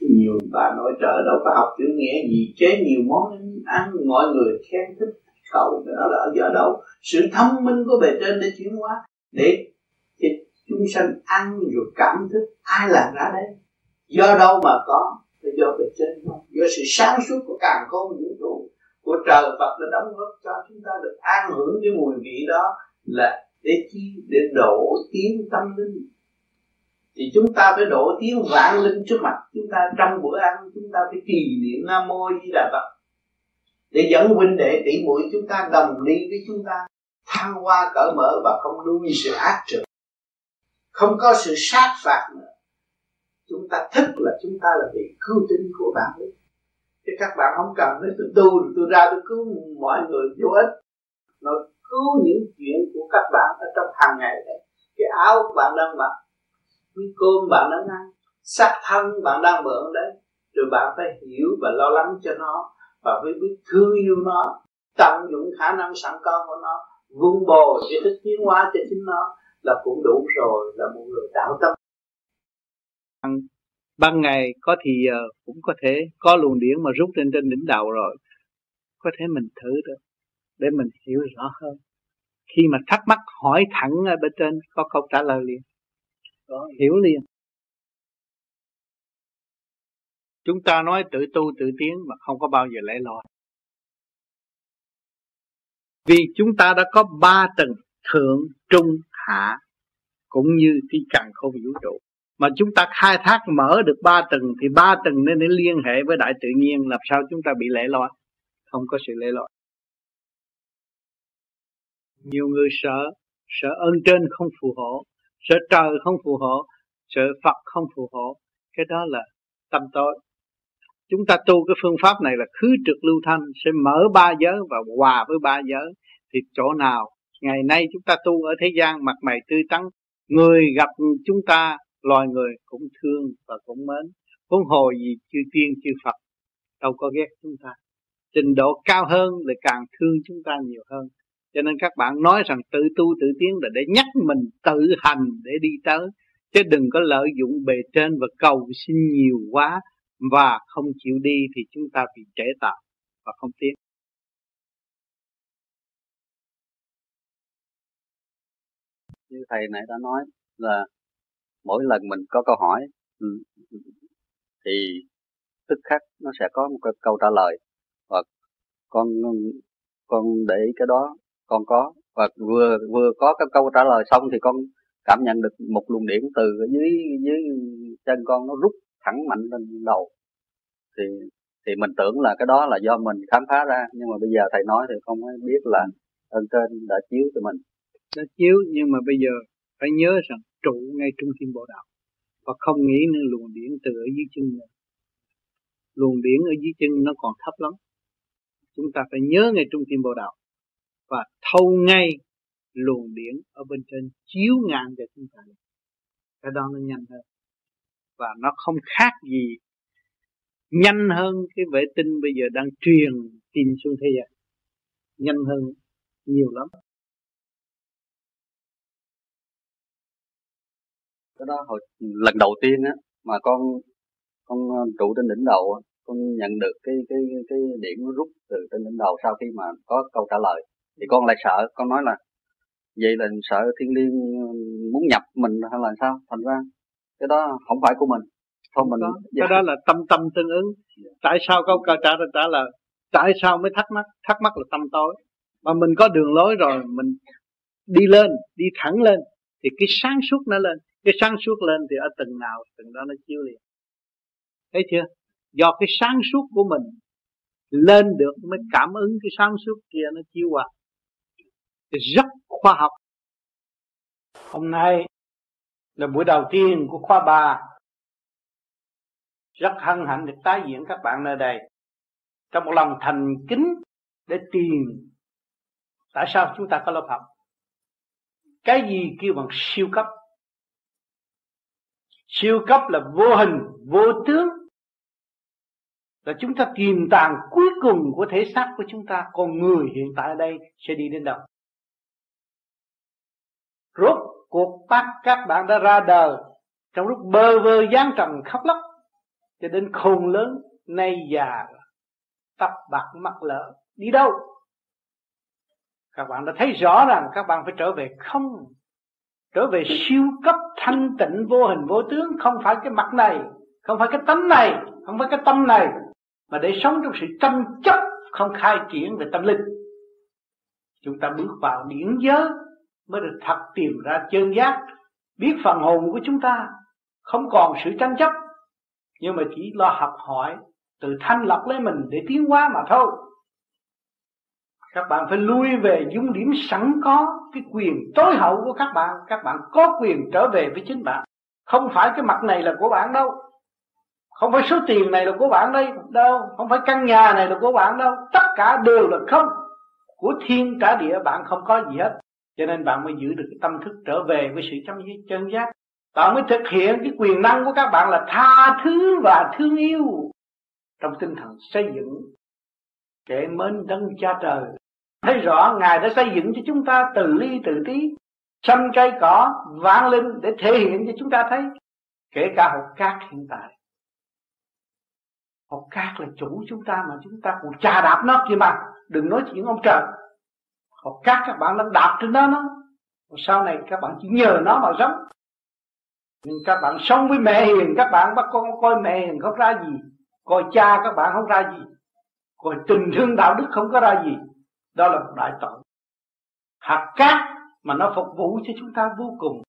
nhiều bà nội trợ đâu có học chữ nghĩa gì chế nhiều món ăn mọi người khen thích cầu, đó là ở đâu. Sự thông minh của bề trên để chuyển hóa để cho chúng sanh ăn rồi cảm thức, ai làm ra đây? Do đâu mà có? Là do bề trên không do sự sáng suốt của càng khôn vũ trụ của trời Phật đã đóng góp cho chúng ta được an hưởng cái mùi vị đó là để chi? Để độ tiếng tâm linh. Thì chúng ta phải độ tiếng vạn linh trước mặt chúng ta trong bữa ăn. Chúng ta phải trì niệm nam mô di đà phật. Để dẫn huynh đệ tỷ muội chúng ta đồng đi với chúng ta thăng hoa cởi mở và không nuôi sự ác trực không có sự sát phạt nữa. Chúng ta thức là chúng ta là vị cứu tinh của bạn ấy. Chứ các bạn không cần nói, tôi tu, tôi ra tôi cứu mọi người vô ích. Nó cứu những chuyện của các bạn ở trong hàng ngày đấy. Cái áo bạn đang mặc, cái cơm bạn đang ăn sắc thân bạn đang mượn đấy. Rồi bạn phải hiểu và lo lắng cho nó và phải biết thương yêu nó, tận dụng khả năng sẵn có của nó vun bồi để thức tiến hóa cho chính nó là cũng đủ rồi, là một người đạo tâm. Ban ngày có thì giờ cũng có thể có luồng điển mà rút lên trên đỉnh đầu rồi. Có thể mình thử được, để mình hiểu rõ hơn. Khi mà thắc mắc hỏi thẳng ở bên trên, có câu trả lời liền. Có hiểu liền. Chúng ta nói tự tu tự tiến mà không có bao giờ lẽ loi vì chúng ta đã có ba tầng thượng, trung, hạ, cũng như cái càng không vũ trụ. Mà chúng ta khai thác mở được ba tầng, thì ba tầng nên liên hệ với đại tự nhiên, làm sao chúng ta bị lệ loi? Không có sự lệ loi. Nhiều người sợ sợ ơn trên không phù hộ, sợ trời không phù hộ, sợ phật không phù hộ. Cái đó là tâm tối chúng ta tu cái phương pháp này là khứ trực lưu thanh, sẽ mở ba giới và hòa với ba giới. Thì chỗ nào ngày nay chúng ta tu ở thế gian, mặt mày tươi tắn, người gặp chúng ta, loài người cũng thương và cũng mến. Huống hồ gì chư tiên, chư Phật, đâu có ghét chúng ta. Trình độ cao hơn lại càng thương chúng ta nhiều hơn. Cho nên các bạn nói rằng tự tu tự tiến là để nhắc mình tự hành để đi tới. Chứ đừng có lợi dụng bề trên và cầu xin nhiều quá và không chịu đi thì chúng ta bị trễ tạo và không tiến. Như thầy nãy đã nói là mỗi lần mình có câu hỏi ừ, thì tức khắc nó sẽ có một cái câu trả lời. Và con con để ý cái đó, con có. Và vừa vừa có cái câu trả lời xong thì con cảm nhận được một luồng điện từ dưới dưới chân con nó rút thẳng mạnh lên đầu. Thì thì mình tưởng là cái đó là do mình khám phá ra, nhưng mà bây giờ thầy nói thì không biết là ơn trên đã chiếu cho mình. Đã chiếu, nhưng mà bây giờ phải nhớ rằng trụ ngay trung tâm bộ đạo và không nghĩ nữa luồng điển từ ở dưới chân nữa luồng điển ở dưới chân nó còn thấp lắm. Chúng ta phải nhớ ngay trung tâm bộ đạo và thâu ngay luồng điển ở bên trên, chiếu ngang cho chúng ta. Cái đó nó nhanh hơn và nó không khác gì nhanh hơn cái vệ tinh bây giờ đang truyền tin xuống thế giới. Nhanh hơn nhiều lắm. Cái đó hồi lần đầu tiên á, mà con con ờ, trụ trên đỉnh đầu con nhận được cái cái cái điểm rút từ trên đỉnh đầu sau khi mà có câu trả lời. Thì con lại sợ, con nói là, vậy là sợ thiên liên ờ, muốn nhập mình hay là sao? Thành ra cái đó không phải của mình. Thôi mình đó, dạ. cái đó là tâm tâm tương ứng. Tại sao câu trả trả trả lời tại sao mới thắc mắc? Thắc mắc là tâm tối. Mà mình có đường lối rồi mình đi lên đi thẳng lên thì cái sáng suốt nó lên. Cái sáng suốt lên thì ở từng nào từng đó nó chiếu liền. Thấy chưa? Do cái sáng suốt của mình lên được mới cảm ứng cái sáng suốt kia nó chiếu qua. Rất khoa học. Hôm nay là buổi đầu tiên của khóa 3 rất hân hạnh được tái diễn các bạn nơi đây. Trong một lòng thành kính để tìm. Tại sao chúng ta có lớp học? Cái gì kêu bằng siêu cấp? Siêu cấp là vô hình, vô tướng. Là chúng ta tìm tàng cuối cùng của thể xác của chúng ta. Con người hiện tại ở đây sẽ đi đến đâu? Rốt cuộc bắt các bạn đã ra đời trong lúc bơ vơ gián trần khóc lóc, cho đến khôn lớn, nay già tóc bạc mắt lỡ đi đâu? Các bạn đã thấy rõ rằng các bạn phải trở về không, trở về siêu cấp thanh tịnh vô hình vô tướng, không phải cái mặt này, không phải cái tánh này, không phải cái tâm này, mà để sống trong sự tranh chấp, không khai triển về tâm linh. Chúng ta bước vào điển giới mới được thật tìm ra chân giác, biết phần hồn của chúng ta. Không còn sự tranh chấp, nhưng mà chỉ lo học hỏi, tự thanh lọc lấy mình để tiến hóa mà thôi. Các bạn phải lui về dung điểm sẵn có, cái quyền tối hậu của các bạn. Các bạn có quyền trở về với chính bạn. Không phải cái mặt này là của bạn đâu. Không phải số tiền này là của bạn đây, đâu. Không phải căn nhà này là của bạn đâu. Tất cả đều là không. Của thiên cả địa, bạn không có gì hết cho nên bạn mới giữ được cái tâm thức trở về với sự chấm chân giác. Bạn mới thực hiện cái quyền năng của các bạn là tha thứ và thương yêu trong tinh thần xây dựng kể mến đấng cha trời. Thấy rõ, ngài đã xây dựng cho chúng ta từ ly, từ tí, xanh cây cỏ vạn linh để thể hiện cho chúng ta thấy. Kể cả hột cát hiện tại. Hột cát là chủ chúng ta mà chúng ta còn trà đạp nó kia mà. Đừng nói chuyện ông trời hột cắt các bạn đang đạp trên đó nó sau này các bạn chỉ nhờ nó mà sống. Nhưng các bạn sống với mẹ hiền, các bạn bắt con coi mẹ hiền không ra gì, coi cha các bạn không ra gì, coi tình thương đạo đức không có ra gì. Đó là một đại tội. Hạt cát mà nó phục vụ cho chúng ta vô cùng.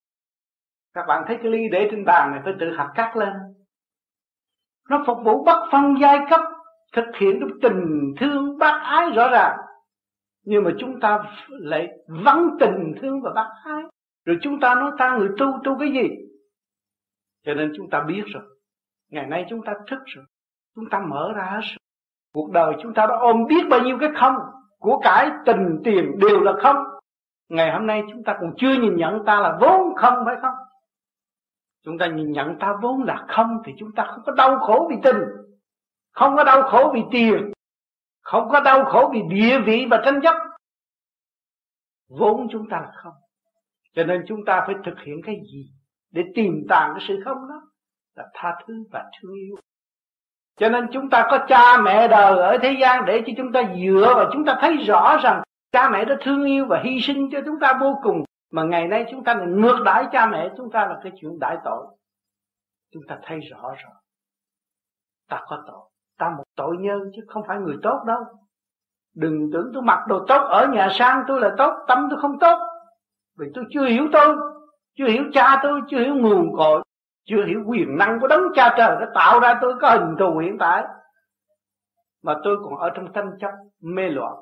Các bạn thấy cái ly để trên bàn này phải tự hạt cát lên. Nó phục vụ bất phân giai cấp, thực hiện cái tình thương bác ái rõ ràng nhưng mà chúng ta lại vắng tình thương và bác ái rồi chúng ta nói ta người tu tu cái gì? Cho nên chúng ta biết rồi. Ngày nay chúng ta thức rồi. Chúng ta mở ra rồi. Cuộc đời chúng ta đã ôm biết bao nhiêu cái không? Của cải tình tiền đều là không. Ngày hôm nay chúng ta còn chưa nhìn nhận ta là vốn không phải không? Chúng ta nhìn nhận ta vốn là không thì chúng ta không có đau khổ vì tình. Không có đau khổ vì tiền không có đau khổ vì địa vị và tranh chấp. Vốn chúng ta là không. Cho nên chúng ta phải thực hiện cái gì để tìm tàng cái sự không đó là tha thứ và thương yêu. Cho nên chúng ta có cha mẹ đời ở thế gian để cho chúng ta dựa và chúng ta thấy rõ rằng cha mẹ đã thương yêu và hy sinh cho chúng ta vô cùng. Mà ngày nay chúng ta lại ngược đãi cha mẹ, chúng ta là cái chuyện đại tội. Chúng ta thấy rõ rồi. Ta có tội ta một tội nhân chứ không phải người tốt đâu. Đừng tưởng tôi mặc đồ tốt ở nhà sang tôi là tốt, tâm tôi không tốt. Vì tôi chưa hiểu tôi, chưa hiểu cha tôi, chưa hiểu nguồn cội, chưa hiểu quyền năng của đấng cha trời đã tạo ra tôi, có hình thù hiện tại. Mà tôi còn ở trong tranh chấp, mê loạn,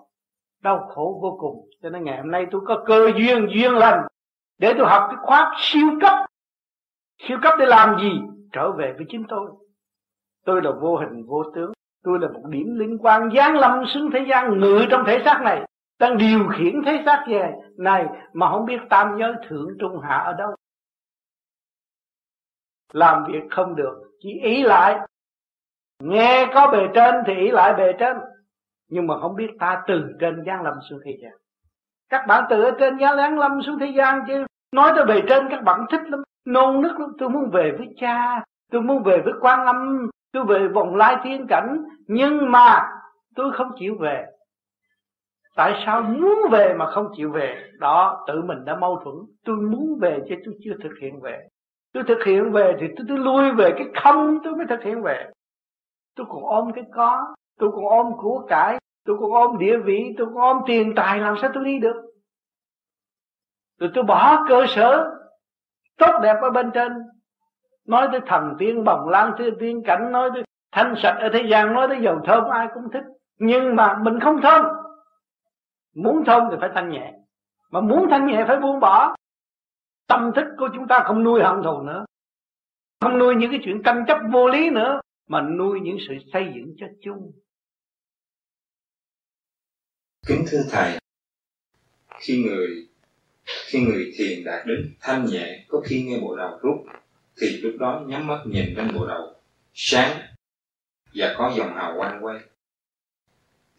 đau khổ vô cùng. Cho nên ngày hôm nay tôi có cơ duyên duyên lành để tôi học cái khóa siêu cấp. Siêu cấp để làm gì? Trở về với chính tôi tôi là vô hình, vô tướng. Tôi là một điểm liên quan giáng lâm xuống thế gian, ngự trong thể xác này, đang điều khiển thế xác về này mà không biết tam giới thượng trung hạ ở đâu. Làm việc không được, chỉ ý lại. Nghe có bề trên thì ý lại bề trên, nhưng mà không biết ta từ trên giáng lâm xuống thế gian. Các bạn từ ở trên giáng lâm xuống thế gian chứ, nói tới bề trên các bạn thích lắm. Nôn nức lắm, tôi muốn về với cha, tôi muốn về với quan âm tôi về vòng lai thiên cảnh nhưng mà tôi không chịu về. Tại sao muốn về mà không chịu về? Đó tự mình đã mâu thuẫn. Tôi muốn về chứ tôi chưa thực hiện về. Tôi thực hiện về thì tôi, tôi lui về cái không tôi mới thực hiện về. Tôi còn ôm cái có tôi còn ôm của cải tôi còn ôm địa vị tôi còn ôm tiền tài làm sao tôi đi được? Rồi tôi bỏ cơ sở tốt đẹp ở bên trên nói tới thần tiên bồng lan tới tiên cảnh, nói tới thanh sạch ở thế gian, nói tới dầu thơm, ai cũng thích. Nhưng mà mình không thơm. Muốn thơm thì phải thanh nhẹ. Mà muốn thanh nhẹ phải buông bỏ. Tâm thức của chúng ta không nuôi hận thù nữa. Không nuôi những cái chuyện tranh chấp vô lý nữa, mà nuôi những sự xây dựng cho chung. Kính thưa thầy, khi người khi người thiền đạt đến thanh nhẹ, có khi nghe bộ đầu rút thì lúc đó nhắm mắt nhìn lên bộ đầu sáng và có dòng hào quang quay.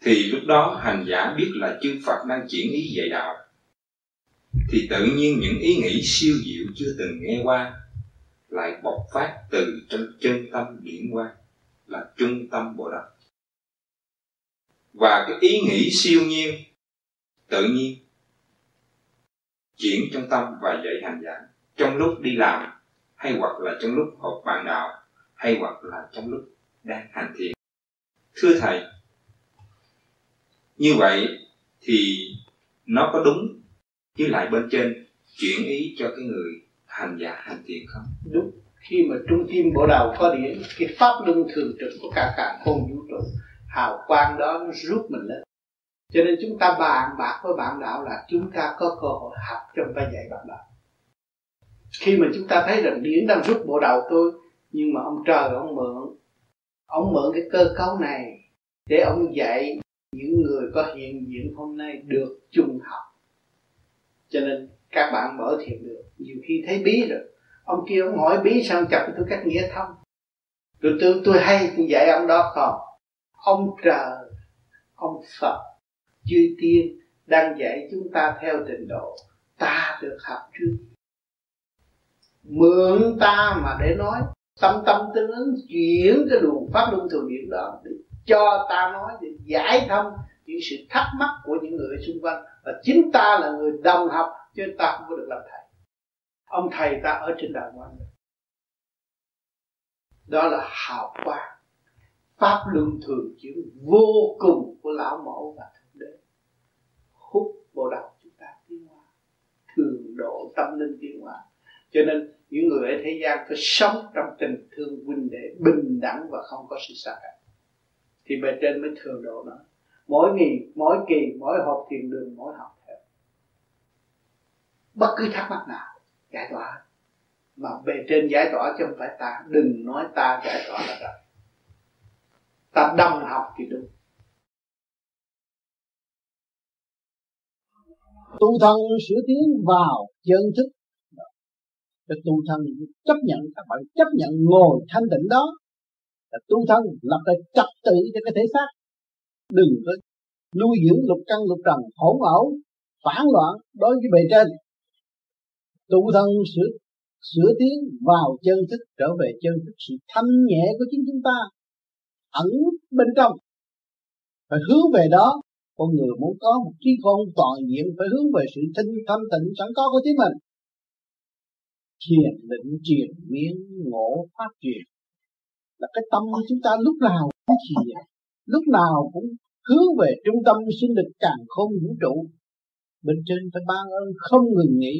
Thì lúc đó hành giả biết là chư Phật đang chuyển ý dạy đạo. Thì tự nhiên những ý nghĩ siêu diệu chưa từng nghe qua lại bộc phát từ trong chân tâm điển quang là trung tâm bộ đầu và cái ý nghĩ siêu nhiên tự nhiên chuyển trong tâm và dạy hành giả trong lúc đi làm hay hoặc là trong lúc họp bạn đạo, hay hoặc là trong lúc đang hành thiền. Thưa thầy, như vậy thì nó có đúng với lại bên trên chuyển ý cho cái người hành giả hành thiền không? Đúng. Khi mà trung tim bộ đầu có điện cái pháp luân thường trực của cả cả không vũ trụ, hào quang đó nó rút mình lên. Cho nên chúng ta bàn bạc với bạn đạo là chúng ta có cơ hội học trong ta dạy bạn đạo khi mà chúng ta thấy rằng điển đang rút bộ đầu tôi, nhưng mà ông trời, ông mượn ông mượn cái cơ cấu này để ông dạy những người có hiện diện hôm nay được chung học. Cho nên các bạn mở thiện được, nhiều khi thấy bí rồi. Ông kia ông hỏi bí sao chập tôi cách nghĩa thông. Tôi tôi tôi hay tôi dạy ông đó, còn ông trời, ông phật, chư tiên đang dạy chúng ta theo trình độ ta được học trước mượn ta mà để nói, tâm tâm tương ứng, chuyển cái luồng pháp luân thường điện đó để cho ta nói, để giải thông những sự thắc mắc của những người xung quanh. Và chính ta là người đồng học, chứ ta không có được làm thầy. Ông thầy ta ở trên đàng ngoan đó là hào quang. Pháp luân thường chuyển vô cùng của lão mẫu và thượng đế. Hút bộ đầu chúng ta tiến hóa. Thường độ tâm linh tiến hóa cho nên những người ở thế gian phải sống trong tình thương huynh đệ bình đẳng và không có sự xa cách thì bề trên mới thường độ nó. Mỗi ngày, mỗi kỳ, mỗi hộp thiền đường, mỗi học theo bất cứ thắc mắc nào, giải tỏa. Mà bề trên giải tỏa chứ không phải ta. Đừng nói ta giải tỏa là rồi ta đồng học thì đúng. Tu thân sửa tiến vào chân thức để tu thân chấp nhận các bạn, chấp nhận ngồi thanh tịnh đó. Là tu thân lập lại trật tự cho cái thể xác. Đừng có nuôi dưỡng lục căn lục trần hỗn ẩu, phản loạn đối với bề trên. Tu thân sửa sửa tiến vào chân thức, trở về chân thức. Sự thanh nhẹ của chính chúng ta ẩn bên trong. Phải hướng về đó. Con người muốn có một trí khôn toàn diện, phải hướng về sự thanh thanh tịnh, sẵn có của chính mình thiền định truyền miên, ngộ, phát triển. Là cái tâm của chúng ta lúc nào cũng thiền, lúc nào cũng hướng về trung tâm sinh lực càng không vũ trụ. Bên trên phải ban ơn không ngừng nghỉ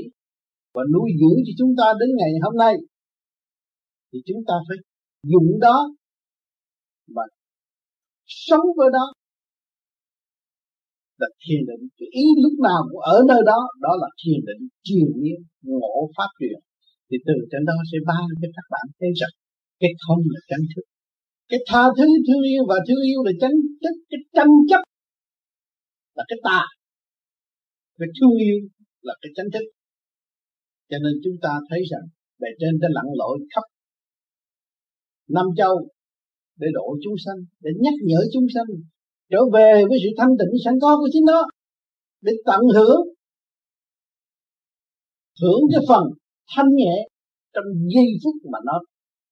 và nuôi dưỡng cho chúng ta đến ngày hôm nay. Thì chúng ta phải dùng đó và sống với đó. Là thiền định, cái ý lúc nào cũng ở nơi đó đó là thiền định truyền miên, ngộ, phát triển thì từ trên đó sẽ ban cho các bạn thấy rằng cái không là chánh thức. Cái tha thứ thương yêu và thương yêu là chánh thức, cái tranh chấp là cái tà. Cái thương yêu là cái chánh thức. Cho nên chúng ta thấy rằng bề trên đã lặn lội khắp năm châu để độ chúng sanh, để nhắc nhở chúng sanh trở về với sự thanh tịnh sẵn có của chính nó để tận hưởng hưởng cái phần thanh nhẹ trong giây phút mà nó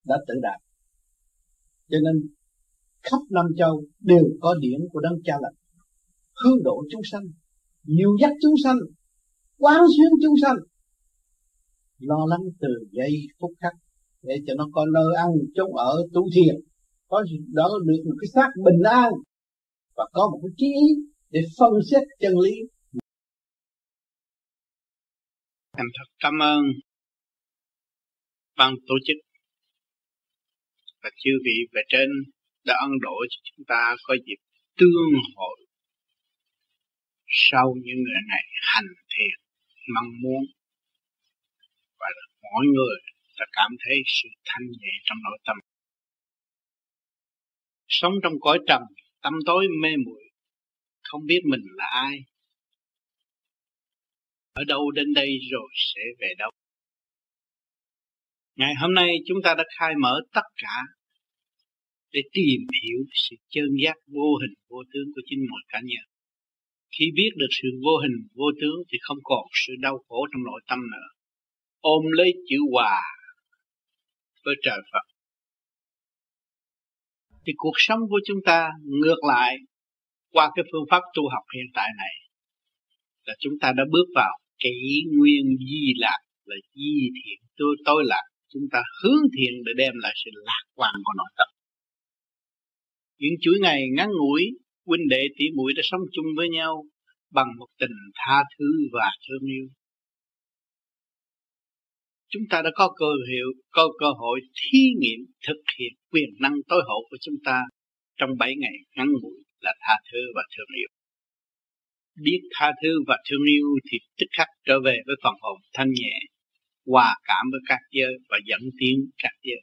đã tự đạt. Cho nên, khắp năm châu đều có điển của đấng cha lành. Hướng độ chúng sanh, nhiều dắt chúng sanh, quán xuyên chúng sanh, lo lắng từ giây phút khắc để cho nó có nơi ăn chốn ở, tu thiền. Có đó được một cái xác bình an và có một cái trí ý để phân xét chân lý. Em thật cảm ơn ban tổ chức. Và chư vị về trên đã ân độ cho chúng ta có dịp tương hội sau những người này hành thiền mong muốn. Và mỗi người đã cảm thấy sự thanh nhẹ trong nội tâm. Sống trong cõi trần, tâm tối mê muội, không biết mình là ai. Ở đâu đến đây rồi sẽ về đâu? Ngày hôm nay chúng ta đã khai mở tất cả để tìm hiểu sự chân giác vô hình, vô tướng của chính mỗi cá nhân. Khi biết được sự vô hình, vô tướng thì không còn sự đau khổ trong nội tâm nữa. Ôm lấy chữ hòa với trời Phật. Thì cuộc sống của chúng ta ngược lại qua cái phương pháp tu học hiện tại này là chúng ta đã bước vào kỷ nguyên di lạc, là di thiện, tôi tôi lạc chúng ta hướng thiện để đem lại sự lạc quan của nội tâm. Những chuỗi ngày ngắn ngủi, huynh đệ tỷ muội đã sống chung với nhau bằng một tình tha thứ và thương yêu. Chúng ta đã có cơ hiệu, có cơ hội thí nghiệm, thực hiện quyền năng tối hậu của chúng ta trong bảy ngày ngắn ngủi là tha thứ và thương yêu. Biết tha thứ và thương yêu thì tức khắc trở về với phần hồn thanh nhẹ hòa cảm với các giới và dẫn tiến các giới.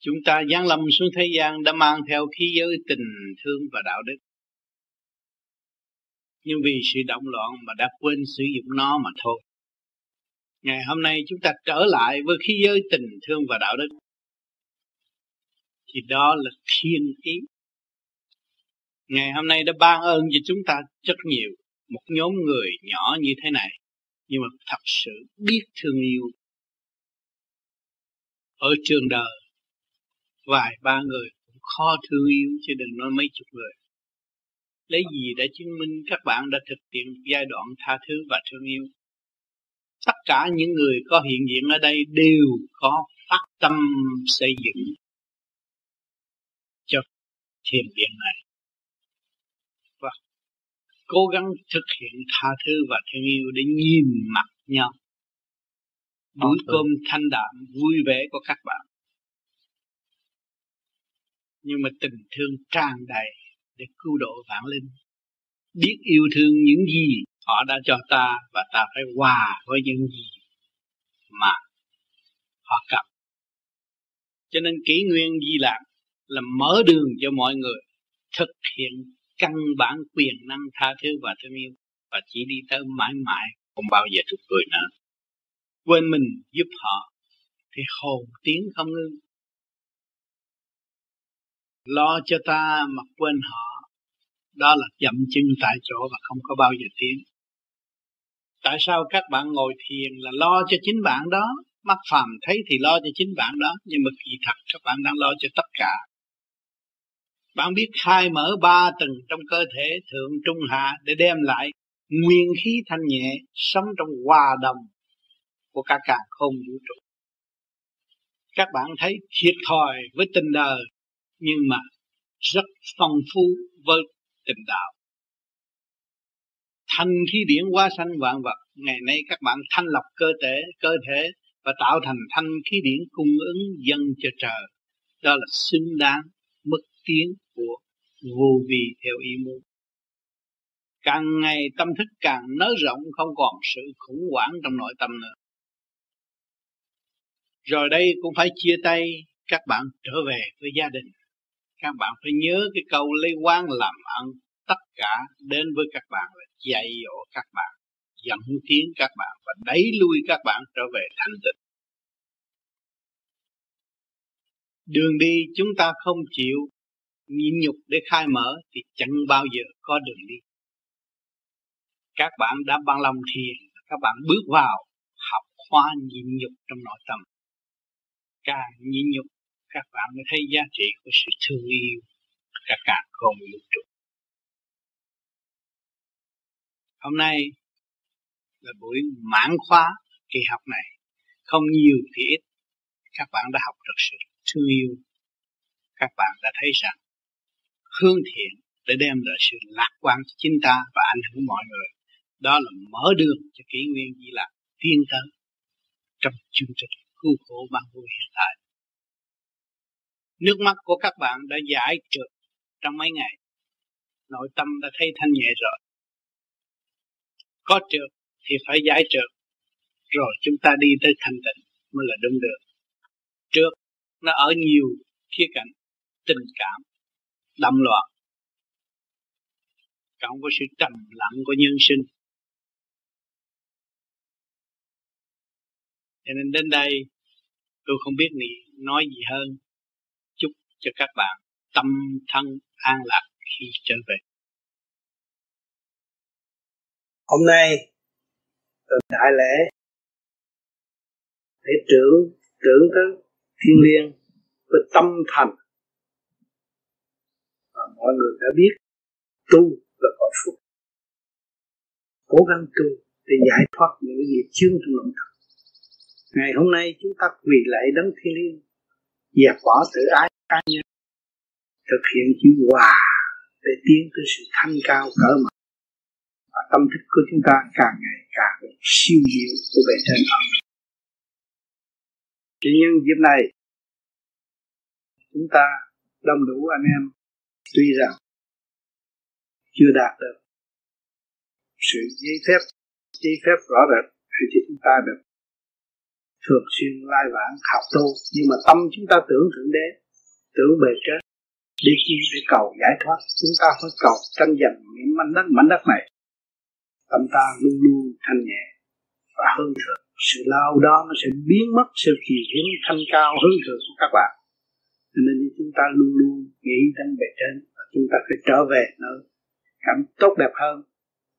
Chúng ta giáng lâm xuống thế gian đã mang theo khí giới tình thương và đạo đức. Nhưng vì sự động loạn mà đã quên sử dụng nó mà thôi. Ngày hôm nay chúng ta trở lại với khí giới tình thương và đạo đức. Thì đó là thiên ý. Ngày hôm nay đã ban ơn cho chúng ta rất nhiều, một nhóm người nhỏ như thế này nhưng mà thật sự biết thương yêu ở trường đời, vài ba người cũng khó thương yêu chứ đừng nói mấy chục người. Lấy gì để chứng minh các bạn đã thực hiện giai đoạn tha thứ và thương yêu? Tất cả những người có hiện diện ở đây đều có phát tâm xây dựng cho thiền viện này cố gắng thực hiện tha thứ và thương yêu để nhìn mặt nhau. Buổi cơm thanh đạm vui vẻ của các bạn. Nhưng mà tình thương tràn đầy để cứu độ vạn linh. Biết yêu thương những gì họ đã cho ta và ta phải hòa với những gì mà họ cần. Cho nên kỷ nguyên di lạc là mở đường cho mọi người thực hiện căn bản quyền năng tha thứ và thương yêu, và chỉ đi tới mãi mãi, không bao giờ thuộc cười nữa. Quên mình, giúp họ, thì hồn tiếng không ngưng. Lo cho ta mà quên họ, đó là dậm chân tại chỗ và không có bao giờ tiến. Tại sao các bạn ngồi thiền là lo cho chính bạn đó? Mắt phàm thấy thì lo cho chính bạn đó, nhưng mà kỳ thật các bạn đang lo cho tất cả bạn biết khai mở ba tầng trong cơ thể thượng trung hạ để đem lại nguyên khí thanh nhẹ sống trong hòa đồng của cả càng không vũ trụ. Các bạn thấy thiệt thòi với tình đời nhưng mà rất phong phú với tình đạo. Thanh khí điển hóa sanh vạn vật, ngày nay các bạn thanh lọc cơ thể cơ thể và tạo thành thanh khí điển cung ứng dân cho trời. Đó là xứng đáng mức tiến của vô vi theo ý muốn. Càng ngày tâm thức càng nới rộng không còn sự khủng hoảng trong nội tâm nữa. Rồi đây cũng phải chia tay các bạn trở về với gia đình. Các bạn phải nhớ cái câu lấy quan làm ăn, tất cả đến với các bạn là dạy dỗ các bạn dẫn tiến các bạn và đẩy lui các bạn trở về thanh tịnh. Đường đi chúng ta không chịu nhịn nhục để khai mở thì chẳng bao giờ có đường đi. Các bạn đã bằng lòng thiền, các bạn bước vào học khoa nhịn nhục trong nội tâm. Càng nhịn nhục, các bạn mới thấy giá trị của sự thương yêu cả càng không vũ trụ hôm nay là buổi mãn khóa kỳ học này. Không nhiều thì ít. Các bạn đã học được sự thương yêu. Các bạn đã thấy rằng hướng thiện để đem lại sự lạc quan cho chính ta và ảnh hưởng mọi người đó là mở đường cho kỷ nguyên di lạc tiên tới trong chương trình cứu khổ ban vui hiện tại Nước mắt của các bạn đã giải trượt trong mấy ngày. Nội tâm đã thấy thanh nhẹ rồi. Có trượt thì phải giải trượt rồi chúng ta đi tới thanh tịnh mới là đúng được trước nó ở nhiều khía cạnh tình cảm đâm loạn. Cộng với sự trầm lặng của nhân sinh. Cho nên đến đây, tôi không biết nói gì hơn. Chúc cho các bạn tâm thân an lạc khi trở về. Hôm nay từ đại lễ để trưởng trưởng tới thiên liêng với tâm thành mọi người đã biết, tu là cõi phúc. Cố gắng tu để giải thoát những gì chướng trong lòng thật ngày hôm nay chúng ta quỳ lạy đấng thiên liêng dẹp bỏ tự ái cá nhân, thực hiện chữ hòa để tiến tới sự thanh cao cỡ mở. Và tâm thức của chúng ta càng ngày càng siêu diệu của bề trên âm. Tuy nhiên dịp này, chúng ta đông đủ anh em tuy rằng chưa đạt được sự giấy phép giấy phép rõ rệt thì cho chúng ta được thường xuyên lai vãng học tu. Nhưng mà tâm chúng ta tưởng thượng đế tưởng bề trên, đi chi để cầu giải thoát. Chúng ta phải cầu tranh giành những mảnh đất mảnh đất này. Tâm ta luôn luôn thanh nhẹ và hơn thượng. Sự lao đó nó sẽ biến mất, sự kỳ hiến thanh cao hơn thượng của các bạn nên chúng ta luôn luôn nghĩ đến bề trên và chúng ta phải trở về nơi cảm tốt đẹp hơn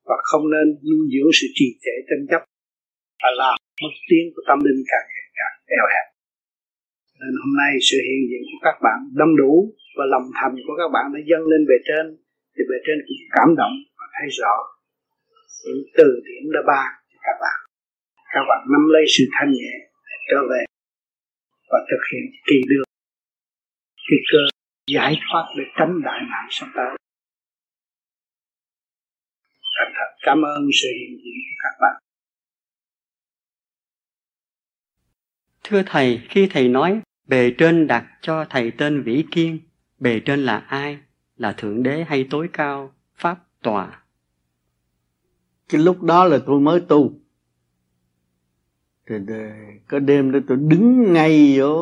và không nên nuôi dưỡng sự trì trệ tranh chấp và làm mất tiếng của tâm linh càng ngày càng eo hẹp. Nên hôm nay sự hiện diện của các bạn đông đủ và lòng thành của các bạn đã dâng lên bề trên, thì bề trên cũng cảm động và thấy rõ những từ điển đã ban cho các bạn. Các bạn nắm lấy sự thanh nhẹ để trở về và thực hiện kỳ đường cái cơ giải thoát để tránh đại nạn sắp tới. Thành thật cảm ơn sự hiện diện của các bạn. Thưa thầy khi thầy nói bề trên đặt cho thầy tên vĩ kiên bề trên là ai? Là thượng đế hay tối cao? Pháp tòa. Cái lúc đó là tôi mới tu. Thì có đêm đó tôi đứng ngay ở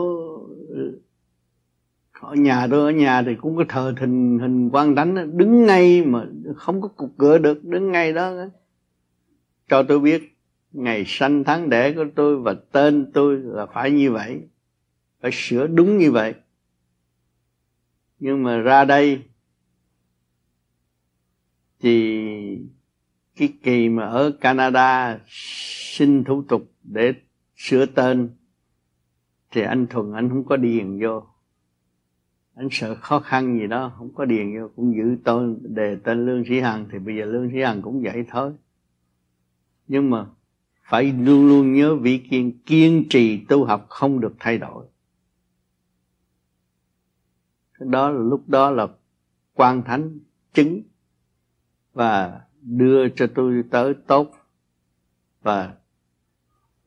ở nhà tôi ở nhà thì cũng có thờ hình hình quan thánh đứng ngay mà không có cục cửa được, đứng ngay đó. Cho tôi biết, ngày sanh tháng đẻ của tôi và tên tôi là phải như vậy, phải sửa đúng như vậy. Nhưng mà ra đây, thì cái kỳ mà ở Canada xin thủ tục để sửa tên, thì anh thuần anh không có điền vô anh sợ khó khăn gì đó, không có điền vô, cũng giữ tên đề tên lương sĩ hằng, thì bây giờ lương sĩ hằng cũng vậy thôi. Nhưng mà phải luôn luôn nhớ vị kiên kiên trì tu học không được thay đổi. Đó là lúc đó là quan thánh chứng và đưa cho tôi tới tốt. Và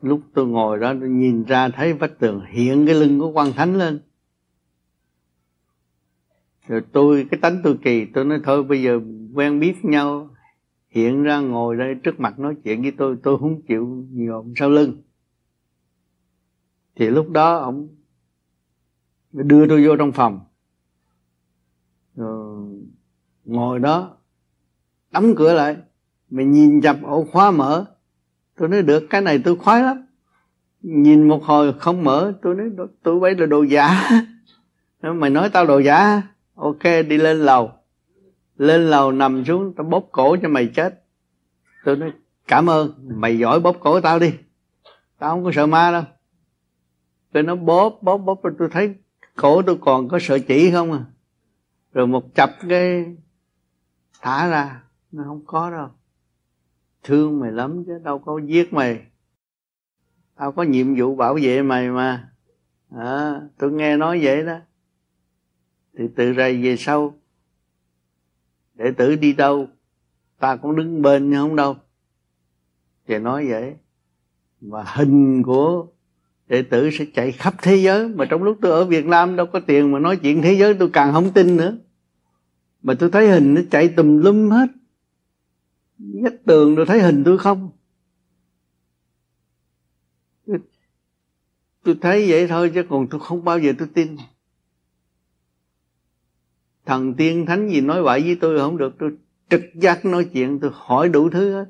lúc tôi ngồi đó, tôi nhìn ra thấy vách tường hiện cái lưng của quan thánh lên rồi tôi, cái tánh tôi kỳ, tôi nói thôi, bây giờ quen biết nhau, hiện ra ngồi đây trước mặt nói chuyện với tôi tôi không chịu nhộm sau lưng. Thì lúc đó ông đưa tôi vô trong phòng. Rồi ngồi đó, đóng cửa lại, mình nhìn chập ổ khóa mở. Tôi nói, được, cái này tôi khoái lắm. Nhìn một hồi không mở, tôi nói, tôi bấy là đồ giả. Mày nói tao đồ giả ok đi lên lầu. Lên lầu nằm xuống tao bóp cổ cho mày chết. Tôi nói cảm ơn mày giỏi bóp cổ tao đi. Tao không có sợ ma đâu. Tôi nó bóp bóp bóp tôi thấy cổ tôi còn có sợ chỉ không à? Rồi một chập cái thả ra nó không có đâu. Thương mày lắm chứ đâu có giết mày. Tao có nhiệm vụ bảo vệ mày mà. À, tôi nghe nói vậy đó thì từ ra về sau, đệ tử đi đâu, ta cũng đứng bên nhưng không đâu. Thì nói vậy, mà hình của đệ tử sẽ chạy khắp thế giới. Mà trong lúc tôi ở Việt Nam đâu có tiền mà nói chuyện thế giới, tôi càng không tin nữa. Mà tôi thấy hình nó chạy tùm lum hết. Nhất tường rồi thấy hình tôi không. Tôi thấy vậy thôi chứ còn tôi không bao giờ tôi tin thần tiên thánh gì nói vậy với tôi không được. Tôi trực giác nói chuyện tôi hỏi đủ thứ hết.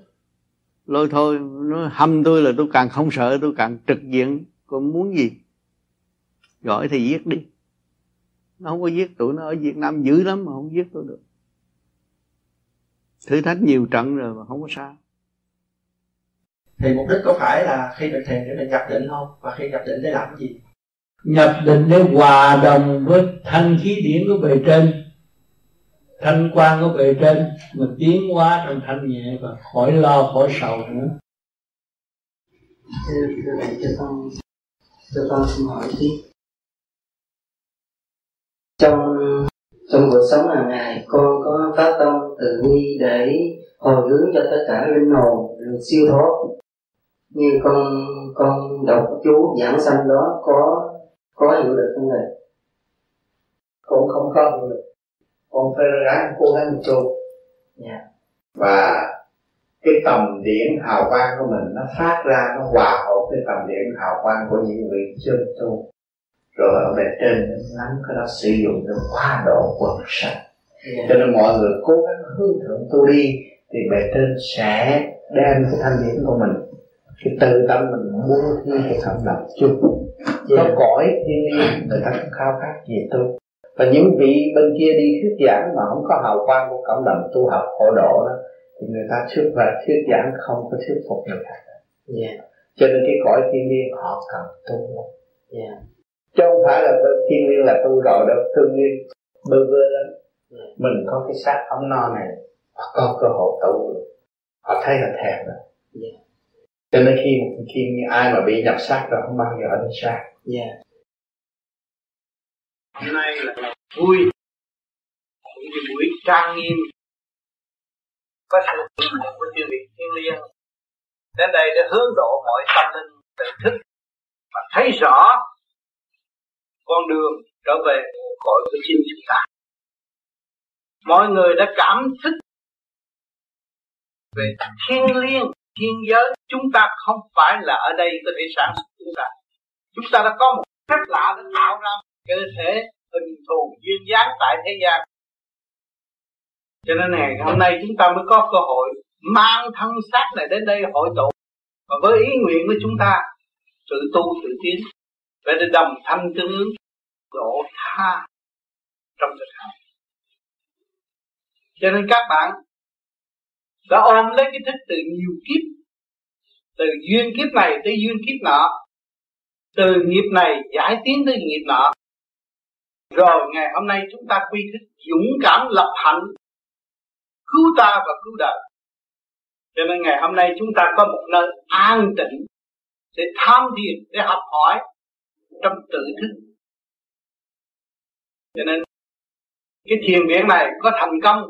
Lôi thôi nó hâm tôi là tôi càng không sợ tôi càng trực diện. Còn muốn gì? Gọi thì giết đi. Nó không có giết tụi nó ở Việt Nam dữ lắm mà không giết tôi được. Thử thách nhiều trận rồi mà không có sao. Thì mục đích có phải là khi mình thiền để mình nhập định không? Và khi nhập định để làm cái gì? Nhập định để hòa đồng với thanh khí điển của bề trên thanh quan của bề trên mình tiến hóa trong thanh nhẹ và khỏi lo, khỏi sầu nữa. Thưa thưa thầy cho con cho con xin hỏi chứ trong trong cuộc sống hàng ngày, con có phát tâm từ bi để hồi hướng cho tất cả linh hồn được siêu thoát. Như con con đọc chú giảng sanh đó, có có hiệu lực không thầy cũng không có hiệu lực con phải ráng cố gắng một chút yeah. và cái tầm điển hào quang của mình nó phát ra nó hòa hợp với tầm điển hào quang của những vị chân tu rồi ở bên trên nắm cái đó sử dụng nó quá độ quần sạch yeah. cho nên mọi người cố gắng hướng thượng tu đi thì bề trên sẽ đem cái thanh điển của mình cái tự tâm mình muốn thi cái cộng đồng chung yeah. nó cõi thiên liêng người ta cũng khao khát gì tu và những vị bên kia đi thuyết giảng mà không có hào quang của cộng đồng tu học khổ độ đó thì người ta thuyết và thuyết giảng không có thuyết phục khác yeah. cho nên cái cõi thiên liêng họ cần tu lắm yeah. chứ không phải là thiên liêng là tu rồi đâu thương liêng bơ vơ lắm yeah. mình có cái xác ấm no này họ có cơ hội tu được họ thấy là thèm rồi yeah. cho nên khi khi ai mà bị nhập xác rồi không bao giờ ở đi xác yeah hôm nay là ngày vui. Những cái buổi trang nghiêm. Có sự ủng hộ của chư vị thiên liên đến đây để hướng độ mọi tâm linh tự thức. Và thấy rõ con đường trở về cội của chính chúng ta. Mọi người đã cảm thức về thiên liêng, thiên giới. Chúng ta không phải là ở đây có thể sản xuất chúng ta. Chúng ta đã có một cách lạ để tạo ra cơ thể hình thù duyên dáng tại thế gian. Cho nên ngày hôm nay chúng ta mới có cơ hội mang thân xác này đến đây hội tụ. Và với ý nguyện của chúng ta tự tu tự tiến về để đồng thanh tương ứng, độ tha trong thực hành. Cho nên các bạn đã ôm lấy cái thức từ nhiều kiếp, từ duyên kiếp này tới duyên kiếp nọ, từ nghiệp này giải tiến tới nghiệp nọ rồi ngày hôm nay chúng ta quy thức dũng cảm lập hạnh, cứu ta và cứu đời. Cho nên ngày hôm nay chúng ta có một nơi an tĩnh để tham thiền, để học hỏi trong tự thức. Cho nên cái thiền viện này có thành công.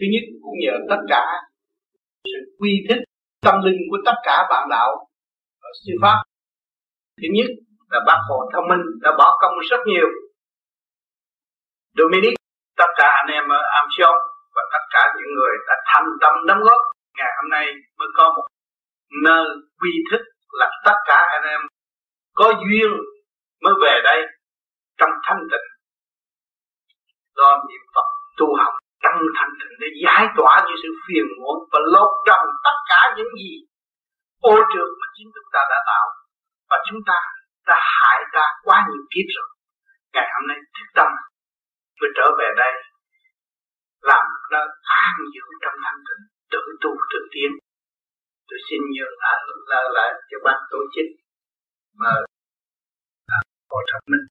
Thứ nhất cũng nhờ tất cả sự quy thức tâm linh của tất cả bạn đạo và sư pháp. Thứ nhất là bác Hồ thông minh đã bỏ công rất nhiều. Dominic, tất cả anh em ở Amsterdam và tất cả những người đã thành tâm đóng góp, ngày hôm nay mới có một nơi quy thức là tất cả anh em có duyên mới về đây trong thanh tịnh. Do niệm Phật tu học trong thanh tịnh để giải tỏa những sự phiền muộn và lột trần tất cả những gì ô trượt mà chính chúng ta đã tạo. Và chúng ta đã hại ta quá nhiều kiếp rồi. Ngày hôm nay thức tâm mới trở về đây làm nó an dưỡng trong thanh tịnh tự tu tự tiến. Tôi xin nhường lại là, lại cho ban tổ chức mà à, hội thập minh.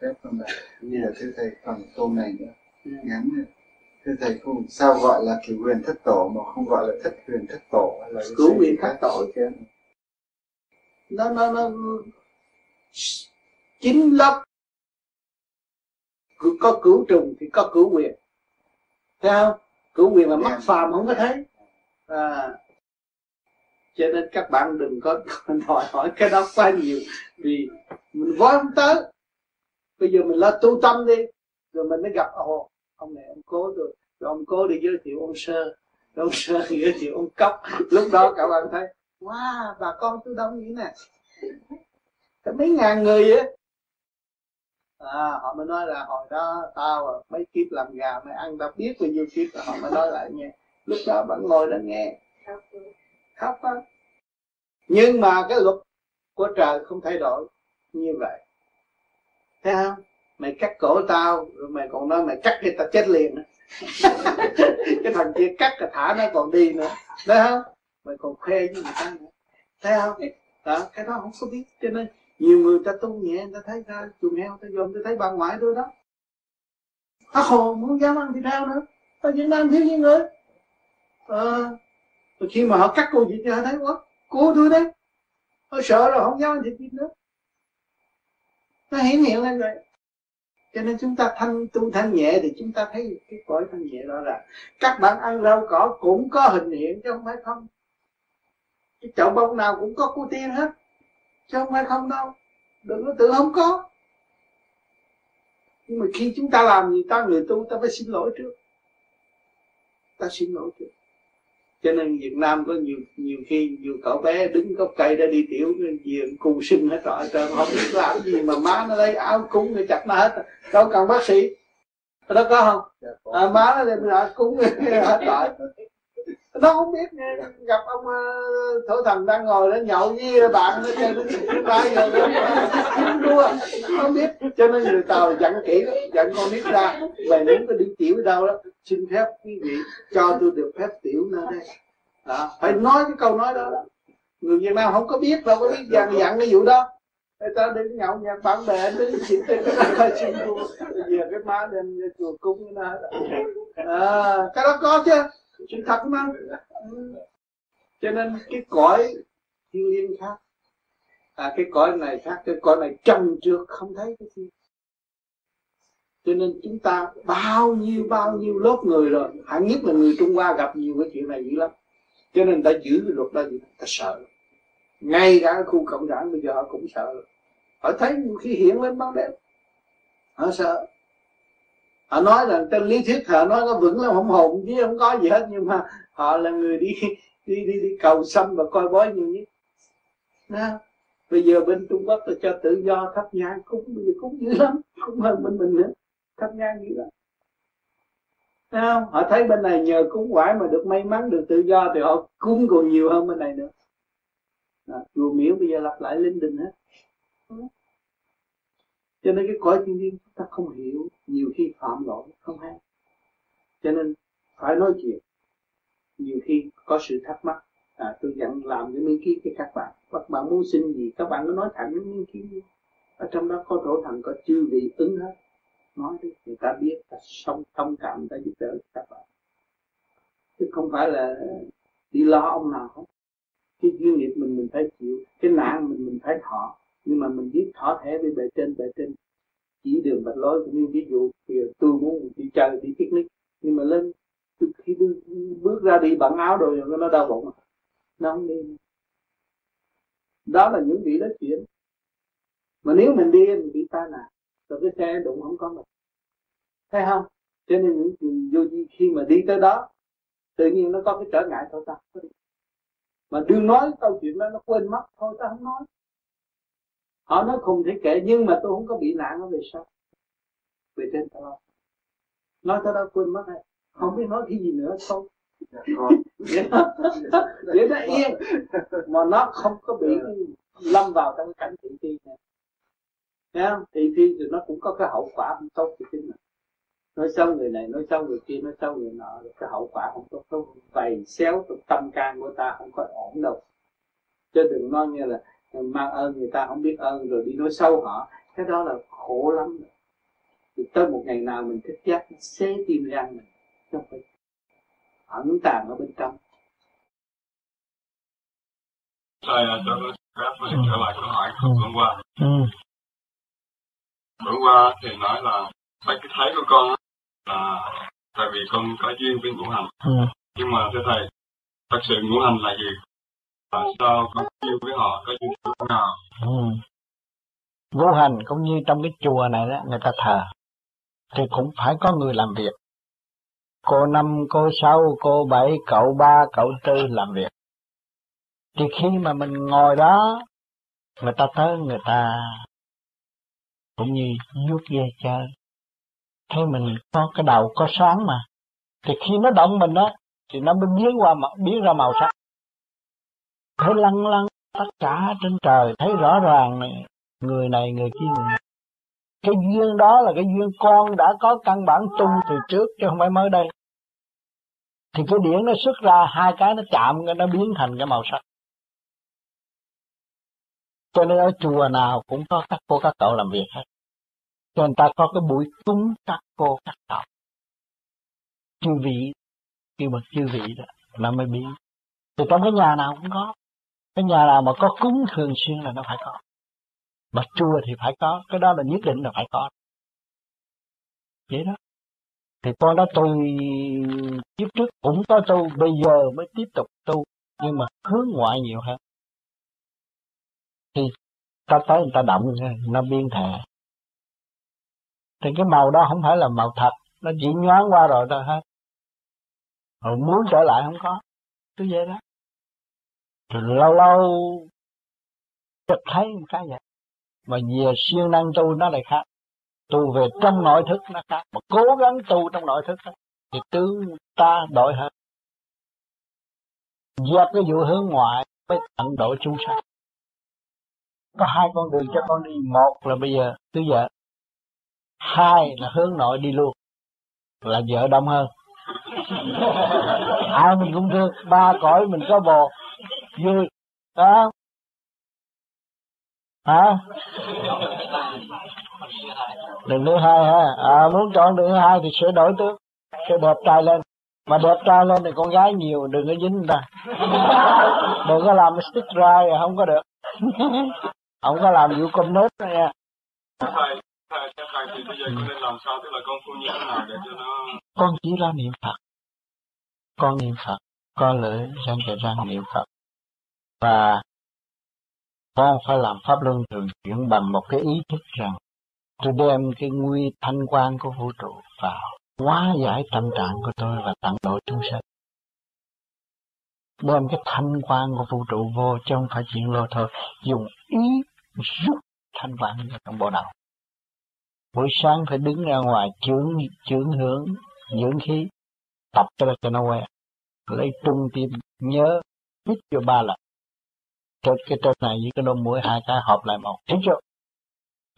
Phép con bà. Bây giờ thưa thầy còn câu này nữa. Ngắn nữa thưa thầy không sao gọi là cửu huyền thất tổ mà không gọi là thất huyền thất tổ là cửu huyền thất tổ chứ. Nó nó nó chính lắm. Có cửu trùng thì có cửu quyền thấy không? Cửu quyền là mắt phàm không có thấy. À, cho nên các bạn đừng có hỏi hỏi cái đó quá nhiều. Vì mình voi không tới. Bây giờ mình lo tu tâm đi rồi mình mới gặp ồ ông này ông cố rồi rồi ông cố đi giới thiệu ông sơ rồi ông sơ giới thiệu ông cốc lúc đó các bạn thấy wow bà con tôi đông như nè. Cả mấy ngàn người á. À, họ mới nói là hồi đó tao à, mấy kiếp làm gà mày ăn tao biết bao nhiêu kiếp. Họ mới nói lại nghe. Lúc đó vẫn ngồi đó nghe. Khóc á nhưng mà cái luật của trời không thay đổi như vậy. Thấy không? Mày cắt cổ tao rồi mày còn nói mày cắt thì tao chết liền. Cái thằng kia cắt là thả nó còn đi nữa. Thấy không? Mày còn khoe với người ta nữa. Thấy không? Đó, cái đó không có biết. Cho nên nhiều người ta tu nhẹ, người ta thấy ra chuồng heo ta dòm ta thấy bà ngoại tôi đó. Nó khổ muốn dám ăn thịt heo nữa. Ta vẫn đang thiếu những người. Ờ khi mà họ cắt cô gì thì họ thấy quá cô tôi đấy. Họ sợ rồi không dám ăn thịt vịt nữa. Nó hiển hiện lên rồi cho nên chúng ta thanh tu thanh nhẹ thì chúng ta thấy cái cõi thanh nhẹ đó là các bạn ăn rau cỏ cũng có hình hiện chứ không phải không. Cái chậu bông nào cũng có cô tiên hết, chứ không phải không đâu. Đừng có tự không có. Nhưng mà khi chúng ta làm gì, ta người tu, ta phải xin lỗi trước. Ta xin lỗi trước cho nên Việt Nam có nhiều nhiều khi nhiều cậu bé đứng gốc cây đã đi tiểu diện cù sinh hết trọi trời không biết làm gì mà má nó lấy áo cúng để chặt nó hết. Đâu cần bác sĩ? Đó có không? Dạ, à, má nó đem ra cúng hết trọi nó không biết gặp ông uh, thổ thần đang ngồi đó nhậu với ờ, bạn nó chơi nó ba giờ đua. Không biết. Cho nên người tàu dặn kỹ dặn con biết ra. Mày muốn có đi tiểu đâu đó. Xin phép quý vị cho tôi được phép tiểu nơi đây. Đó. phải nói cái câu nói đó, đó. Người việt nam không có biết đâu có biết dặn dặn cái vụ đó. Người ta đến nhậu nhạc bạn bè đến xin tên cái xin vua về cái má đem chùa cúng nó à, cái đó có chứ sự thật mà. Cho nên cái cõi thiên nhiên khác à, cái cõi này khác cái cõi này trần trượt không thấy cái gì. Cho nên chúng ta bao nhiêu bao nhiêu lớp người rồi hẳn nhất là người trung hoa gặp nhiều cái chuyện này dữ lắm. Cho nên ta giữ cái luật đó gì ta sợ. Ngay cả khu cộng sản bây giờ họ cũng sợ. Họ thấy khi hiện lên ban đêm họ sợ họ nói rằng trên lý thuyết họ nói nó vững lắm không hồn chứ không có gì hết nhưng mà họ là người đi đi đi, đi cầu xăm và coi bói nhiều nhất Đó. bây giờ bên trung quốc là cho tự do thắp nhang cũng bây giờ cũng dữ lắm cũng hơn bên mình nữa thắp nhang dữ lắm Thấy không? Họ thấy bên này nhờ cúng quải mà được may mắn được tự do thì họ cúng còn nhiều hơn bên này nữa. À, chùa miếu bây giờ lặp lại linh đình hết cho nên cái cõi thiên nhiên chúng ta không hiểu nhiều khi phạm lỗi không hay. Cho nên phải nói chuyện. Nhiều khi có sự thắc mắc. À, tôi dặn làm cái miếng kia cho các bạn. Các bạn muốn xin gì các bạn cứ nói thẳng cái miếng kia ở trong đó có thổ thần có chư vị ứng hết. Nói đi người ta biết ta sống thông cảm người ta giúp đỡ các bạn. Chứ không phải là đi lo ông nào. Hết cái duyên nghiệp mình mình phải chịu. Cái nạn mình mình phải thọ nhưng mà mình biết thỏ thẻ với bề trên bề trên chỉ đường bạch lối cũng như ví dụ. Thì tôi muốn đi chơi, đi picnic. Nhưng mà lên khi tôi bước ra đi, bận áo rồi nó đau bụng. Nó không đi. Đó là những vị đó chuyện mà nếu mình đi, mình bị tai nạn, rồi cái xe đụng không có mình. Thấy không? Cho nên những chuyện vô di khi mà đi tới đó, tự nhiên nó có cái trở ngại thôi ta mà đừng nói câu chuyện đó, nó quên mất thôi, ta không nói họ nói không thể kể nhưng mà tôi không có bị nạn nó về sao về trên ta lo. Nói tới đó quên mất hay không biết nói cái gì nữa không vậy nó yên. mà nó không có bị lâm vào trong cảnh thị phi này. Thấy không? Thị phi thì nó cũng có cái hậu quả không tốt cho chính mình. Nói xấu người này, nói xấu người kia, nói xấu người nọ Cái hậu quả không tốt, nó vầy xéo trong tâm can của ta không có ổn đâu. Chứ đừng nói như là mang ơn người ta không biết ơn rồi đi nói sâu họ cái đó là khổ lắm thì tới một ngày nào mình thức giác nó xé tim gan mình không phải ẩn tàng ở bên trong Thầy cho mình trở lại câu hỏi của bữa qua. Ừ. Bữa qua thì nói là thầy cái thấy của con là tại vì con có duyên với ngũ hành. Ừ. Nhưng mà thưa thầy, thật sự ngũ hành là gì? Tại sao có yêu với họ, có với nào? Ừ. Ngũ hành cũng như trong cái chùa này đó, người ta thờ. Thì cũng phải có người làm việc. cô năm cô sáu cô bảy cậu ba cậu tư làm việc thì khi mà mình ngồi đó người ta tới người ta cũng như vuốt ve chơi thấy mình có cái đầu có sáng mà thì khi nó động mình đó thì nó mới biến qua biến ra màu sắc thấy lăng lăng tất cả trên trời, thấy rõ ràng này người này, người kia. Người này. cái duyên đó là cái duyên con đã có căn bản tu từ trước, chứ không phải mới đây. Thì cái điển nó xuất ra, hai cái nó chạm nó biến thành cái màu sắc. Cho nên ở chùa nào cũng có các cô các cậu làm việc hết. Cho người ta có cái buổi cúng các cô các cậu. Chư vị, kêu bậc chư vị đó là mới biến. Thì trong cái nhà nào cũng có cái nhà nào mà có cúng thường xuyên là nó phải có. Mà chùa thì phải có, cái đó là nhất định là phải có. Vậy đó. Thì con đó tôi kiếp trước cũng có tu, bây giờ mới tiếp tục tu, nhưng mà hướng ngoại nhiều hơn. Thì ta tới người ta động, nó biên thể thì cái màu đó không phải là màu thật, nó chỉ nhoáng qua rồi thôi hết rồi muốn trở lại không có. Cứ vậy đó rồi lâu lâu chợt thấy một cái vậy. Mà về siêng năng tu nó lại khác. Tu về trong nội thức nó khác. Mà cố gắng tu trong nội thức đó, thì tướng ta đổi hơn dẹp cái vụ hướng ngoại mới tận độ chúng sanh. Có hai con đường cho con đi. Một là bây giờ tứ vợ. Hai là hướng nội đi luôn. Là vợ đông hơn. Ai mình cũng thương. Ba cõi mình có bồ vui có hả? Đường thứ hai ha. À, muốn chọn đường thứ hai thì sẽ đổi tướng sẽ đẹp trai lên. Mà đẹp trai lên thì con gái nhiều đừng có dính người ta. Đừng có làm stick dry không có được. Không có làm vụ công nốt nha. Thầy theo thầy thì bây giờ con nên làm sao tức là con tu như thế nào để cho nó con chỉ ra niệm phật. Con niệm phật. Con lưỡi răng kề răng niệm phật và con phải làm pháp luân thường chuyển bằng một cái ý thức rằng tôi đem cái nguy thanh quan của vũ trụ vào, hóa giải tâm trạng của tôi và tận độ chúng sanh. Đem cái thanh quan của vũ trụ vô chứ không phải chuyện lô thôi, dùng ý rút thanh quan vào trong bộ đầu. Buổi sáng phải đứng ra ngoài chướng chướng hướng dưỡng khí, tập cho nó cho nó quen, lấy trung tim nhớ hít vô ba lần trên cái trên này với cái đôi mũi hai cái hợp lại một thấy chưa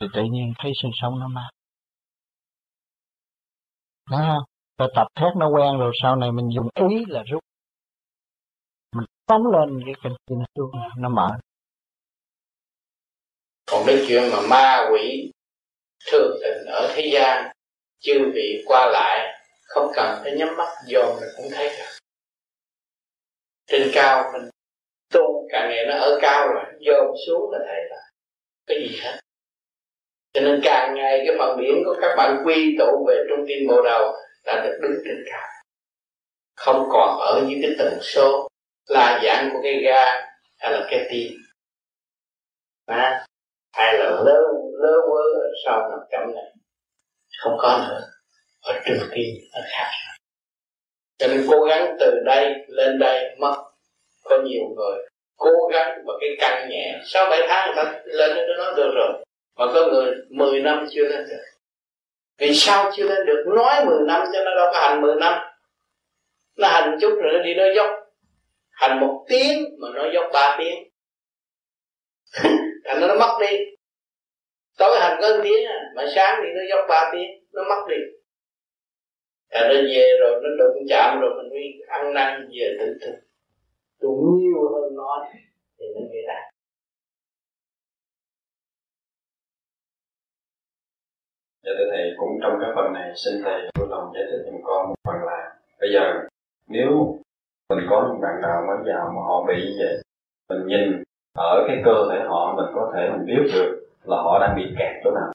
thì tự nhiên thấy sinh sống nó mát đó, ta tập thét nó quen rồi, sau này mình dùng ý là rút. Mình phóng lên cái kinh chi nó xuống nó mở. Còn đến chuyện mà ma quỷ thường tình ở thế gian, chư vị qua lại, không cần phải nhắm mắt, dồn mình cũng thấy được. Trên cao mình tu càng ngày nó ở cao rồi dòm xuống là thấy là cái gì hết. Cho nên càng ngày cái phần điểm của các bạn quy tụ về trung tim bộ đầu là được đứng trên cao. Không còn ở những cái tần số là dạng của cái ga hay là cái tim. À, hay là lơ lơ quơ sau nằm chậm này không có nữa. Ở trường tim nó khác. Cho nên cố gắng từ đây lên đây mất có nhiều người cố gắng và cái căn nhẹ sau bảy tháng người ta lên đến nó được rồi mà có người 10 năm chưa lên được. Vì sao chưa lên được? Nói 10 năm cho nó đâu có hành 10 năm. Nó hành chút rồi nó đi nó dốc. Hành một tiếng mà nó dốc ba tiếng. Thành nó mất đi. Tối hành có tiếng à, mà sáng thì nó dốc ba tiếng nó mất đi. Thành nó về rồi nó đụng chạm rồi mình đi ăn năn về tự thực tụng nhiều hơn nói thì nó mới đạt Dạ thưa thầy cũng trong cái phần này xin thầy vui lòng giải thích cho con một phần là bây giờ nếu mình có những bạn nào mới vào mà họ bị như vậy mình nhìn ở cái cơ thể họ mình có thể mình biết được là họ đang bị kẹt chỗ nào.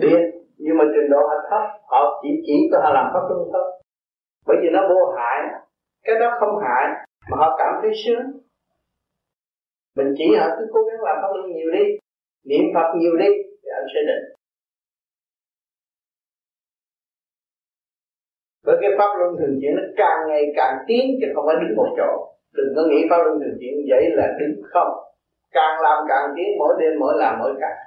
Biết nhưng mà trình độ họ thấp họ chỉ chỉ có họ làm pháp luân thôi. Bởi vì nó vô hại cái đó không hại mà họ cảm thấy sướng. Mình chỉ họ cứ cố gắng làm pháp luân nhiều đi, niệm phật nhiều đi, thì anh sẽ định. Với cái pháp luân thường chuyển nó càng ngày càng tiến chứ không phải đứng một chỗ. Đừng có nghĩ pháp luân thường chuyển vậy là đứng không. Càng làm càng tiến, mỗi đêm mỗi làm mỗi càng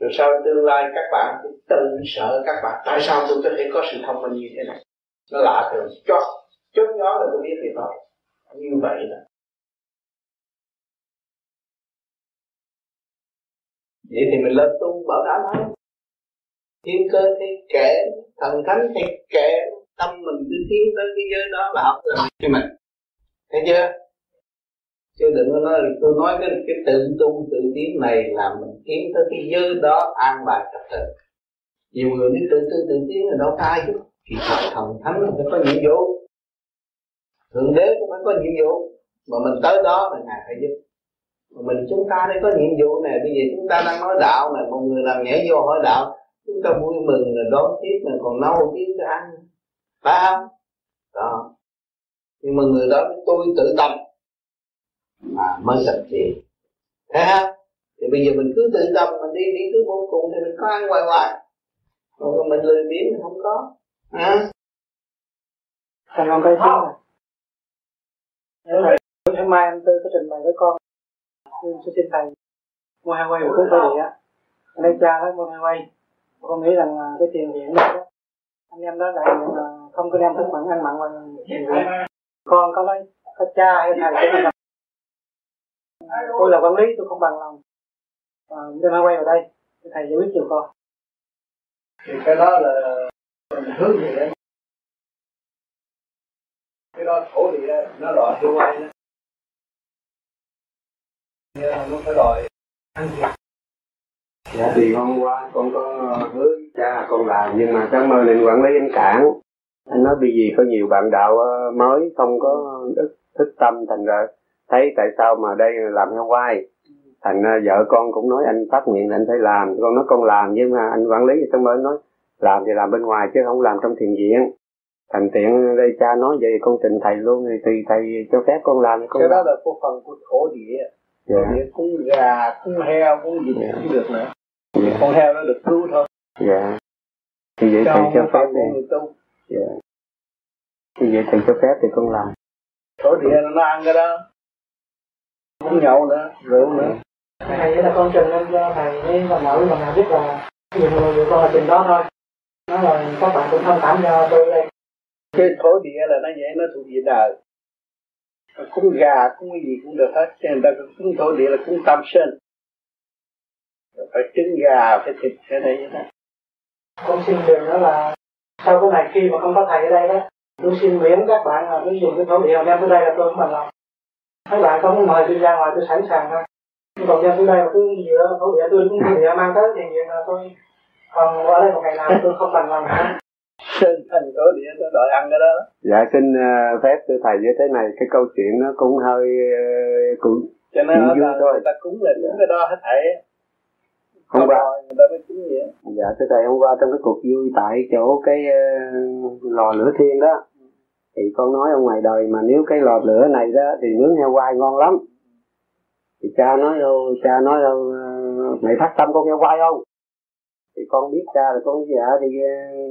rồi sau tương lai các bạn tự sợ các bạn. Tại sao tôi có thể có sự thông minh như thế này? Nó lạ thường. Chót chốt nhó là tôi biết việc đó như vậy là vậy thì mình lên tu bảo đảm hết thiên cơ thì kể, thần thánh thì kể, tâm mình cứ tiến tới cái giới đó là học rồi cho mình. Thấy chưa? Chứ đừng có nói, tôi nói cái cái tự tu tự tiến này là mình tiến tới cái giới đó an bài trật tự. Nhiều người đi tự tu tự tiến là đâu ai chứ. Thì thần thánh phải có nhiệm vụ thượng đế cũng phải có nhiệm vụ. Mà mình tới đó là ngài phải giúp. Mà mình chúng ta đây có nhiệm vụ này bây giờ chúng ta đang nói đạo này một người làm nhảy vô hỏi đạo chúng ta vui mừng là đón tiếp mà còn nấu tiếp cho ăn. Phải không? Đó. Nhưng mà người đó tôi tự tâm. Mà mới thật gì thấy không? Thì bây giờ mình cứ tự tâm mình đi đi tới vô cùng thì mình có ăn hoài hoài. Còn mình lười biếng mình không có. Con cái tiếng này nếu mai anh Tư có trình bày với con. Nhưng sẽ xin thầy mua hai quay một cuốn thổ địa Anh em cha nói mua hai quay. Con nghĩ rằng à, cái tiền viện đó Anh em đó đại diện là không có đem thức mặn ăn mặn vào tiền viện Con có nói có cha hay thầy cũng là Tôi là quản lý tôi không bằng lòng. À, Đem hai quay vào đây. Thầy giải quyết cho con. Thì cái đó là mình hướng gì đấy đó, thổ địa nó đòi hiệu quay đó. Nó phải đòi ăn thiệt dạ thì hôm qua con có hứa cha con làm nhưng mà trong mơ định quản lý anh cản anh nói vì gì có nhiều bạn đạo ờ, mới, không có thức tâm, thành ra thấy tại sao mà đây làm heo quay thành vợ con cũng nói anh phát nguyện là anh phải làm. Con nói con làm, nhưng mà anh quản lý trong mơ nói, làm thì làm bên ngoài chứ không làm trong thiền viện thành tiện đây cha nói vậy con trình thầy luôn thì tùy thầy cho phép con làm con cái đó là của phần của thổ địa. Dạ. thổ địa cúng gà cúng heo cúng gì dạ. cũng được nữa dạ. con heo nó được cứu thôi. Dạ. Thì vậy cho thầy cho phép thì tu. Dạ. Thì vậy thầy cho phép thì con làm. Thổ địa nó ăn cái đó. Cũng nhậu nữa rượu nữa. Thầy là con trình lên cho thầy với bà nội bà nào biết là dụ người con là trình đó thôi. Nói là các bạn cũng thông cảm cho tôi đây cái thổ địa là nó vậy, nó thuộc về đời. Cúng gà, cúng cái gì cũng được hết. Cho nên ta cúng thổ địa là cúng tam sinh. Phải trứng gà, phải thịt cái này vậy đó. Con xin đường đó là sau cái này khi mà không có thầy ở đây đó tôi xin miễn các bạn là ví dụ cái thổ địa đem tới đây là tôi không bằng lòng. Các bạn không mời tôi ra ngoài tôi sẵn sàng thôi. Nhưng còn đem tới đây mà cứ dựa thổ địa, tôi cũng thổ địa mang tới thì vậy là tôi còn ở đây một ngày nào tôi không bằng lòng sơn thành thổ địa nó đòi ăn cái đó dạ xin uh, phép thưa thầy như thế này cái câu chuyện nó cũng hơi uh, cũng cho nên là thôi. người ta cúng là cúng cái đó hết thảy. Hôm qua người ta mới cúng vậy. Dạ thưa thầy hôm qua trong cái cuộc vui tại chỗ cái uh, lò lửa thiên đó thì con nói ở ngoài đời mà nếu cái lò lửa này đó thì nướng heo quay ngon lắm. Thì cha nói đâu cha nói đâu mày phát tâm con heo quay không thì con biết cha là con dạ thì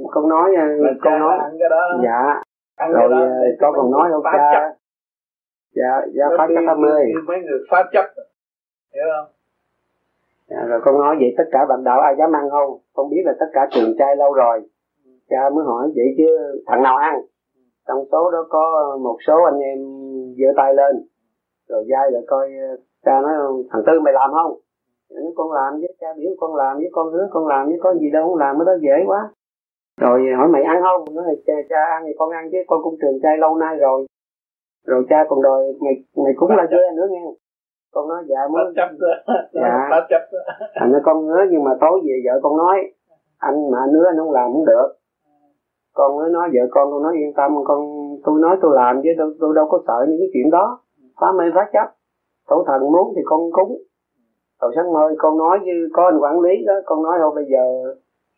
uh, con nói uh, Mà con nói ăn cái đó dạ ăn rồi cái đó để con còn nói phá cha chấp. dạ dạ phá chấp thăm ơi mấy người phá chấp hiểu không Dạ, rồi con nói vậy tất cả bạn đạo ai dám ăn không? Con biết là tất cả trường trai lâu rồi. Cha mới hỏi vậy chứ thằng nào ăn? Trong số đó có một số anh em giơ tay lên. Rồi dai lại coi cha nói thằng Tư mày làm không? Nói, con làm với cha biểu con làm với con hứa con làm với con gì đâu không làm cái đó dễ quá. Rồi hỏi mày ăn không? Nói cha, cha ăn thì con ăn chứ con cũng trường trai lâu nay rồi. Rồi cha còn đòi mày mày cũng là dê nữa nghe. Con nói dạ muốn chấp Dạ. chấp thành ra con hứa nhưng mà tối về vợ con nói anh mà anh hứa anh không làm cũng được con mới nói vợ con con nói yên tâm con tôi nói tôi làm chứ tôi, tôi đâu có sợ những cái chuyện đó phá mê phá chấp tổ thần muốn thì con cúng rồi sáng ơi con nói như có anh quản lý đó con nói thôi bây giờ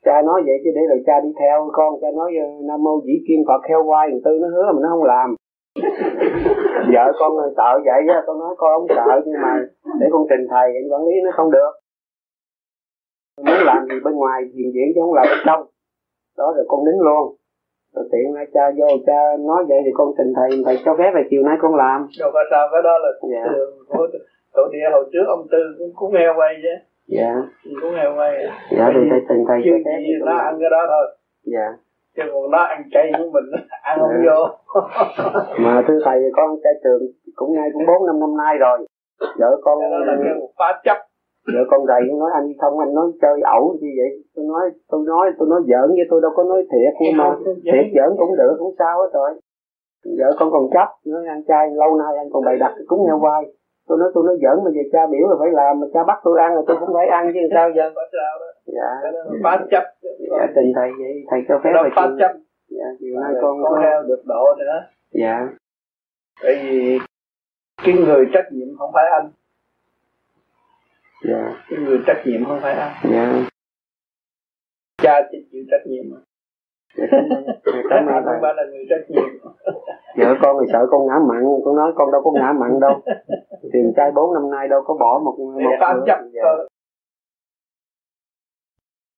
cha nói vậy chứ để rồi cha đi theo con. Cha nói ờ, nam mô dĩ kim phật heo quay thằng tư nó hứa mà nó không làm. Vợ con sợ vậy á con nói con không sợ nhưng mà để con trình thầy anh quản lý nó không được. Muốn làm gì bên ngoài thiền viện chứ không làm bên trong. Đó rồi con nín luôn. Rồi tiện nay cha vô cha nói vậy thì con trình thầy thầy cho phép về chiều nay con làm. Đâu có sao cái đó là dạ. Tổ địa hồi trước ông tư cũng cũng heo quay chứ. Dạ. Cũng heo quay. Dạ thì thầy trình thầy chứ gì nó ăn cái đó thôi. Dạ. Chứ còn nó ăn chay của mình ăn không Dạ. vô. Mà thưa thầy con trai trường cũng ngay cũng bốn năm năm nay rồi. Vợ con Cái đó là cái phá chấp. Vợ con nó nói anh không anh nói chơi ẩu như vậy? Tôi nói tôi nói tôi nói giỡn với tôi đâu có nói thiệt nhưng mà thiệt giỡn cũng được không sao hết rồi. Vợ con còn chấp nói ăn chay lâu nay anh còn bày đặt cúng nhau quay tôi nói tôi nói giỡn mà giờ cha biểu là phải làm mà cha bắt tôi ăn là tôi cũng phải ăn chứ sao giờ? Dạ. Phá chấp. Dạ trình thầy vậy. Thầy cho phép là phá chiều- chấp. Dạ chiều nay con có heo được độ nữa dạ. Bởi vì cái người trách nhiệm không phải anh. Dạ. Cái người trách nhiệm không phải anh. Dạ. Cha chỉ chịu trách nhiệm mà cảm ơn dạ, phải là người trách nhiệm. Vợ con thì sợ con ngã mặn. Con nói con đâu có ngã mặn đâu. Tiền trai bốn năm nay đâu có bỏ một một chấp dạ.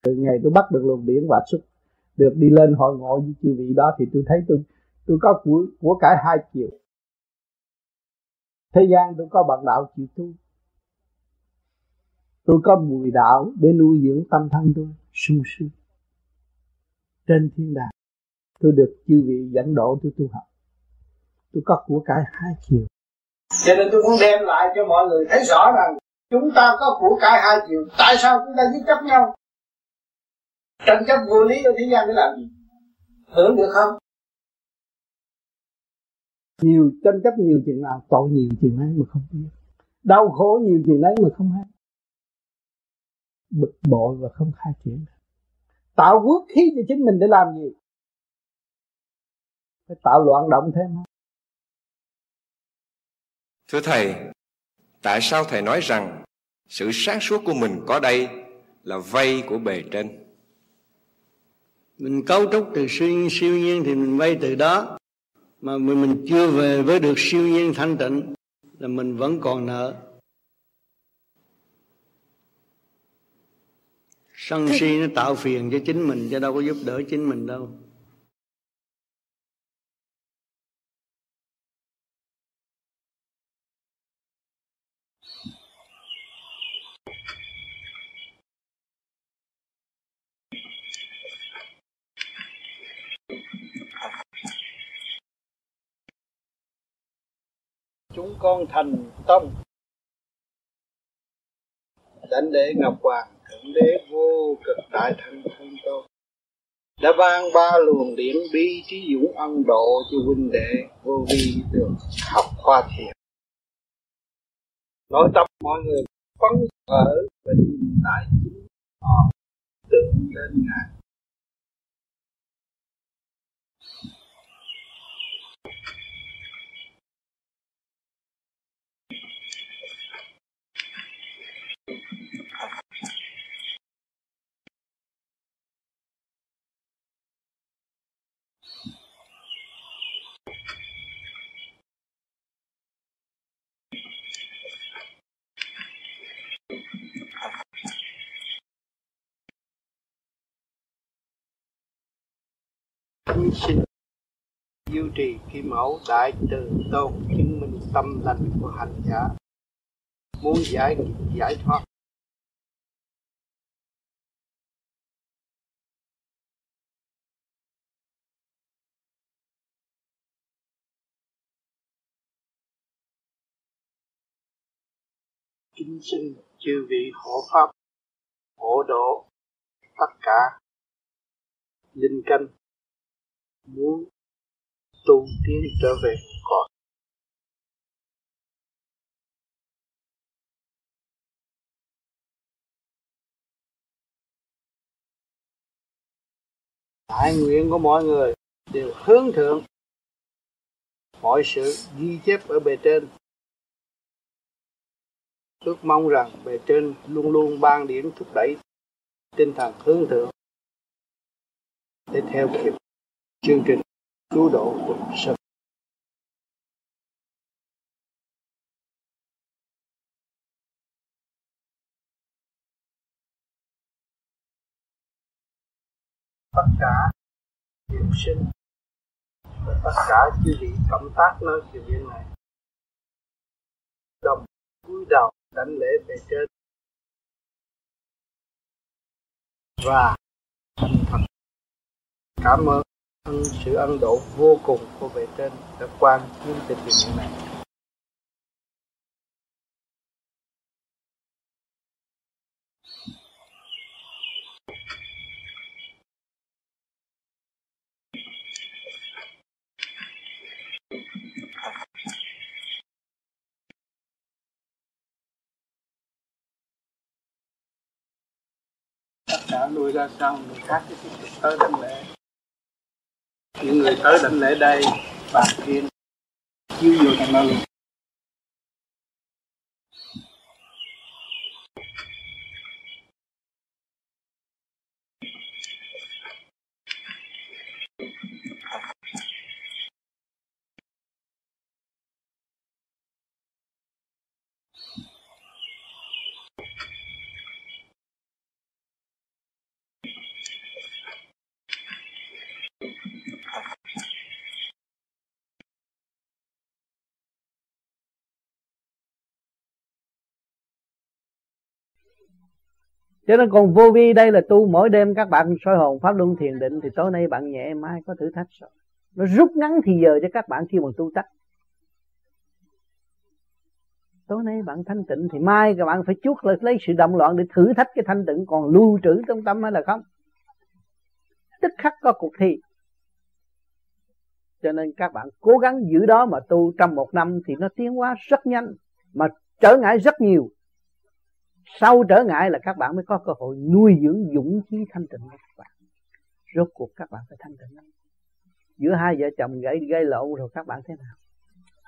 từ ngày tôi bắt được luồng điển và xuất được đi lên hội ngộ với chư vị đó thì tôi thấy tôi tôi có của của cải hai chiều. Thế gian tôi có bạn đạo chịu tu tôi có mùi đạo để nuôi dưỡng tâm thân tôi sung sướng trên thiên đàng. Tôi được chư vị dẫn độ tôi tu học. Tôi có của cải hai chiều. Cho nên tôi muốn đem lại cho mọi người thấy rõ rằng chúng ta có của cải hai chiều. Tại sao chúng ta giết chấp nhau? Tranh chấp vô lý ở thế gian để làm gì? Hưởng được không? Nhiều tranh chấp nhiều chuyện nào tội nhiều chuyện ấy mà không biết. Đau khổ nhiều chuyện ấy mà không hay bực bội và không khai triển tạo quốc khí cho chính mình để làm gì? Phải tạo loạn động thêm không Thưa Thầy, tại sao Thầy nói rằng sự sáng suốt của mình có đây là vây của bề trên? mình cấu trúc từ siêu, siêu nhiên thì mình vay từ đó. Mà mình, mình chưa về với được siêu nhiên thanh tịnh là mình vẫn còn nợ sân si nó tạo phiền cho chính mình, chứ đâu có giúp đỡ chính mình đâu. Chúng con thành tâm. Đánh lễ ngọc hoàng thượng đế vô cực đại thanh thân tôn. Đã ban ba luồng điển bi trí dũng ân độ cho huynh đệ vô vi được học khoa thiền. Nội tâm mọi người phấn khởi và nhìn lại chính họ ờ, tưởng đến ngài. Tôi xin duy trì kim mẫu đại từ tôn chứng minh tâm lành của hành giả. Muốn giải nghiệp, giải thoát. Kính xin chư vị hộ pháp, hộ độ, tất cả, linh canh muốn tu tiến trở về cõi. Đại nguyện của mọi người đều hướng thượng mọi sự ghi chép ở bề trên. Ước mong rằng bề trên luôn luôn ban điểm thúc đẩy tinh thần hướng thượng để theo kịp chương trình cứu độ của sân tất cả hiệu sinh và tất cả chư vị cộng tác nơi sự việc này. Đồng cúi đầu đánh lễ về trên. Và thành thật cảm ơn sự ân độ vô cùng của bề trên đã quan chiếu tình việc này tất cả nuôi ra xong mình khác cái tiếp tục tới đánh lễ những người tới đảnh lễ đây bàn thiên chiếu vô trong đó luôn. Cho nên còn vô vi đây là tu mỗi đêm các bạn soi hồn pháp luân thiền định thì tối nay bạn nhẹ mai có thử thách rồi. Nó rút ngắn thì giờ cho các bạn khi mà tu tắt tối nay bạn thanh tịnh thì mai các bạn phải chuốt lại lấy sự động loạn để thử thách cái thanh tịnh còn lưu trữ trong tâm hay là không? Tức khắc có cuộc thi. Cho nên các bạn cố gắng giữ đó mà tu trong một năm thì nó tiến hóa rất nhanh mà trở ngại rất nhiều sau trở ngại là các bạn mới có cơ hội nuôi dưỡng dũng khí thanh tịnh của các bạn. Rốt cuộc các bạn phải thanh tịnh. Giữa hai vợ chồng gây gây lộn rồi các bạn thế nào?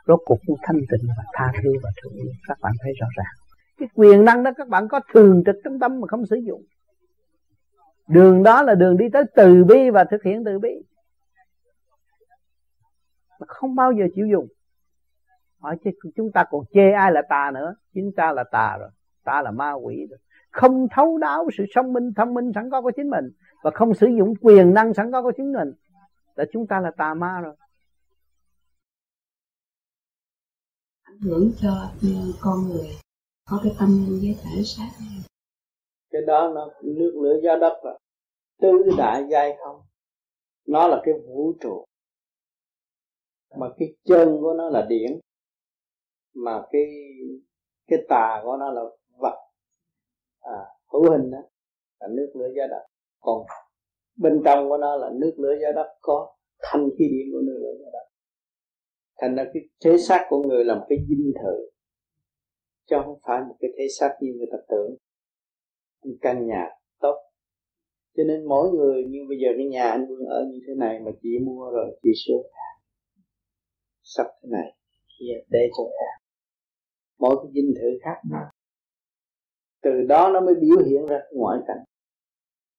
Rốt cuộc cũng thanh tịnh và tha thứ và thương yêu các bạn thấy rõ ràng. Cái quyền năng đó các bạn có thường trực trong tâm mà không sử dụng. Đường đó là đường đi tới từ bi và thực hiện từ bi. Mà không bao giờ chịu dùng. Hỏi chứ, chúng ta còn chê ai là tà nữa? Chính ta là tà rồi ta là ma quỷ rồi không thấu đáo sự thông minh thông minh sẵn có của chính mình và không sử dụng quyền năng sẵn có của chính mình là chúng ta là tà ma rồi. Ảnh hưởng cho con người có cái tâm với thể xác. Cái đó nó nước lửa gió đất là tứ đại giai không? Nó là cái vũ trụ. Mà cái chân của nó là điển. Mà cái cái tà của nó là vật. À, hữu hình đó là nước lửa gió đất. Còn bên trong của nó là nước lửa gió đất có thanh khí điển của nước lửa gió đất. Thành ra cái thế xác của người là một cái dinh thự chứ không phải một cái thế xác như người ta tưởng. Một căn nhà tốt. Cho nên mỗi người như bây giờ cái nhà anh Vương ở như thế này mà chị mua rồi chị sửa sắp thế này kia để cho em mỗi cái dinh thự khác nhau từ đó nó mới biểu hiện ra ngoại cảnh.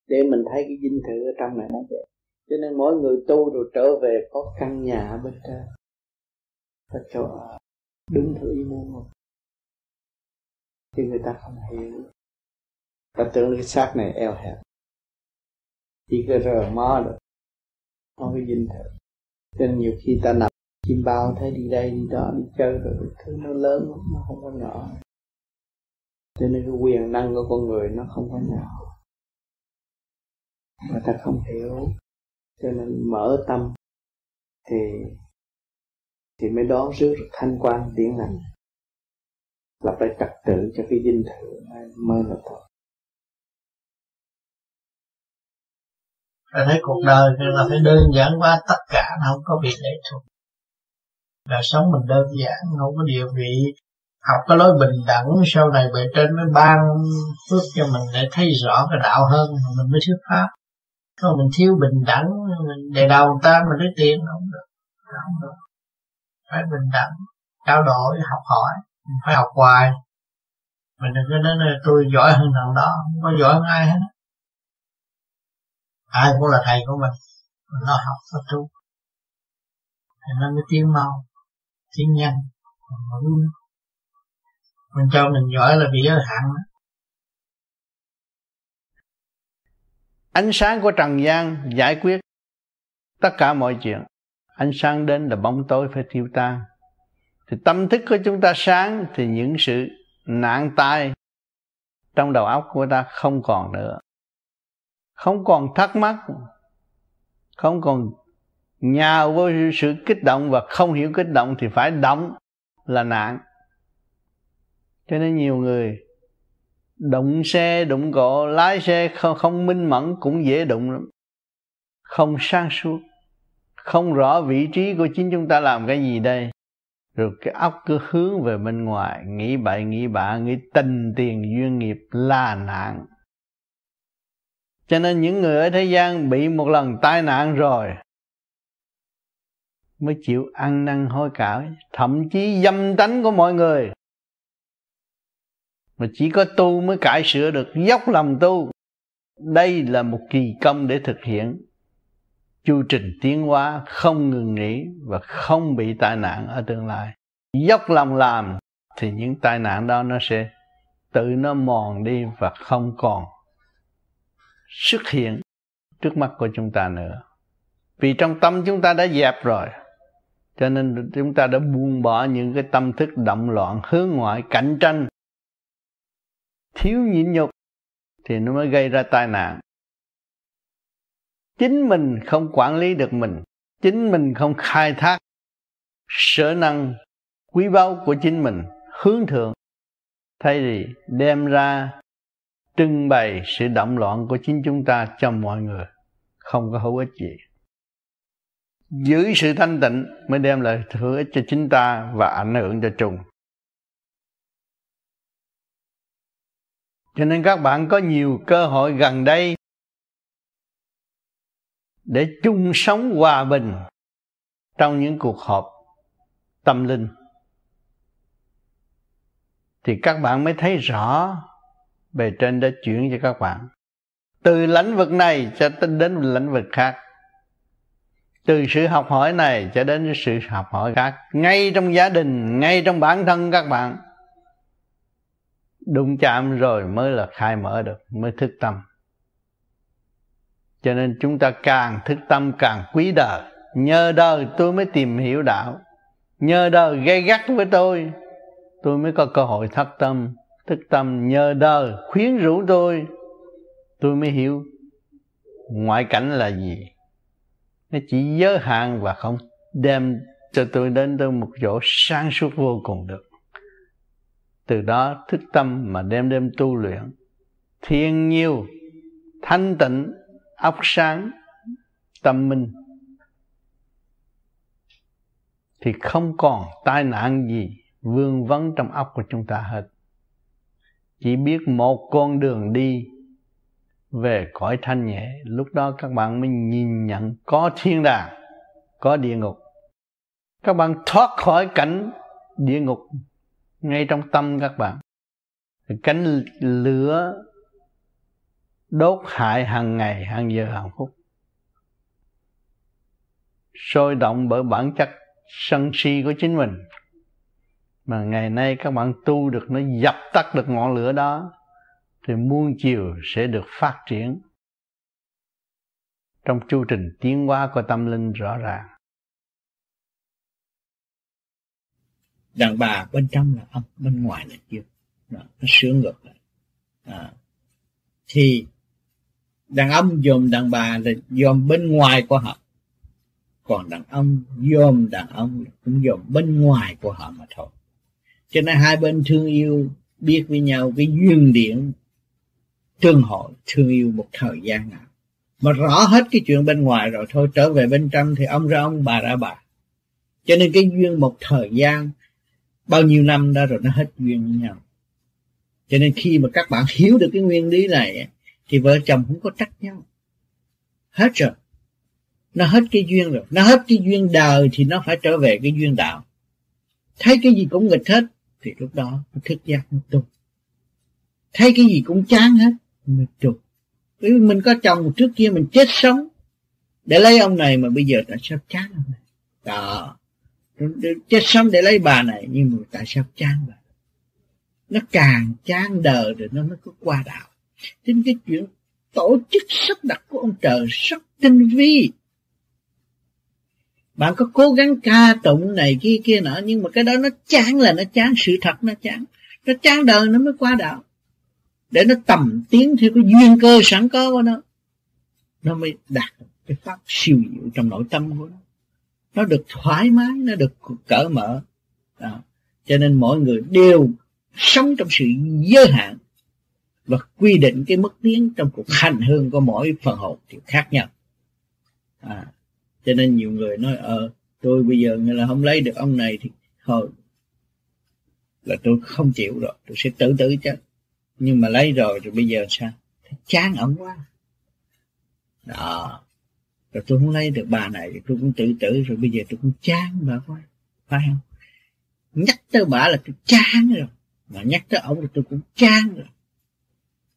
Để mình thấy cái dinh thự ở trong này nó vậy. Cho nên mỗi người tu rồi trở về có căn nhà ở bên trên. Có chỗ ở. Đúng theo ý muốn không? Thì người ta không hiểu. Ta tưởng cái xác này eo hẹp. Chỉ có rờ mó được. Không có dinh thự. Cho nên nhiều khi ta nằm, chim bao thấy đi đây, đi đó, đi chơi rồi thứ nó lớn nó không có nhỏ cho nên cái quyền năng của con người nó không có nào mà ta không hiểu. Cho nên mở tâm thì thì mới đón rước thanh quan tiến lành là phải trật tự cho cái dinh thự mới là tốt. Ta thấy cuộc đời là phải đơn giản quá, tất cả nó không có việc lệ thuộc. Đời sống mình đơn giản, không có địa vị học cái lối bình đẳng sau này bề trên mới ban phước cho mình để thấy rõ cái đạo hơn, mình mới thuyết pháp. Còn mình thiếu bình đẳng, mình để đầu người ta mình lấy tiền không được không được. Phải bình đẳng, trao đổi, học hỏi, mình phải học hoài. Mình đừng có nói là tôi giỏi hơn thằng đó, không có giỏi hơn ai hết. Ai cũng là thầy của mình mình lo học và tu. Thì nó mới tiến mau, tiến nhanh mình mình cho mình giỏi là bị giới hạn. Ánh sáng của trần gian giải quyết tất cả mọi chuyện. Ánh sáng đến là bóng tối phải tiêu tan. Thì tâm thức của chúng ta sáng thì những sự nạn tai trong đầu óc của ta không còn nữa. Không còn thắc mắc, không còn nhào vô sự kích động và không hiểu kích động thì phải động là nạn cho nên nhiều người đụng xe đụng cộ lái xe không, không minh mẫn cũng dễ đụng lắm. Không sáng suốt không rõ vị trí của chính chúng ta làm cái gì đây. Rồi cái óc cứ hướng về bên ngoài nghĩ bậy nghĩ bạ nghĩ tình tiền duyên nghiệp là nạn. Cho nên những người ở thế gian bị một lần tai nạn rồi mới chịu ăn năn hối cải thậm chí dâm tánh của mọi người mà chỉ có tu mới cải sửa được, dốc lòng tu. Đây là một kỳ công để thực hiện. Chu trình tiến hóa không ngừng nghỉ và không bị tai nạn ở tương lai. Dốc lòng làm thì những tai nạn đó nó sẽ tự nó mòn đi và không còn xuất hiện trước mắt của chúng ta nữa. Vì trong tâm chúng ta đã dẹp rồi, cho nên chúng ta đã buông bỏ những cái tâm thức động loạn, hướng ngoại, cạnh tranh thiếu nhịn nhục thì nó mới gây ra tai nạn. Chính mình không quản lý được mình, chính mình không khai thác sở năng quý báu của chính mình, hướng thượng. Thay vì đem ra trưng bày sự động loạn của chính chúng ta cho mọi người, không có hữu ích gì. Giữ sự thanh tịnh mới đem lại hữu ích cho chính ta và ảnh hưởng cho chung cho nên các bạn có nhiều cơ hội gần đây để chung sống hòa bình trong những cuộc họp tâm linh. Thì các bạn mới thấy rõ bề trên đã chuyển cho các bạn. Từ lĩnh vực này cho đến lĩnh vực khác. Từ sự học hỏi này cho đến sự học hỏi khác. Ngay trong gia đình, ngay trong bản thân các bạn đụng chạm rồi mới là khai mở được, mới thức tâm. Cho nên chúng ta càng thức tâm càng quý đời. Nhờ đời tôi mới tìm hiểu đạo. Nhờ đời gây gắt với tôi tôi mới có cơ hội thất tâm. Thức tâm nhờ đời khuyến rũ tôi tôi mới hiểu ngoại cảnh là gì. Nó chỉ giới hạn và không đem cho tôi đến tới một chỗ sáng suốt vô cùng được từ đó thức tâm mà đem đem tu luyện. Thiên nhiêu, thanh tịnh, óc sáng, tâm minh. Thì không còn tai nạn gì vương vấn trong óc của chúng ta hết. Chỉ biết một con đường đi về cõi thanh nhẹ. Lúc đó các bạn mới nhìn nhận có thiên đàng, có địa ngục. Các bạn thoát khỏi cảnh địa ngục ngay trong tâm các bạn. Cánh lửa đốt hại hàng ngày, hàng giờ, hàng phút. Sôi động bởi bản chất sân si của chính mình. Mà ngày nay các bạn tu được, nó dập tắt được ngọn lửa đó, thì muôn chiều sẽ được phát triển. Trong chu trình tiến hóa của tâm linh rõ ràng. Đàn bà bên trong là âm bên ngoài là dương nó sửa ngược lại. À. thì đàn ông dòm đàn bà là dòm bên ngoài của họ. Còn đàn ông dòm đàn ông cũng dòm bên ngoài của họ mà thôi. Cho nên hai bên thương yêu, biết với nhau cái duyên điện tương hội, thương yêu một thời gian nào. Mà rõ hết cái chuyện bên ngoài rồi thôi, trở về bên trong thì ông ra ông bà ra bà. Cho nên cái duyên một thời gian bao nhiêu năm đã rồi nó hết duyên với nhau. Cho nên khi mà các bạn hiểu được cái nguyên lý này, thì vợ chồng không có trách nhau. Hết rồi. Nó hết cái duyên rồi. Nó hết cái duyên đời thì nó phải trở về cái duyên đạo. Thấy cái gì cũng nghịch hết, thì lúc đó nó thức giác nó tu. Thấy cái gì cũng chán hết mình tu. Bởi vì mình có chồng trước kia mình chết sống. Để lấy ông này mà bây giờ tại sao chán ông này? Đó chết sống để lấy bà này, nhưng mà tại sao chán bà? Nó càng chán đời rồi nó mới có qua đạo. Chính cái chuyện tổ chức sắp đặt của ông trời rất tinh vi. Bạn có cố gắng ca tụng này kia kia nọ, nhưng mà cái đó nó chán là nó chán sự thật, nó chán. Nó chán đời nó mới qua đạo. Để nó tầm tiến theo cái duyên cơ sẵn có của nó nó mới đạt cái pháp siêu diệu trong nội tâm của nó nó được thoải mái nó được cởi mở. Đó. cho nên mọi người đều sống trong sự giới hạn và quy định cái mức tiến trong cuộc hành hương của mỗi phần hồn thì khác nhau. À, cho nên nhiều người nói ờ tôi bây giờ là không lấy được ông này thì thôi là tôi không chịu rồi tôi sẽ tự tử chứ. Nhưng mà lấy rồi rồi bây giờ sao? Chán ổng quá. Đó rồi tôi không lấy được bà này, tôi cũng tự tử, rồi bây giờ tôi cũng chán bà quá. Phải không? Nhắc tới bà là tôi chán rồi. Mà nhắc tới ông là tôi cũng chán rồi.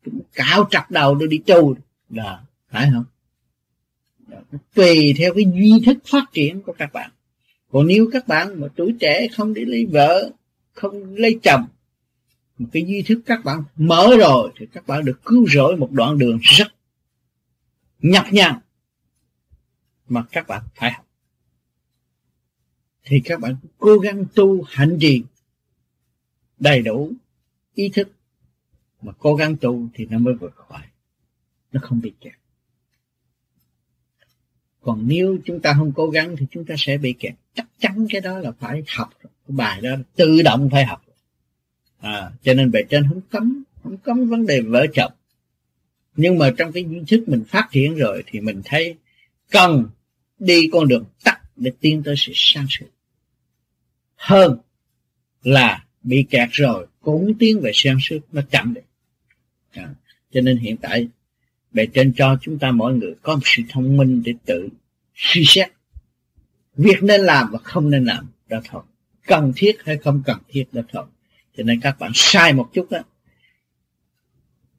Tôi cũng cạo trặc đầu tôi đi tu là phải không? Tùy theo cái duy thức phát triển của các bạn. Còn nếu các bạn mà tuổi trẻ không đi lấy vợ, không lấy chồng một cái duy thức các bạn mở rồi, thì các bạn được cứu rỗi một đoạn đường rất nhập nhằng mà các bạn phải học. Thì các bạn cố gắng tu hạnh trì đầy đủ ý thức mà cố gắng tu thì nó mới vượt khỏi. Nó không bị kẹt. Còn nếu chúng ta không cố gắng thì chúng ta sẽ bị kẹt. Chắc chắn cái đó là phải học. Cái bài đó tự động phải học. À, cho nên bề trên không cấm không cấm vấn đề vợ chồng nhưng mà trong cái duy thức mình phát triển rồi thì mình thấy cần đi con đường tắt để tiến tới sự sáng suốt. Hơn là bị kẹt rồi cũng tiến về sáng suốt nó chậm đấy. à, cho nên hiện tại bề trên cho chúng ta mỗi người có một sự thông minh để tự suy xét việc nên làm và không nên làm đó thôi. Cần thiết hay không cần thiết đó thôi. Cho nên các bạn sai một chút đó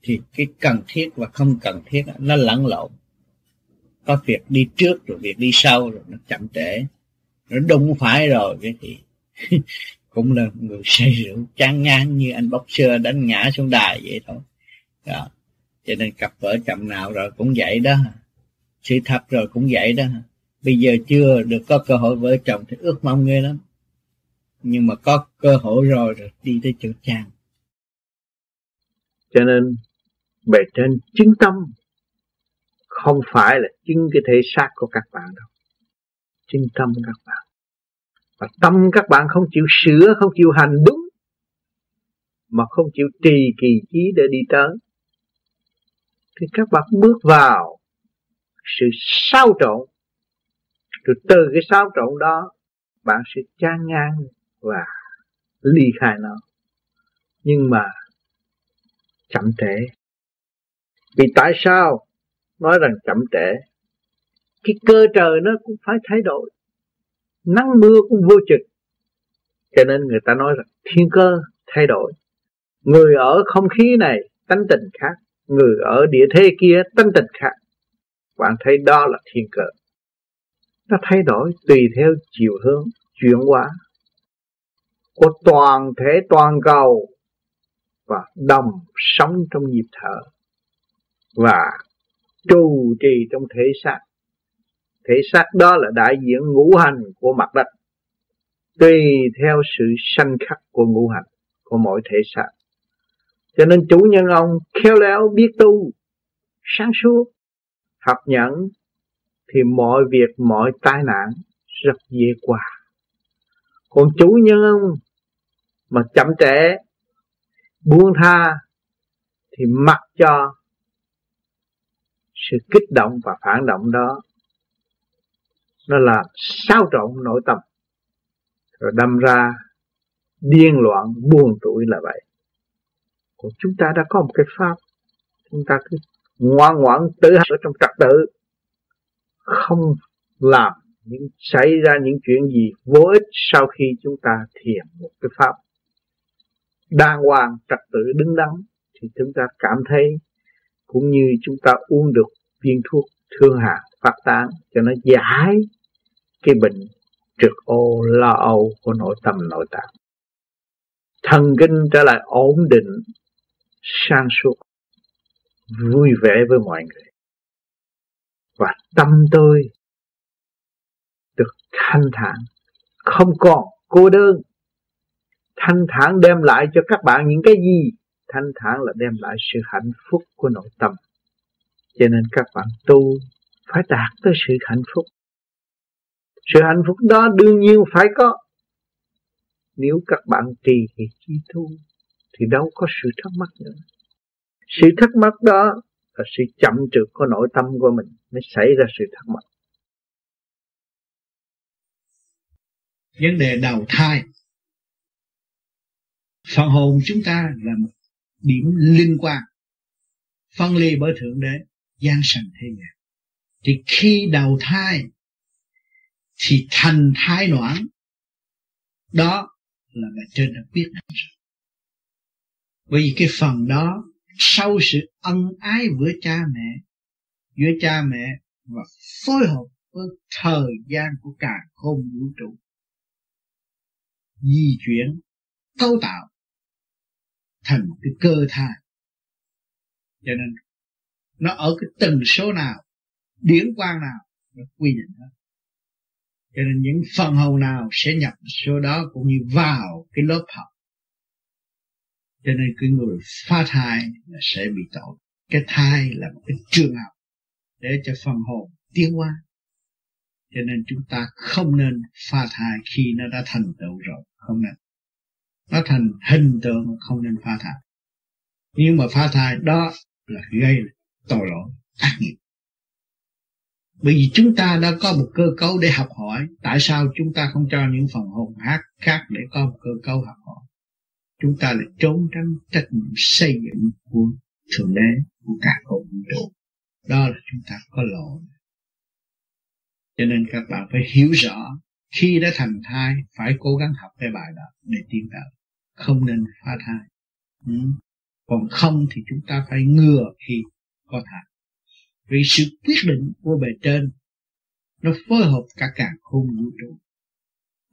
thì cái cần thiết và không cần thiết đó, nó lẫn lộn có việc đi trước, rồi việc đi sau, rồi nó chậm trễ. Nó đúng phải rồi, cái thì cũng là người say rượu chán ngang như anh bốc xưa đánh ngã xuống đài vậy thôi. Đó. cho nên cặp vợ chồng nào rồi cũng vậy đó. Sự thật rồi cũng vậy đó. Bây giờ chưa được có cơ hội vợ chồng thì ước mong ghê lắm. Nhưng mà có cơ hội rồi rồi đi tới chỗ chàng. Cho nên bề trên chứng tâm không phải là chính cái thể xác của các bạn đâu. Chính tâm các bạn. Và tâm các bạn không chịu sửa, không chịu hành đúng, mà không chịu trì kỳ trí để đi tới. Thì các bạn bước vào sự sao trộn. Rồi từ cái sao trộn đó, bạn sẽ chán ngang và ly khai nó. Nhưng mà chậm trễ. Vì tại sao? Nói rằng chậm trễ. Cái cơ trời nó cũng phải thay đổi nắng mưa cũng vô trực cho nên người ta nói rằng thiên cơ thay đổi. Người ở không khí này, tánh tình khác. Người ở địa thế kia, tánh tình khác. Bạn thấy đó là thiên cơ. Nó thay đổi tùy theo chiều hướng, chuyển hóa. Của toàn thể, toàn cầu. Và đồng sống trong nhịp thở. Và trụ trì trong thể xác. Thể xác đó là đại diện ngũ hành của mặt đất, tùy theo sự sanh khắc của ngũ hành, của mỗi thể xác. Cho nên chủ nhân ông khéo léo biết tu, sáng suốt, học nhẫn, thì mọi việc, mọi tai nạn rất dễ qua. Còn chủ nhân ông mà chậm trễ, buông tha, thì mặc cho sự kích động và phản động đó. Nó làm xáo trộn nội tâm. Rồi đâm ra điên loạn, buồn tuổi là vậy. Còn chúng ta đã có một cái pháp. Chúng ta cứ ngoan ngoãn tự ở trong trật tự. Không làm những, xảy ra những chuyện gì vô ích sau khi chúng ta thiền một cái pháp. Đàng hoàng, trật tự, đứng đắn, thì chúng ta cảm thấy cũng như chúng ta uống được viên thuốc thương hại, phát tán, cho nó giải cái bệnh trực ô, lo âu của nội tâm, nội tạng. Thần kinh trở lại ổn định sang suốt, vui vẻ với mọi người. Và tâm tôi được thanh thản, không còn cô đơn. Thanh thản đem lại cho các bạn những cái gì? Thanh thản là đem lại sự hạnh phúc của nội tâm. Cho nên các bạn tu phải đạt tới sự hạnh phúc. Sự hạnh phúc đó đương nhiên phải có. Nếu các bạn trì thì chi tu, thì đâu có sự thắc mắc nữa. Sự thắc mắc đó là sự chậm trượt của nội tâm của mình mới xảy ra sự thắc mắc. Vấn đề đầu thai. Phần hồn chúng ta là một điểm liên quan phân ly bởi thượng đế gian sanh thế gian thì khi đầu thai, thì thành thai noãn đó là bề trên đã biết. rồi bởi vì cái phần đó, sau sự ân ái với cha mẹ, giữa cha mẹ và phối hợp với thời gian của cả không vũ trụ, di chuyển, cấu tạo thành một cái cơ thai cho nên, nó ở cái tần số nào, điển quan nào, nó quy định đó cho nên những phần hồn nào sẽ nhập số đó cũng như vào cái lớp học. Cho nên cái người phá thai là sẽ bị tội. Cái thai là một cái trường học để cho phần hồn tiến hóa. Cho nên chúng ta không nên phá thai khi nó đã thành tựu rồi, không nên nó thành hình tượng không nên pha thai. Nhưng mà pha thai đó là gây tội lỗi, ác nghiệp. Bởi vì chúng ta đã có một cơ cấu để học hỏi. Tại sao chúng ta không cho những phần hồn khác khác để có một cơ cấu học hỏi? Chúng ta lại trốn tránh trách nhiệm xây dựng của thượng đế, của cả cộng vũ trụ. Đó là chúng ta có lỗi. Cho nên các bạn phải hiểu rõ khi đã thành thai, phải cố gắng học cái bài đó để tiến tới không nên phá thai. Ừ. còn không thì chúng ta phải ngừa khi có thai. Vì sự quyết định của bề trên, nó phối hợp cả càng khôn vũ trụ.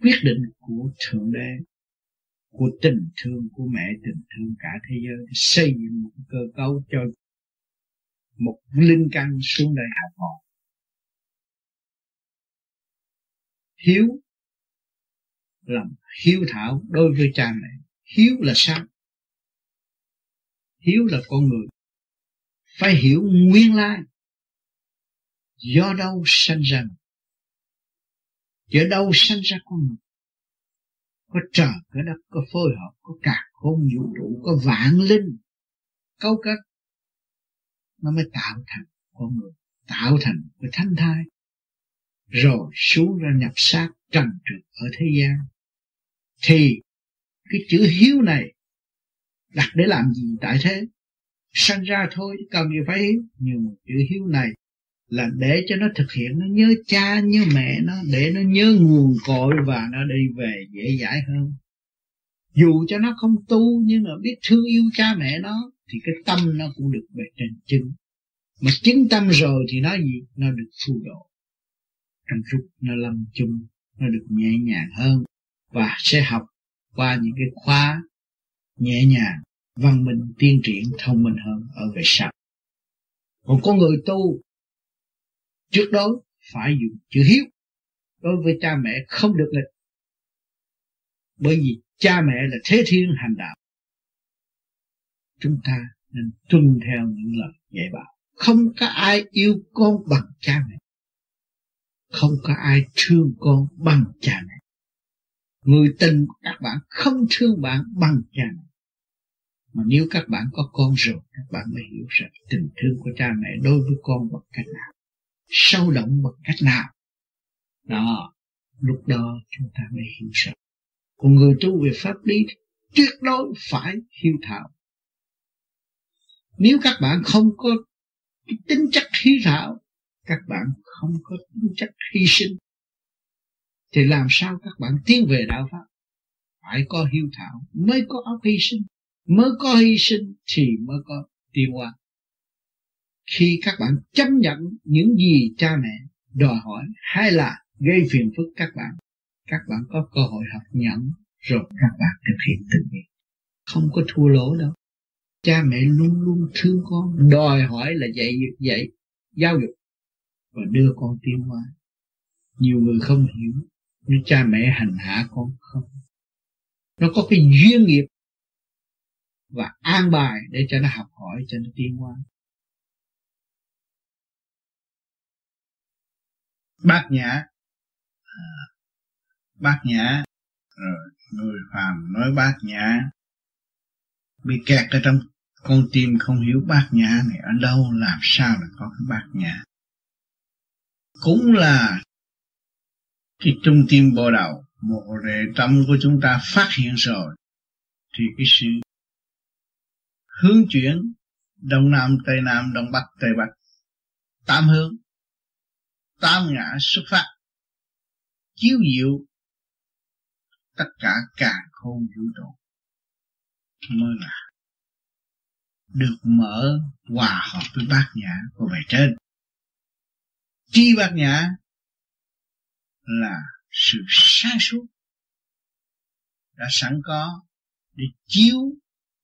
Quyết định của thượng đế, của tình thương của mẹ, tình thương cả thế giới để xây dựng một cơ cấu cho một linh căn xuống đây học hỏi hiếu, làm hiếu thảo đối với cha mẹ hiếu là sao? Hiếu là con người. Phải hiểu nguyên lai. Do đâu sanh ra do đâu sanh ra con người? Có trời, có đất, có phối hợp, có cả không vũ trụ, có vạn linh. Câu kết. Nó mới tạo thành con người, tạo thành cái thanh thai. Rồi xuống ra nhập xác trần trực ở thế gian. Thì cái chữ hiếu này đặt để làm gì tại thế? Sanh ra thôi, cần gì phải hiếu? Nhưng mà chữ hiếu này là để cho nó thực hiện, nó nhớ cha, nhớ mẹ nó, để nó nhớ nguồn cội và nó đi về dễ dãi hơn. Dù cho nó không tu nhưng mà biết thương yêu cha mẹ nó, thì cái tâm nó cũng được về trên chứng. Mà chứng tâm rồi thì nó gì? Nó được phù độ. Trong lúc nó lâm chung, nó được nhẹ nhàng hơn và sẽ học qua những cái khóa nhẹ nhàng, văn minh tiên triển, thông minh hơn ở về sau. Còn con người tu trước đó phải dùng chữ hiếu. Đối với cha mẹ không được nghịch. Bởi vì cha mẹ là thế thiên hành đạo. Chúng ta nên tuân theo những lời dạy bảo. Không có ai yêu con bằng cha mẹ. Không có ai thương con bằng cha mẹ người tình các bạn không thương bạn bằng cha mẹ. Mà nếu các bạn có con rồi, các bạn mới hiểu rằng tình thương của cha mẹ đối với con bằng cách nào, sâu động bằng cách nào. Đó, lúc đó chúng ta mới hiểu rằng còn người tu về pháp lý tuyệt đối phải hiếu thảo. Nếu các bạn không có tính chất hiếu thảo, các bạn không có tính chất hy sinh thì làm sao các bạn tiến về đạo pháp? Phải có hiếu thảo, mới có óc hy sinh. Mới có hy sinh thì mới có tiến hóa. Khi các bạn chấp nhận những gì cha mẹ đòi hỏi hay là gây phiền phức các bạn các bạn có cơ hội học nhận rồi các bạn thực hiện tự nhiên không có thua lỗ đâu. Cha mẹ luôn luôn thương con, đòi hỏi là dạy dạy giáo dục và đưa con tiến hóa. Nhiều người không hiểu nhưng cha mẹ hành hạ con không? Nó có cái duyên nghiệp và an bài để cho nó học hỏi, cho nó tiến hóa. Bác nhã à, bác nhã, rồi người phàm nói bác nhã. Bị kẹt ở trong con tim không hiểu bát nhã này ở đâu, làm sao là có cái bát nhã? Cũng là cái trung tim bộ đầu một rễ tâm của chúng ta phát hiện rồi, thì cái sự hướng chuyển đông nam, tây nam, đông bắc, tây bắc, tám hướng, tám ngã xuất phát, chiếu diệu tất cả cả khôn vũ trụ. Mới là được mở hòa hợp với bát nhã của bài trên. Chi bát nhã là sự sáng suốt, đã sẵn có để chiếu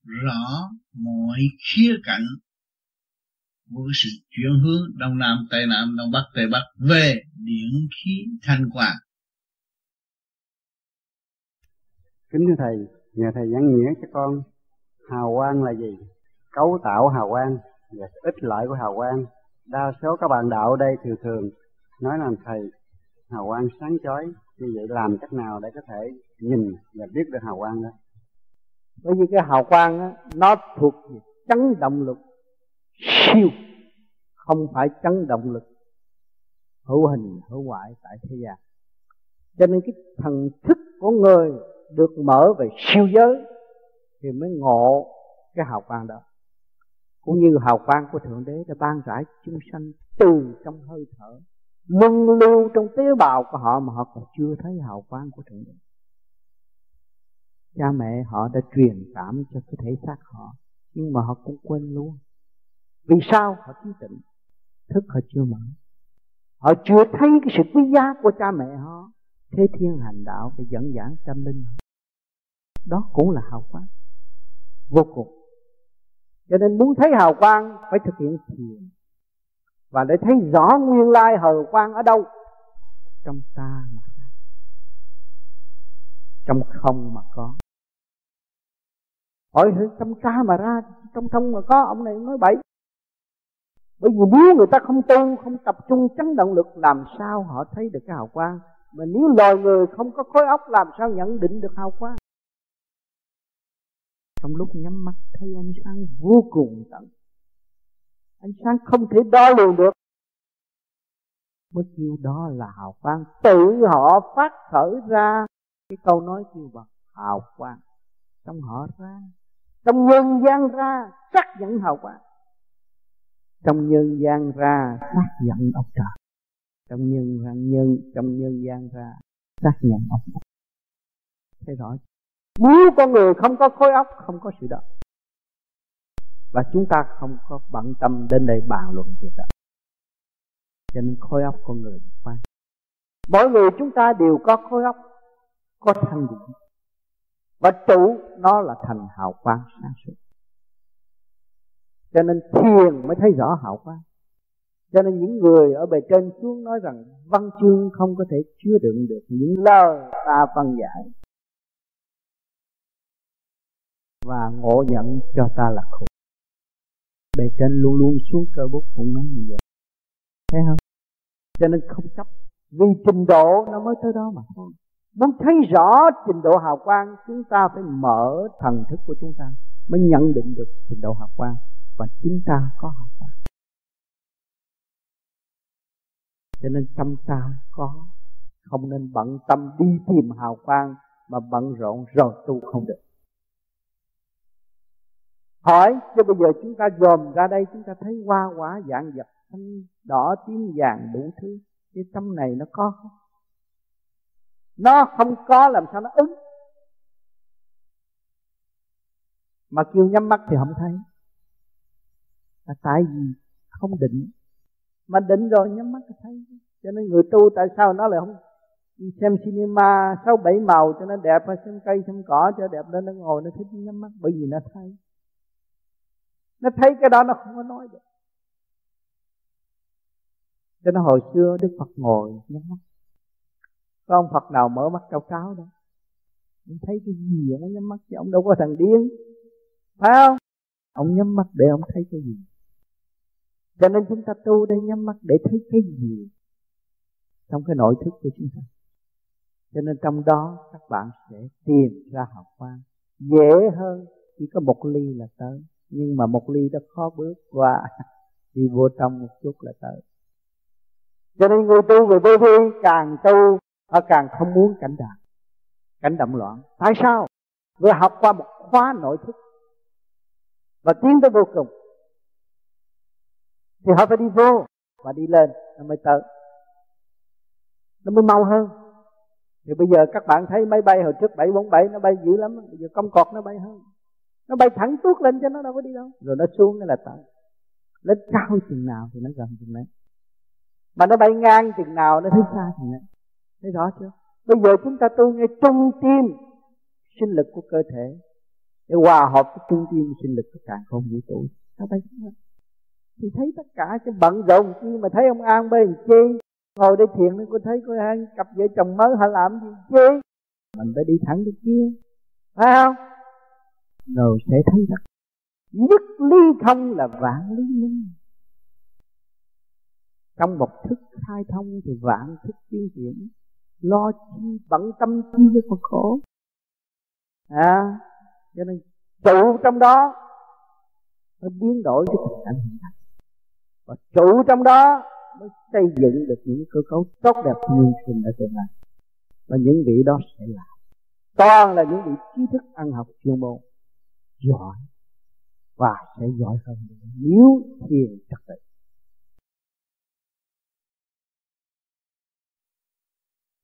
rõ mọi khía cạnh của sự chuyển hướng đông nam, tây nam, đông bắc, tây bắc về điện khí thanh quang. Kính thưa thầy, nhờ thầy giảng nghĩa cho con, hào quang là gì? Cấu tạo hào quang và ích lợi của hào quang. Đa số các bạn đạo ở đây thường thường nói rằng thầy hào quang sáng chói như vậy làm cách nào để có thể nhìn và biết được hào quang đó? Bởi vì cái hào quang đó, nó thuộc về chấn động lực siêu không phải chấn động lực hữu hình hữu ngoại tại thế gian. Cho nên cái thần thức của người được mở về siêu giới thì mới ngộ cái hào quang đó. Cũng như hào quang của thượng đế đã ban rải chúng sanh từ trong hơi thở luân lưu trong tế bào của họ mà họ còn chưa thấy hào quang của thượng đế. Cha mẹ họ đã truyền cảm cho cái thể xác họ, nhưng mà họ cũng quên luôn. Vì sao? Họ thiếu tịnh thức họ chưa mở. Họ chưa thấy cái sự quý giá của cha mẹ họ. Thế thiên hành đạo để dẫn giảng tâm linh đó cũng là hào quang. Vô cùng. Cho nên muốn thấy hào quang, phải thực hiện thiền và để thấy rõ nguyên lai hào quang ở đâu. Trong ta mà trong không mà có. Hỏi trong ta mà ra, trong không mà có, ông này nói bậy. Bởi vì nếu người ta không tu, không tập trung chấn động lực, làm sao họ thấy được cái hào quang? Mà nếu loài người không có khối óc, làm sao nhận định được hào quang? Trong lúc nhắm mắt, thấy ánh sáng vô cùng tận ánh sáng không thể đo lường được. Mới kêu đó là hào quang tự họ phát khởi ra. Cái câu nói kêu bằng hào quang. Trong họ ra, trong nhân gian ra, xác nhận hào quang. Trong nhân gian ra, xác nhận ông trời. Trong nhân gian nhân, trong nhân gian ra, xác nhận ông trời. Thấy rõ. Nếu con người không có khối óc, không có sự đời và chúng ta không có bận tâm đến đây bàn luận việc đó cho nên khối óc con người quan mỗi người chúng ta đều có khối óc, có thanh điện và trụ nó là thành hào quang sáng suốt. Cho nên thiền mới thấy rõ hào quang. Cho nên những người ở bề trên xuống nói rằng văn chương không có thể chứa đựng được những lời ta văn giải. Và ngộ nhận cho ta là khổ bề trên luôn luôn xuống cơ bút cũng nói như vậy. Thấy không? Cho nên không chấp. Vì trình độ nó mới tới đó mà thôi. Muốn thấy rõ trình độ hào quang, chúng ta phải mở thần thức của chúng ta mới nhận định được trình độ hào quang và chúng ta có hào quang. Cho nên trong ta có. Không nên bận tâm đi tìm hào quang mà bận rộn rồi tu không được hỏi cho bây giờ chúng ta dòm ra đây, chúng ta thấy hoa quả dạng vật xanh đỏ, tím vàng đủ thứ. Cái tâm này nó có không? Nó không có, làm sao nó ứng? Mà kêu nhắm mắt thì không thấy. Là tại vì không định. Mà định rồi, nhắm mắt thì thấy. Cho nên người tu tại sao nó lại không đi xem cinema, sáu bảy màu cho nó đẹp hay xem cây, xem cỏ cho đẹp lên nó ngồi, nó thích nhắm mắt. Bởi vì nó thấy nó thấy cái đó nó không có nói được. Cho nên hồi xưa đức phật ngồi nhắm mắt. Có ông phật nào mở mắt cao cáo đâu. Ông thấy cái gì ông nhắm mắt, chứ ông đâu có thằng điên. Phải không? Ông nhắm mắt để ông thấy cái gì? Cho nên chúng ta tu đây nhắm mắt để thấy cái gì? Trong cái nội thức của chúng ta. Cho nên trong đó các bạn sẽ tìm ra học quan dễ hơn chỉ có một ly là tới nhưng mà một ly đó khó bước qua. Đi vô trong một chút là tới. Cho nên người tu về vô vi càng tu, họ càng không muốn cảnh đạt cảnh động loạn. Tại sao? Vừa học qua một khóa nội thức. Và tiến tới vô cùng. Thì họ phải đi vô và đi lên. Nó mới tới. Nó mới mau hơn. Thì bây giờ các bạn thấy máy bay hồi trước 747 nó bay dữ lắm. Bây giờ công cọt nó bay hơn nó bay thẳng tuốt lên cho nó đâu có đi đâu. Rồi nó xuống nó là tới. Lên cao chừng nào thì nó gần chừng đấy. Mà nó bay ngang chừng nào nó thấy xa chừng đấy. Thấy rõ chưa? Bây giờ chúng ta tu ngay trung tim sinh lực của cơ thể. Để hòa hợp với trung tim sinh lực của càng không vũ trụ nó bay thì thấy tất cả cái bận rộn chi mà thấy ông an bên chi? Ngồi đây thiền nó có thấy có hai cặp vợ chồng mới họ làm gì chứ mình phải đi thẳng đi kia phải không rồi sẽ thấy rằng nhất ly thông là vạn lý minh trong một thức khai thông thì vạn thức tiến triển lo chi bận tâm chi với Phật khổ. À cho nên trụ trong đó nó biến đổi cái tình cảnh hiện tại. Và trụ trong đó mới xây dựng được những cơ cấu tốt đẹp nhân sinh ở tương lai và những vị đó sẽ là toàn là những vị trí thức ăn học chuyên môn giỏi và sẽ giỏi hơn nữa nếu thiền trật tự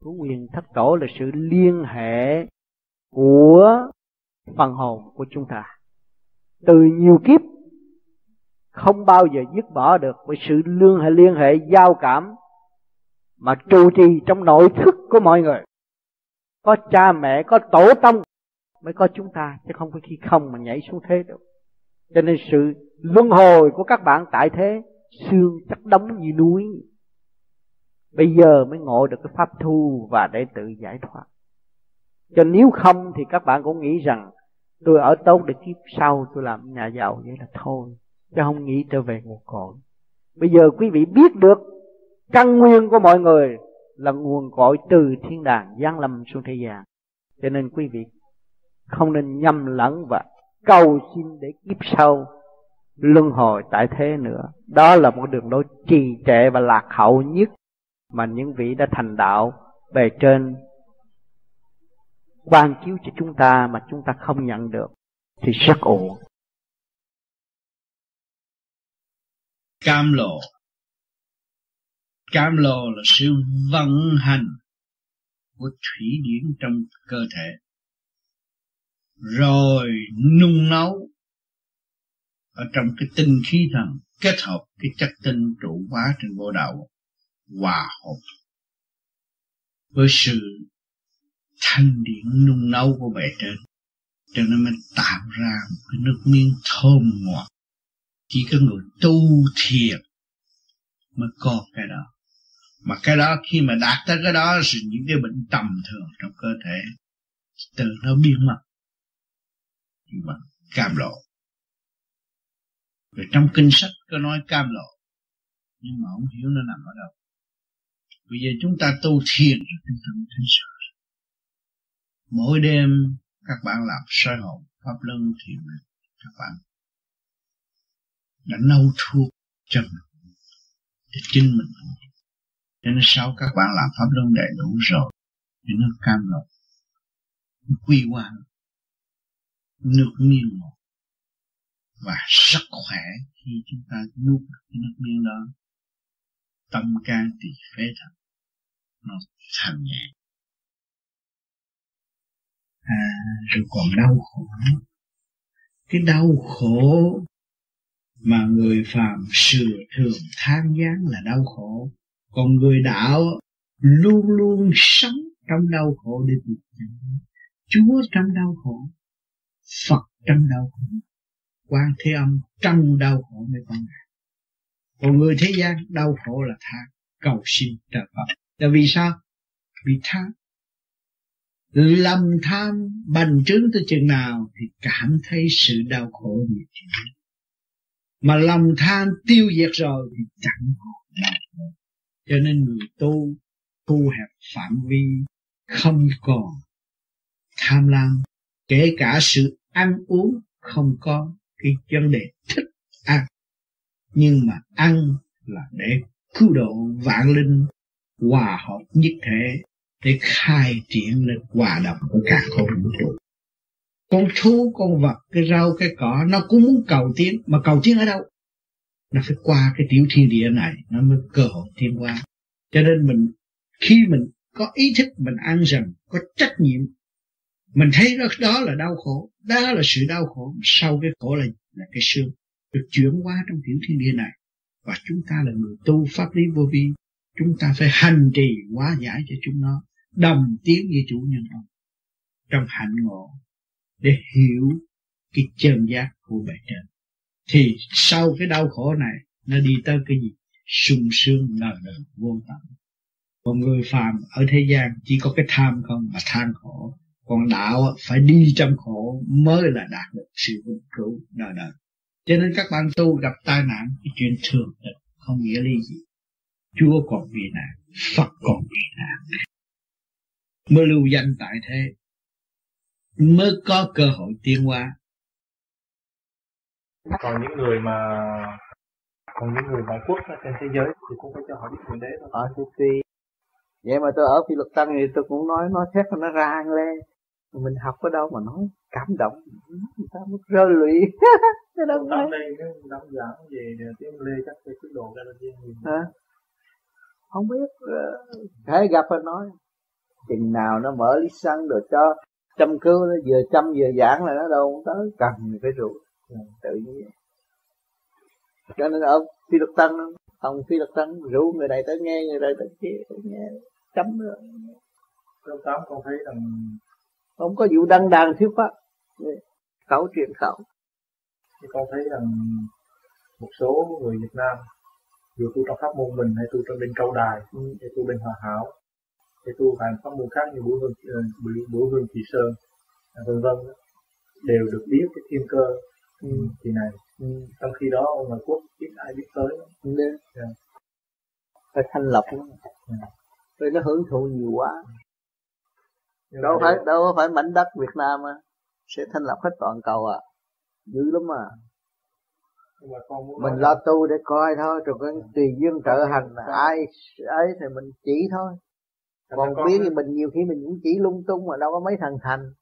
của quyền thất tổ là sự liên hệ của phần hồn của chúng ta. Từ nhiều kiếp, không bao giờ dứt bỏ được với sự liên hệ liên hệ, giao cảm mà trụ trì trong nội thức của mọi người. Có cha mẹ, có tổ tông mới có chúng ta, chứ không có khi không mà nhảy xuống thế được cho nên sự luân hồi của các bạn tại thế, xương chắc đóng như núi. Bây giờ mới ngộ được cái pháp thu và để tự giải thoát. Cho nếu không thì các bạn cũng nghĩ rằng, tôi ở tốt để kiếp sau tôi làm nhà giàu vậy là thôi, chứ không nghĩ trở về nguồn cội. Bây giờ quý vị biết được, căn nguyên của mọi người là nguồn cội từ thiên đàng giáng lâm xuống thế gian. Cho nên quý vị không nên nhầm lẫn và cầu xin để kiếp sau luân hồi tại thế nữa. Đó là một đường lối trì trệ và lạc hậu nhất mà những vị đã thành đạo bề trên ban chiếu cho chúng ta mà chúng ta không nhận được. Thì rất ổn. Cam lộ. Cam lộ là sự vận hành của thủy điển trong cơ thể rồi nung nấu ở trong cái tinh khí thần, kết hợp cái chất tinh trụ hóa trên vô đạo hòa hợp với sự thanh điển nung nấu của bề trên. Cho nên mới tạo ra một cái nước miếng thơm ngọt. Chỉ có người tu thiền mới có cái đó. Mà cái đó khi mà đạt tới cái đó thì những cái bệnh tầm thường trong cơ thể, từ nó biến mất mà cam lộ. Rồi trong kinh sách có nói cam lộ. Nhưng mà không hiểu nó nằm ở đâu. Bây giờ chúng ta tu thiền chúng ta mới thấy sợ mỗi đêm các bạn làm soi hồn, pháp luân, thiền các bạn đã nấu thuốc cho mình, để chính mình cho nên sau các bạn làm pháp luân đầy đủ rồi, thì nó cam lộ quy quan nước miếng một. Và rất khỏe khi chúng ta nuốt cái nước miếng đó. Tâm can tỳ phế thật nó thành nhẹ. À rồi còn đau khổ cái đau khổ mà người phàm sửa thường than gián là đau khổ. Còn người đạo luôn luôn sống trong đau khổ để tìm Chúa trong đau khổ. Phật trong đau khổ. Quan thế âm trong đau khổ mới con ngài còn người thế gian đau khổ là tha, cầu xin trợ Phật. Là vì sao? Vì tham. Lầm tham, bành trướng tới chừng nào thì cảm thấy sự đau khổ nhiều chừng mà lòng tham tiêu diệt rồi thì chẳng đau khổ. Cho nên người tu thu hẹp phạm vi, không còn tham lam. Kể cả sự ăn uống không có cái vấn đề thích ăn. Nhưng mà ăn là để cứu độ vạn linh, hòa hợp nhất thể, để khai triển lên hòa đồng của cả không vũ trụ. Con thú, con vật, cái rau, cái cỏ, nó cũng muốn cầu tiến, mà cầu tiến ở đâu? Nó phải qua cái tiểu thiên địa này, nó mới cơ hội tiến qua cho nên mình, khi mình có ý thức, mình ăn rằng có trách nhiệm mình thấy đó, đó là đau khổ. Đó là sự đau khổ sau cái khổ là, là cái xương được chuyển qua trong tiểu thiên địa này. Và chúng ta là người tu pháp lý vô vi. Chúng ta phải hành trì hóa giải cho chúng nó đồng tiếng với chủ nhân ông trong hạnh ngộ để hiểu cái chân giác của bề trên. Thì sau cái đau khổ này nó đi tới cái gì? Sung sướng ngờ ngờ vô tận. Còn người phàm ở thế gian chỉ có cái tham không mà than khổ còn đạo phải đi trong khổ mới là đạt được sự vĩnh cửu đời đời cho nên các bạn tu gặp tai nạn cái chuyện thường không nghĩa lý gì chúa còn vì nạn phật còn vì nạn mới lưu danh tại thế mới có cơ hội tiến hóa còn những người mà còn những người ngoại quốc ở trên thế giới thì cũng phải cho họ biết thượng đế thôi. Thì tùy. Vậy mà tôi ở phi luật tăng thì tôi cũng nói nói thét nó ra lên. Mình học ở đâu mà nói cảm động người ta mất rơi lụy. Thế đâu nói. cái đóng giảng về tiếng Lê chắc cái tiết độ ra. Hả? Không biết. Hãy gặp và nói. Chừng nào nó mở lý xăng rồi cho chăm cứu nó vừa chăm vừa giảng là nó đâu tới cần phải rượu tự nhiên cho nên ở phi luật tăng ông phi luật tăng rủ người này tới nghe người này tới kia nghe chấm nữa câu tám con thấy rằng không có vụ đăng đàn thuyết pháp khẩu truyền khẩu thì con thấy rằng một số người Việt Nam dù tu trong pháp môn mình hay tu trong bên câu đài ừ. hay tu bên hòa hảo hay tu hàng pháp môn khác như bửu hương bửu hương kỳ sơn vân vân đều được biết cái thiên cơ ừ. kỳ này ừ. trong khi đó ở ngoài quốc ít ai biết tới Nên yeah. Dạ. phải thanh lọc nó yeah. rồi nó hưởng thụ nhiều quá Nhưng đâu phải đâu phải mảnh đất Việt Nam à. sẽ thanh lọc hết toàn cầu à. Dữ lắm à mình lo tu để coi thôi rồi cái tùy duyên trợ hành là ai ấy thì mình chỉ thôi. Còn biết thì mình nhiều khi mình cũng chỉ lung tung mà đâu có mấy thằng thành.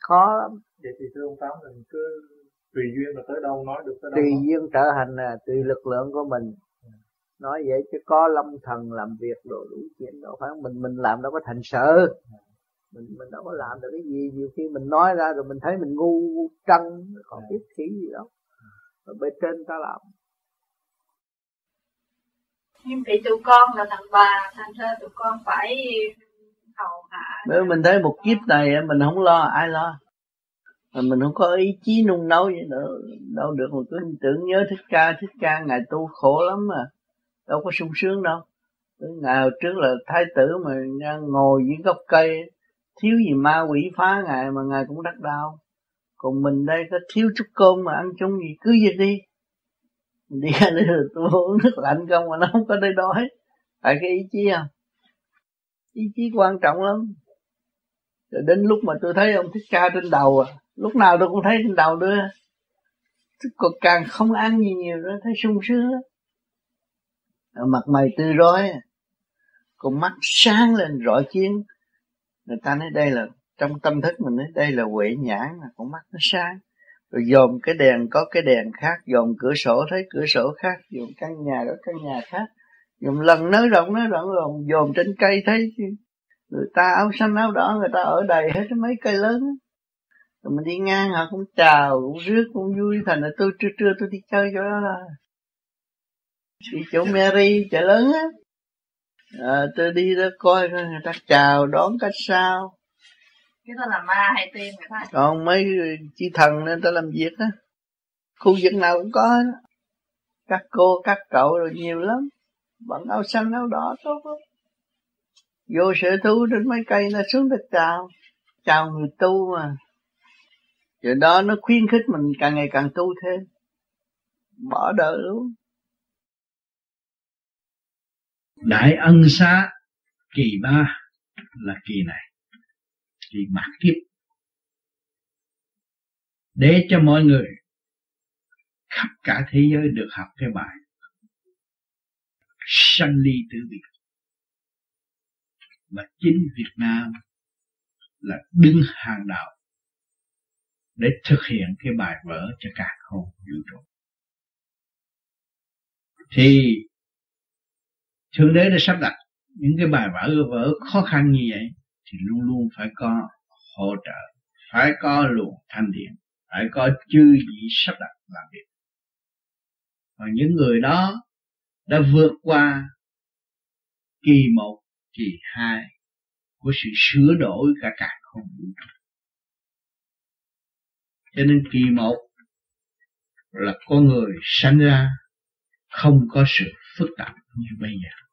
Khó lắm. Vậy thì thưa ông tám mình cứ tùy duyên là tới đâu nói được tới đâu tùy duyên trở hành là tùy lực lượng của mình. Nói vậy chứ có lâm thần làm việc đồ đủ chuyện đâu phải mình mình làm đâu có thành sự mình mình đâu có làm được cái gì. Nhiều khi mình nói ra rồi mình thấy mình ngu trăng còn biết khí gì đâu. Rồi bên trên ta làm. Nhưng vì tụi con là thằng bà thành ra tụi con phải hầu hạ. Nếu mình thấy một kiếp này mình không lo ai lo? Mà mình không có ý chí nung nấu vậy nữa đâu được. Một cứ tưởng nhớ thích ca thích ca ngài tu khổ lắm mà đâu có sung sướng đâu. Ngày hồi trước là thái tử mà ngồi dưới gốc cây thiếu gì ma quỷ phá ngài mà ngài cũng đắc đau. Còn mình đây có thiếu chút cơm mà ăn chung gì, cứ việc đi. Mình đi ra đây rồi tôi uống nước lạnh không mà nó không có đây đói. Phải cái ý chí không? Ý chí quan trọng lắm. Rồi đến lúc mà tôi thấy ông thích ca trên đầu à lúc nào tôi cũng thấy trên đầu đưa còn càng không ăn gì nhiều nữa, thấy sung sướng mặt mày tươi rói à. con mắt sáng lên, rọi chiến người ta nói đây là, trong tâm thức mình nói đây là huệ nhãn là con mắt nó sáng. Rồi dòm cái đèn, có cái đèn khác dòm cửa sổ thấy cửa sổ khác dòm căn nhà có căn nhà khác. Dòm lần nới rộng nới rộng, rồi dòm trên cây thấy người ta áo xanh áo đỏ, người ta ở đầy hết mấy cây lớn rồi mình đi ngang, họ cũng chào, cũng rước, cũng vui. Thành là tôi, trưa trưa tôi đi chơi chỗ đó là. Đi chỗ Mary, chợ lớn á à, tôi đi đó coi người ta chào đón cách sao. Cái đó là ma hay tiên người ta? Còn mấy chi thần nên ta làm việc á. Khu vực nào cũng có các cô các cậu rồi nhiều lắm. Bận áo xanh áo đỏ tốt lắm. Vô sở thú trên mấy cây nó xuống đất chào. Chào người tu mà. Rồi đó nó khuyến khích mình càng ngày càng tu thêm. Bỏ đời luôn đại ân xá, kỳ ba là kỳ này, kỳ mặt kiếp. Để cho mọi người khắp cả thế giới được học cái bài sanh ly tử biệt. Và chính Việt Nam là đứng hàng đầu để thực hiện cái bài vở cho cả không vũ trụ. Thì thượng đế đã sắp đặt những cái bài vở vở khó khăn như vậy thì luôn luôn phải có hỗ trợ, phải có luồng thanh điện phải có chư vị sắp đặt làm việc. Và những người đó đã vượt qua kỳ một, kỳ hai của sự sửa đổi cả cả không vũ trụ cho nên kỳ một là con người sanh ra không có sự phức tạp như bây giờ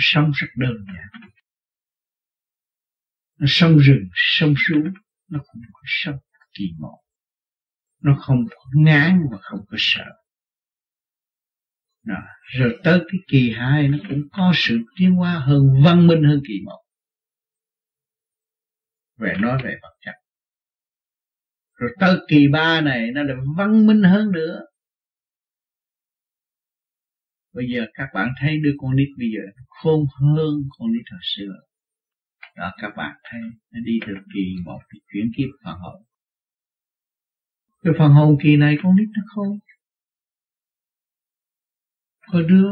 nó sống rất đơn giản. Nó sông rừng, sông suối, nó cũng có sống kỳ một nó không có ngán và không có sợ. Đó. rồi tới cái kỳ hai, nó cũng có sự tiến hóa hơn, văn minh hơn kỳ một về nói về vật chất. Rồi tới kỳ ba này, nó lại văn minh hơn nữa bây giờ các bạn thấy đứa con nít bây giờ khôn hơn con nít hồi xưa. Đó, các bạn thấy, nó đi được kỳ một cái chuyển kiếp phần hồn. Cái phần hồn kỳ này con nít nó khôn. Có đứa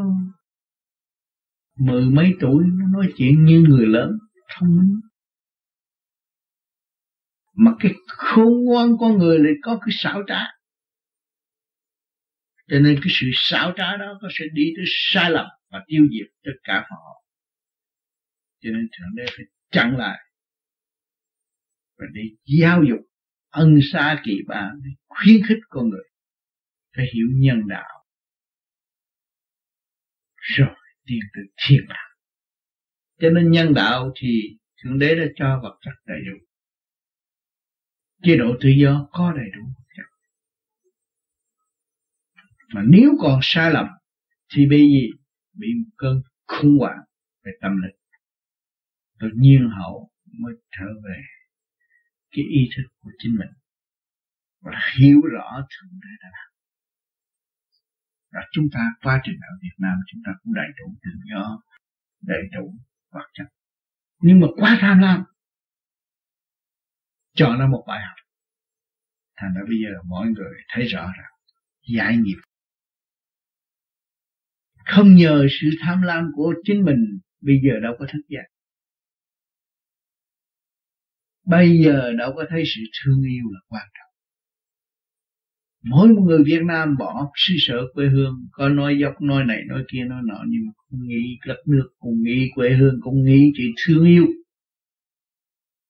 mười mấy tuổi nó nói chuyện như người lớn, thông minh. Mà cái khôn ngoan con người lại có cái xảo trá cho nên cái sự xảo trá đó có sẽ đi tới sai lầm và tiêu diệt tất cả họ. Cho nên thượng đế phải chặn lại và để giáo dục ân xa kỳ ba để khuyến khích con người phải hiểu nhân đạo. Rồi tiến từ thiên đạo. Cho nên nhân đạo thì thượng đế đã cho vật chất đầy đủ. Chế độ tự do có đầy đủ mà nếu còn sai lầm, thì bị gì? Bị một cơn khủng hoảng về tâm linh. Tự nhiên hậu mới trở về cái ý thức của chính mình và hiểu rõ thượng đế đã làm. Và chúng ta, quá trình ở Việt Nam chúng ta cũng đầy đủ tự do, đầy đủ vật chất. Nhưng mà quá tham lam. Chọn ra một bài học. Thành ra bây giờ mọi người thấy rõ rằng, giải nghiệp không nhờ sự tham lam của chính mình bây giờ đâu có thức giác bây giờ đâu có thấy sự thương yêu là quan trọng. Mỗi một người Việt Nam bỏ xứ sở quê hương, có nói dốc, nói này, nói kia, nói nọ, nhưng mà cũng nghĩ đất nước cũng nghĩ quê hương cũng nghĩ chỉ thương yêu.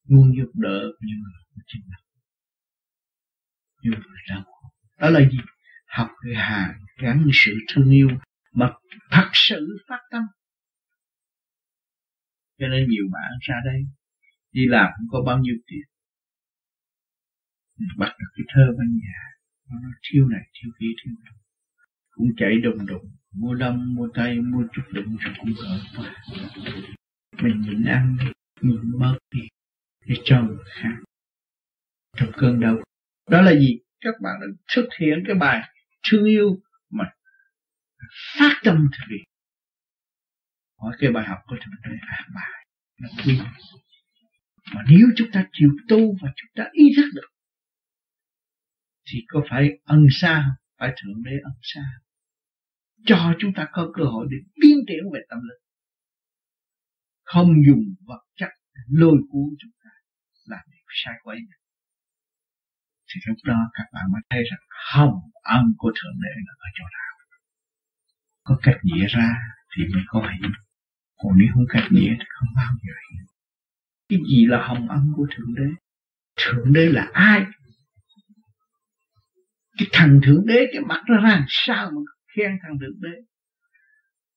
Muốn giúp đỡ những người của chính mình những người đau đó là gì? Học cái hàng gắn sự thương yêu mà thật sự phát tâm. Cho nên nhiều bạn ra đây, đi làm cũng có bao nhiêu tiền. Bắt được cái thơ bên nhà, nó thiêu này thiêu kia thiêu đó cũng chạy đồng đùng, mua đông mua tay, mua chút đụng rồi cũng gỡ qua. mình nhịn ăn, nhịn bớt đi, để cho người khác. Trong cơn đau. Đó là gì? Các bạn đã xuất hiện cái bài thương yêu phát tâm thực hiện hỏi cái bài học của chúng tôi là bài, là quy mà nếu chúng ta chịu tu và chúng ta ý thức được, thì có phải ân xa? Phải Thượng Đế ân xa. Cho chúng ta có cơ hội để tiến triển về tâm linh. Không dùng vật chất lôi cuốn chúng ta làm điều sai quấy. Thì lúc đó các bạn mới thấy rằng hồng ân của Thượng Đế là ở chỗ nào. Có cách nghĩa ra thì mới có hiểu. Còn nếu không cách nghĩa thì không bao giờ hiểu. Cái gì là hồng ân của Thượng Đế? Thượng Đế là ai? cái thằng thượng đế, cái mặt nó ra sao mà khen thằng thượng đế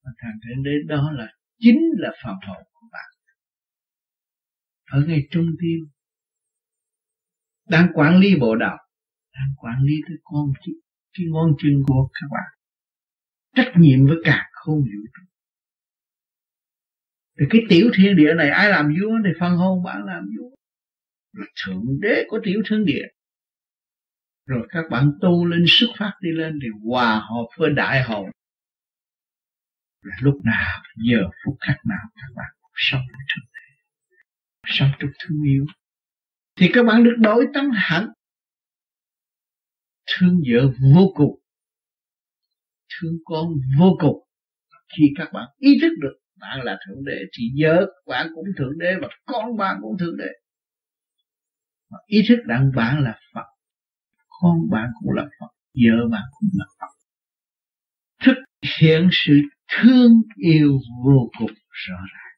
mà thằng thượng đế đó là chính là phạm hồn của bạn ở ngay trung tim đang quản lý bộ đạo, đang quản lý cái con, cái ngón chân của các bạn trách nhiệm với cả không vũ trụ. Thì cái tiểu thiên địa này, ai làm vua thì phân hôn bạn làm vua. Là thượng đế của tiểu thiên địa. Rồi các bạn tu lên, xuất phát đi lên thì hòa hợp với đại hồn. Là lúc nào giờ phút khắc nào các bạn cũng sống trong sống trong thương yêu. Thì các bạn được đổi tấm hẳn thương vợ vô cùng thương con vô cùng khi các bạn ý thức được bạn là thượng đế thì vợ bạn cũng thượng đế và con bạn cũng thượng đế. Và ý thức rằng bạn là phật, con bạn cũng là phật vợ bạn cũng là phật. Thực hiện sự thương yêu vô cùng rõ ràng.